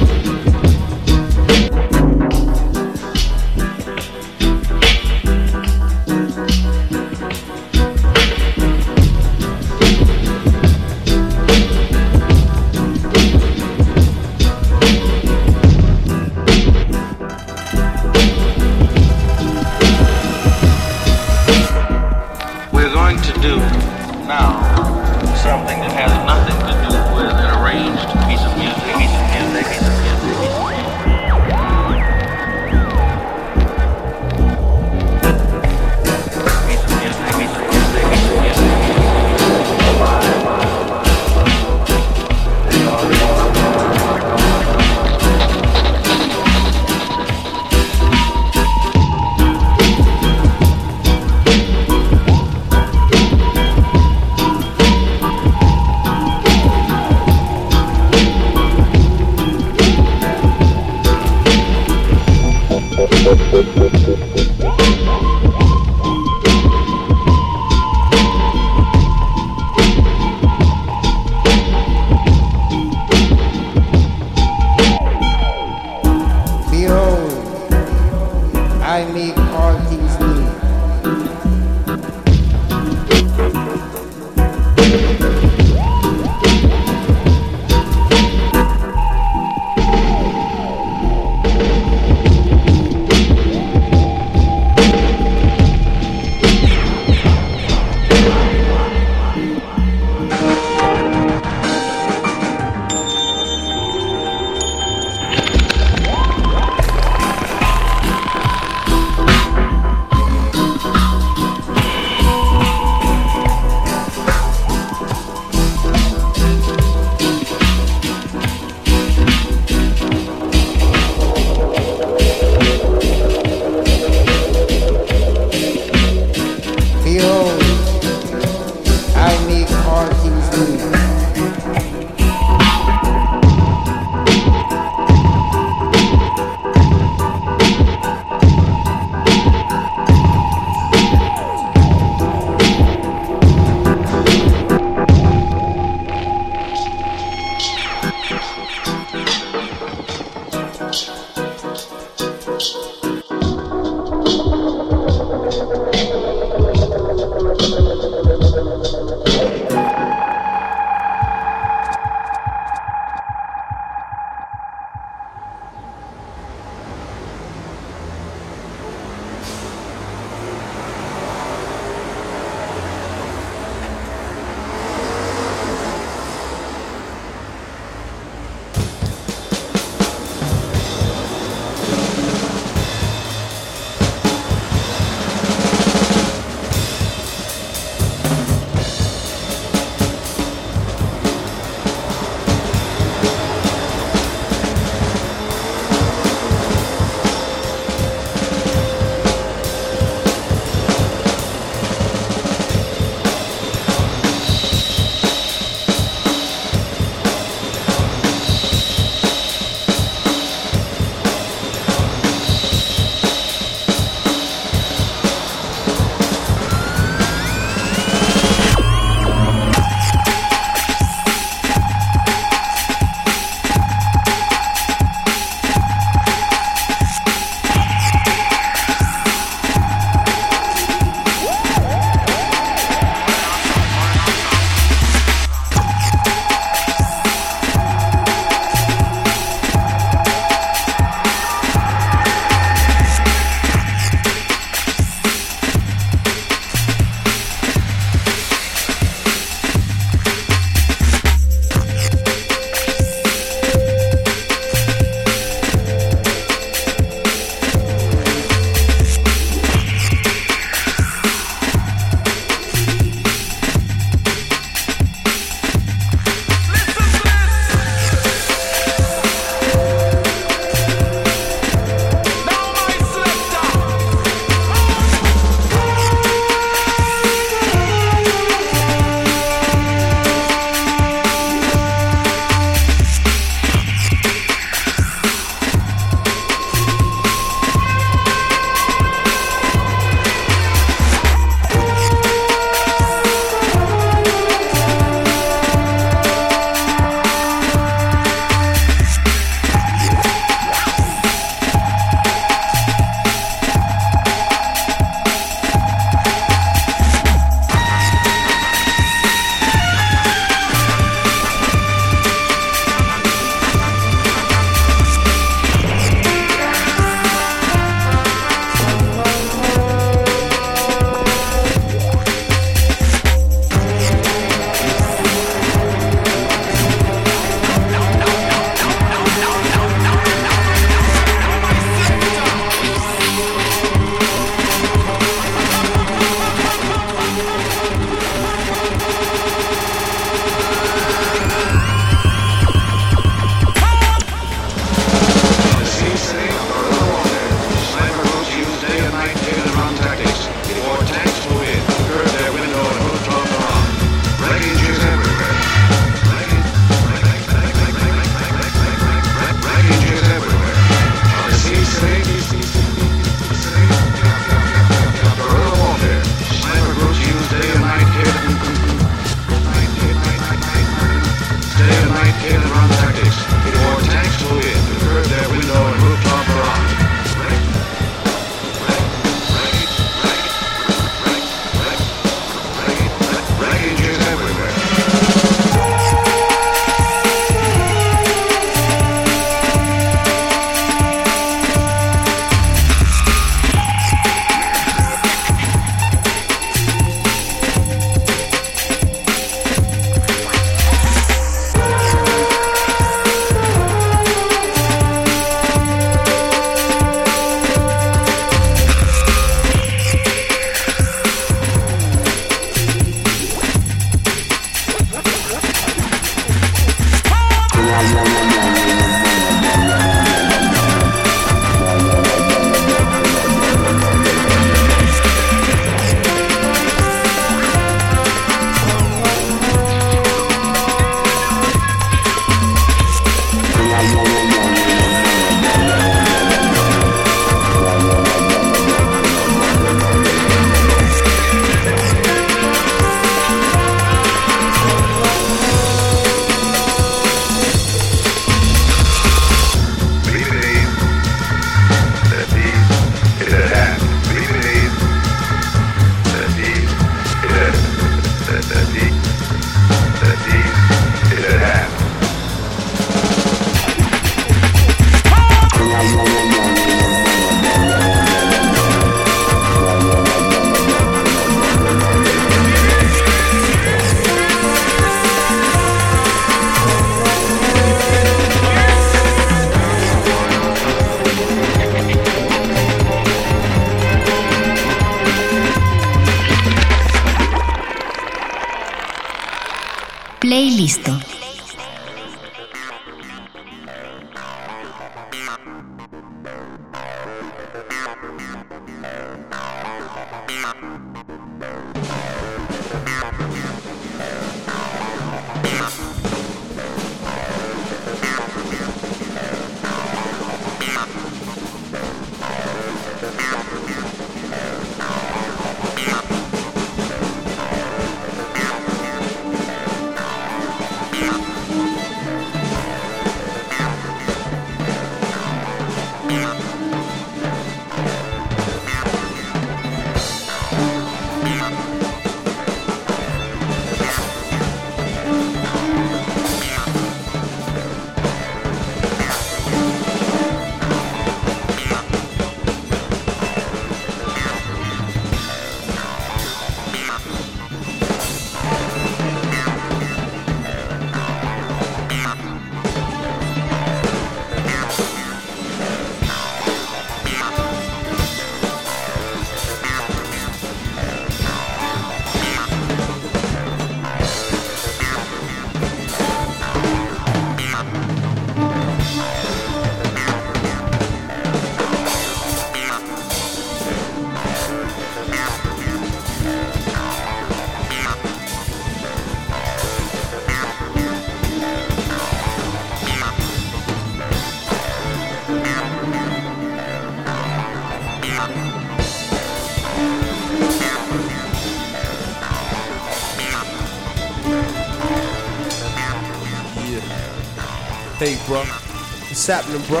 What's happening, bro?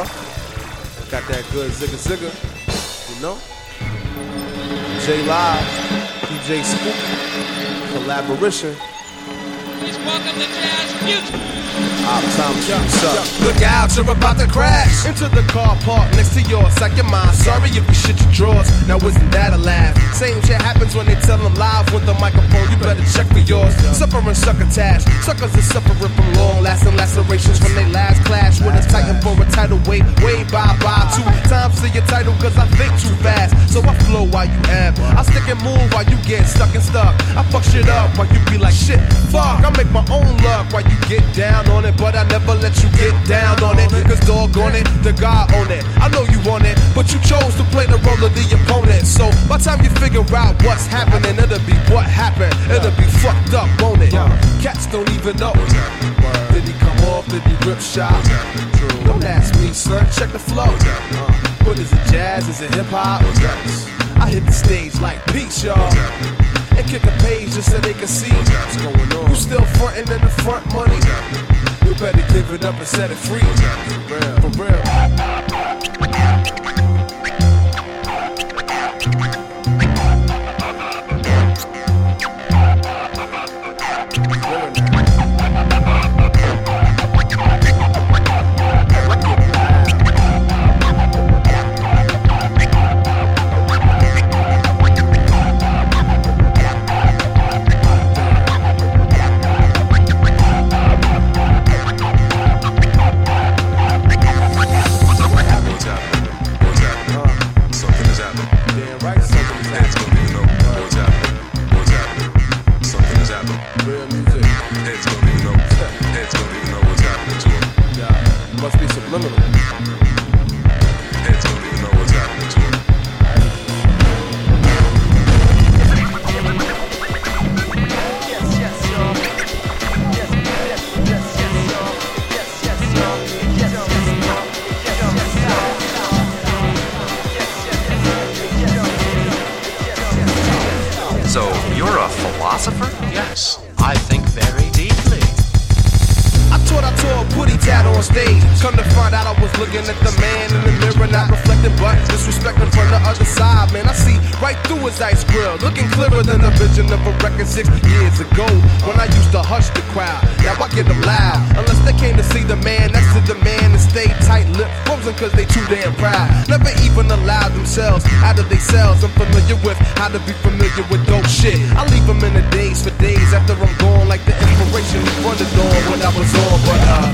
Got that good zigga zigga, you know? J Live, DJ Spook, collaboration. Please welcome the Jazz Future. Op time shoots up. Look out, you're about to crash into the car park next to yours. Like your mind. Sorry if you shit your drawers. Now isn't that a laugh? Same shit happens when they tell them live with the microphone. You better check for yours. Suffering succotash. Suckers are suffering from long lasting lacerations from their last clash. With a titan for a title weight. Way bye bye. Two times to your title cause I think too fast. So I flow while you have. I stick and move while you get stuck and stuck. I fuck shit up while you be like shit. Fuck, I make my own luck while you get down on it. But I never let you get down on it. Cause dog on it, the guy on it. I know you want it, but you chose to play the role of the opponent. So by time you figure out what's happening, it'll be what happened. It'll be fucked up, won't it? Cats don't even know. Did he come off? Did he rip shot? Don't ask me, son. Check the flow. What is it, jazz? Is it hip hop? I hit the stage like Peach, y'all. And kick a page just so they can see what's going on. You still frontin' in the front money. You better give it up and set it free. For real. For putty tat on stage. Come to find out I was looking at the man in the mirror, not reflecting, but disrespecting from the other side. Man, I see right through his ice grill, looking clearer than the vision of a record six years ago when I used to hush the crowd. Now I get them loud, unless they came to see the man next to the man and stay tight lipped, frozen cause they too damn proud. Never even allowed themselves out of their cells. I'm familiar with how to be familiar with dope shit. I leave them in the days for days after I'm gone, like the inspiration from the dawn when I was on, but uh.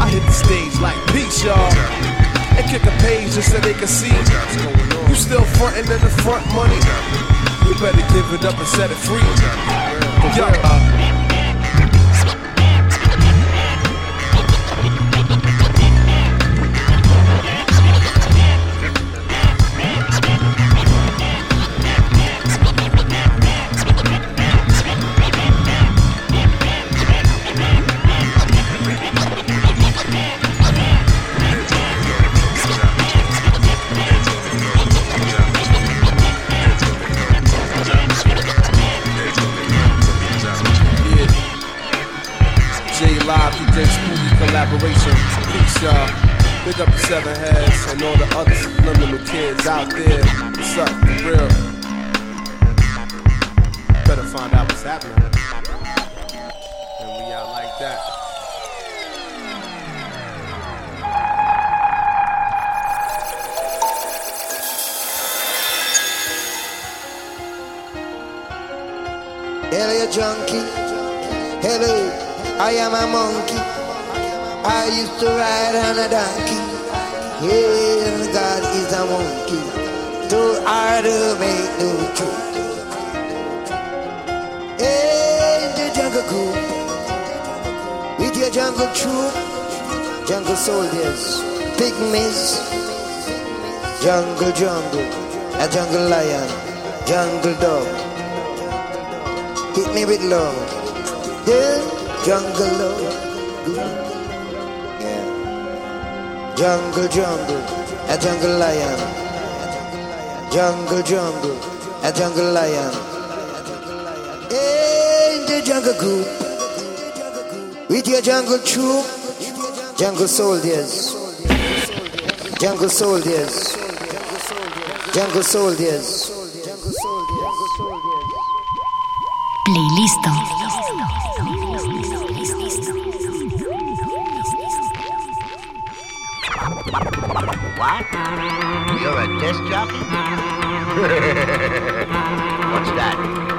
I hit the stage like peace, y'all. And kick a page just so they can see. You still frontin' in the front money? You better give it up and set it free. Yo, Big up the seven heads and all the other subliminal kids out there. What's up, for real? Better find out what's happening. And we out like that. Hello, junkie. Hello, I am a monkey. I used to ride on a donkey. Yeah, God is a monkey. Too hard to make no truth. Hey, the jungle group. With your jungle troop. Jungle soldiers. Pygmies. Jungle jungle. A jungle lion. Jungle dog. Hit me with love. Yeah, jungle love. Jungle jungle, a jungle lion. Jungle jungle, a jungle lion. In the jungle group, with your jungle troop, jungle soldiers, jungle soldiers, jungle soldiers. Playlisto. What? You're a disc jockey? What's that?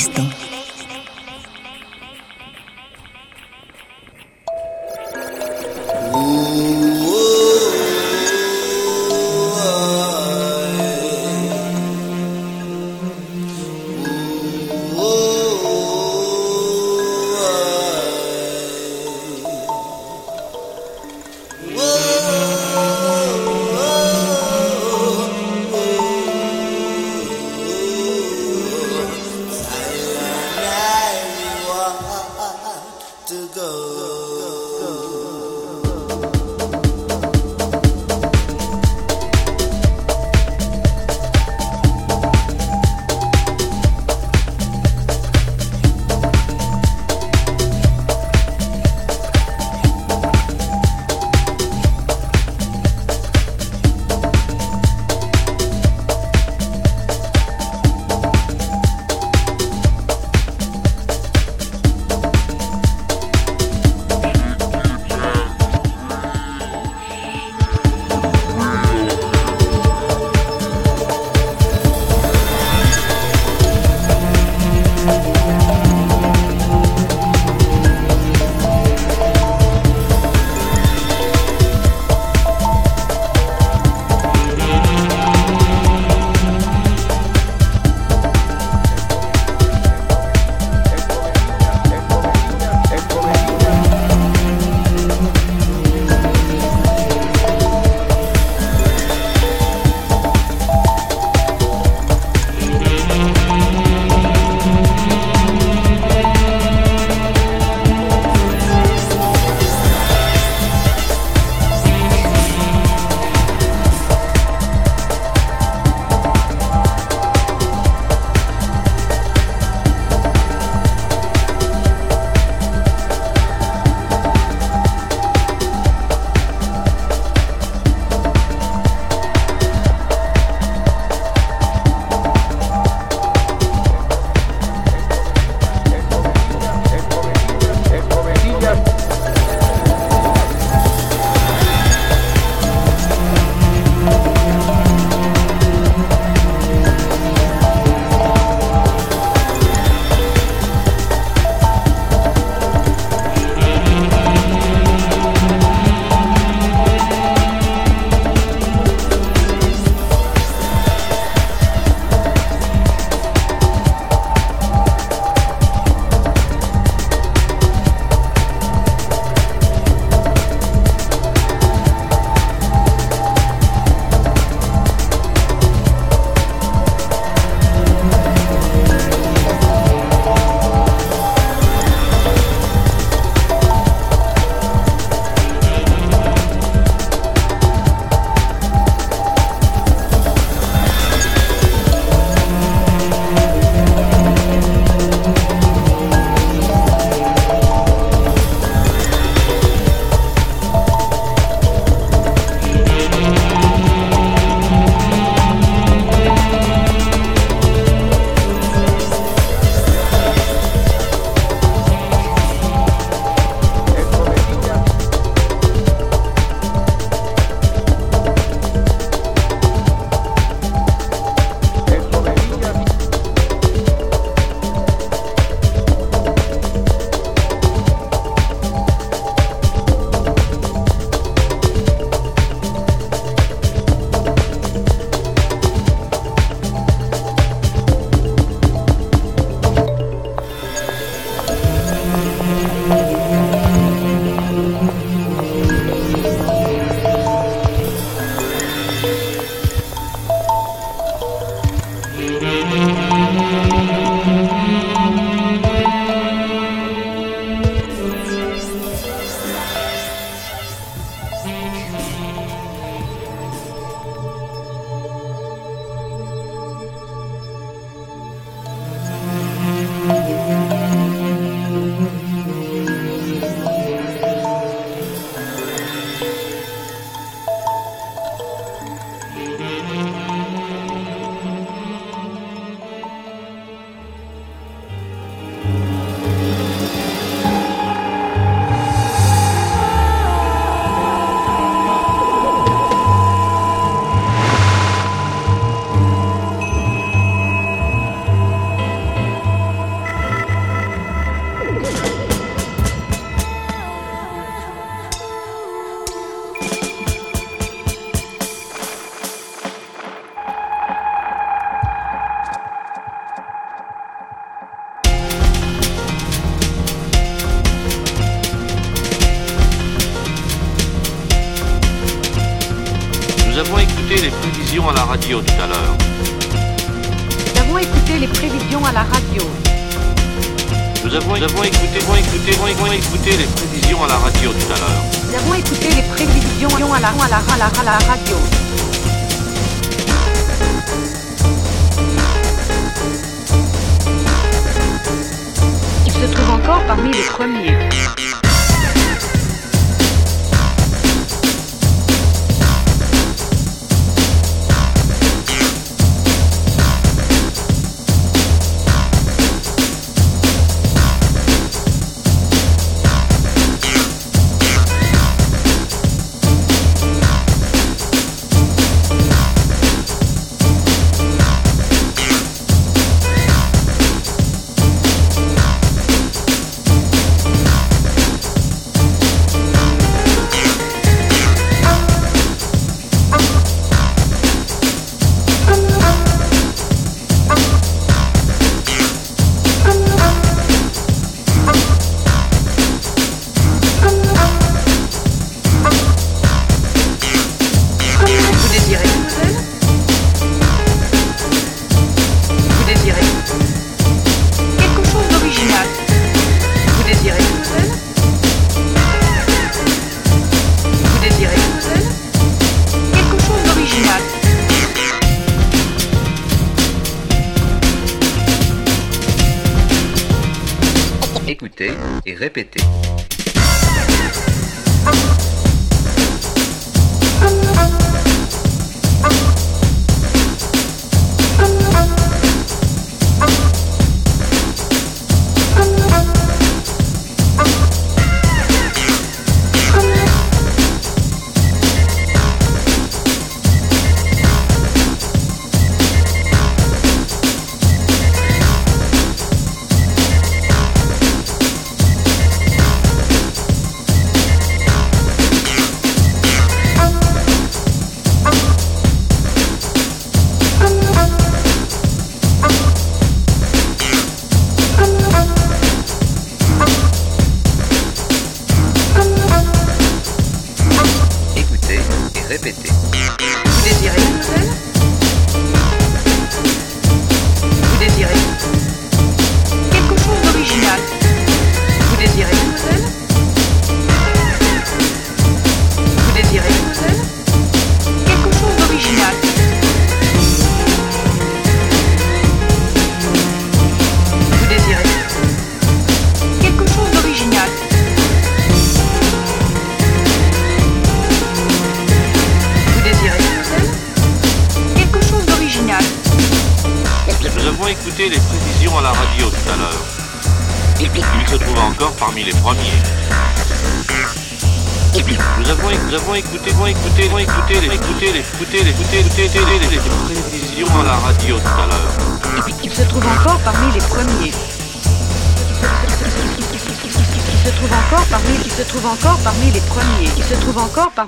Playlisto.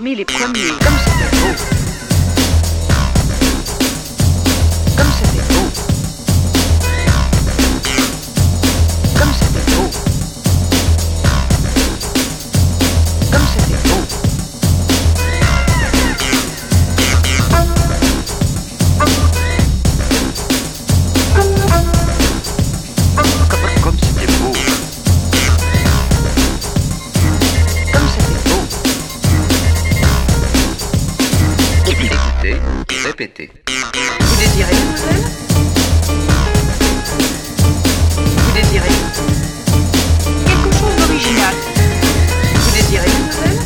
parmi les premiers. Vous désirez Bruxelles Vous désirez Quelque chose d'original. Vous désirez Bruxelles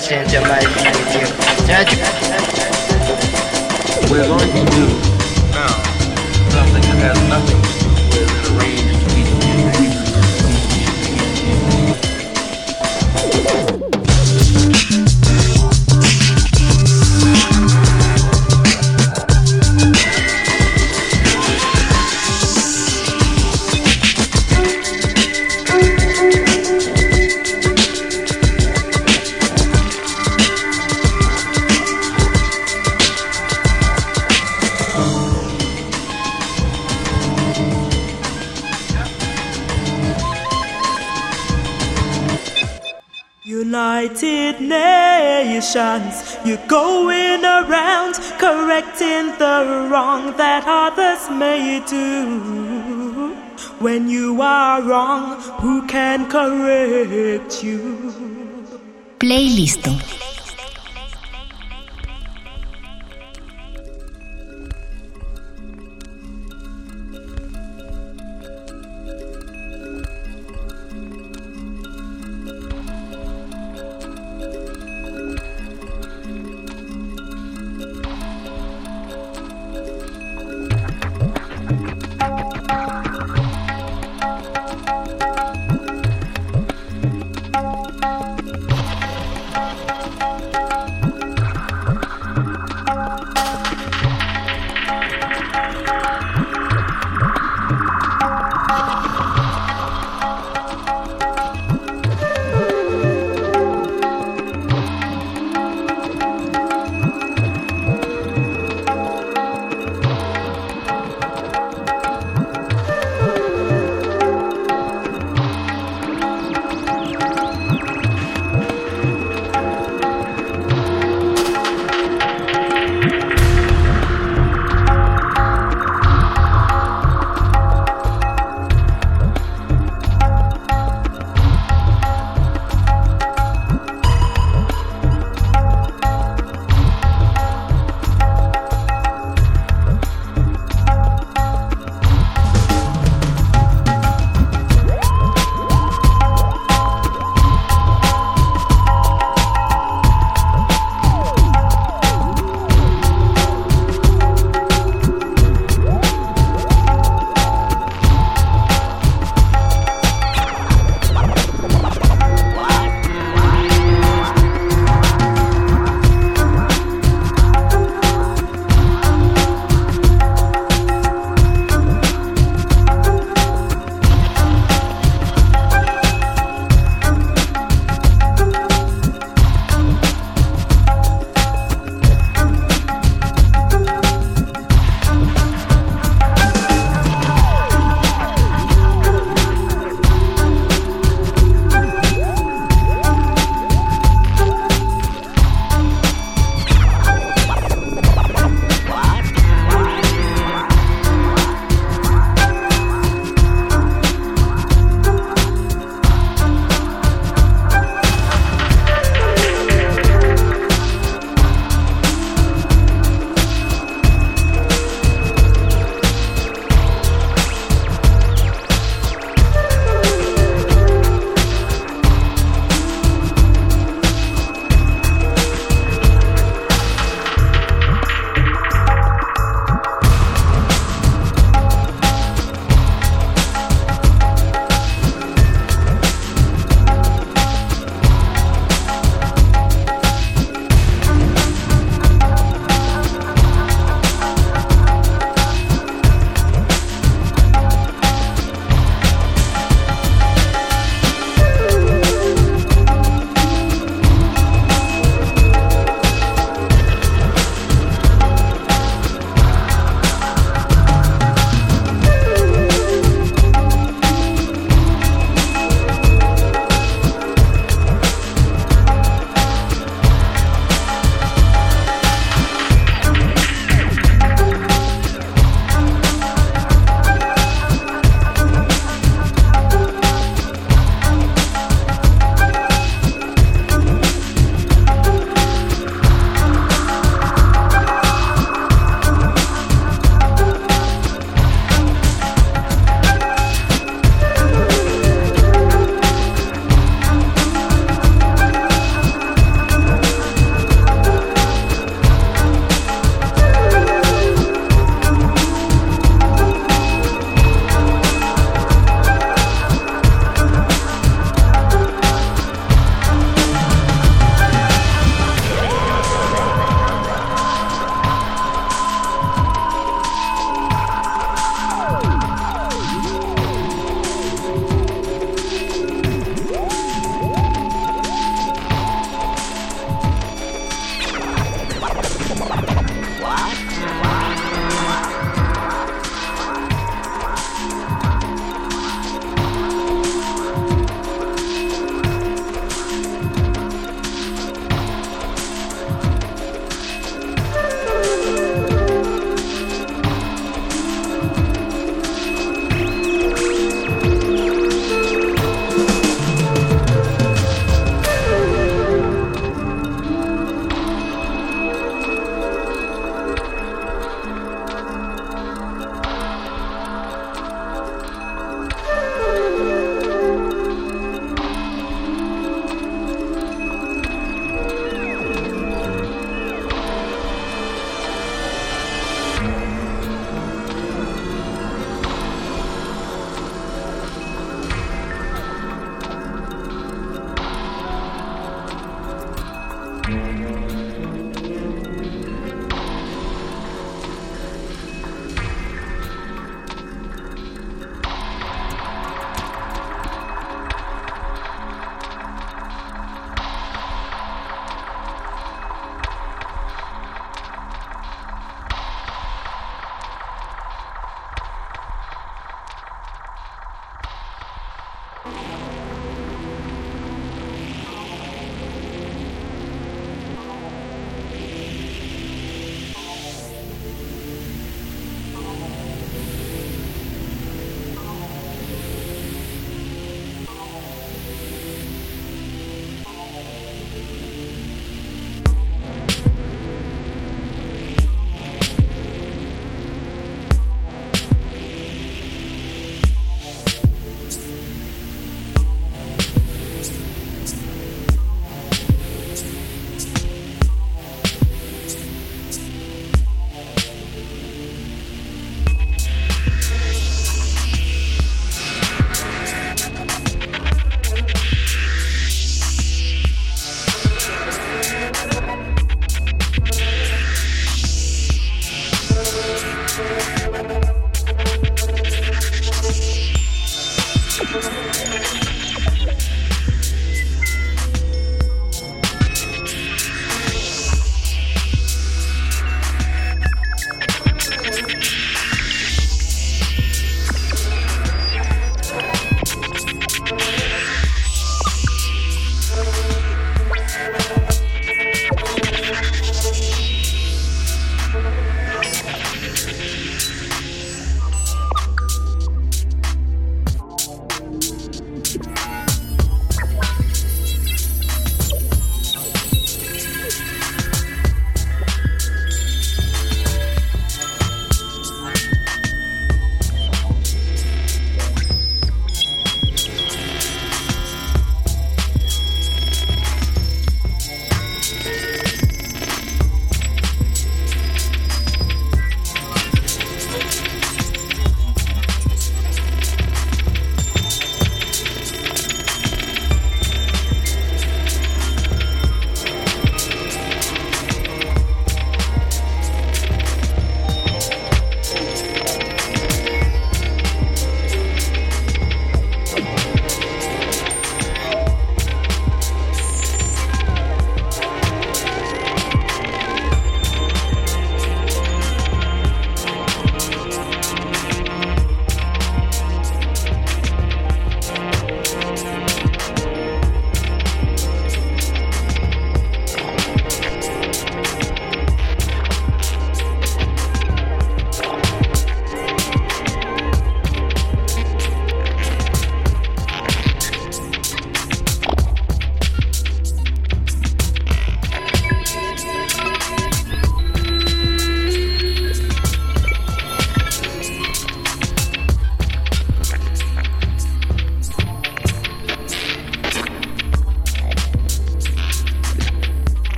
attention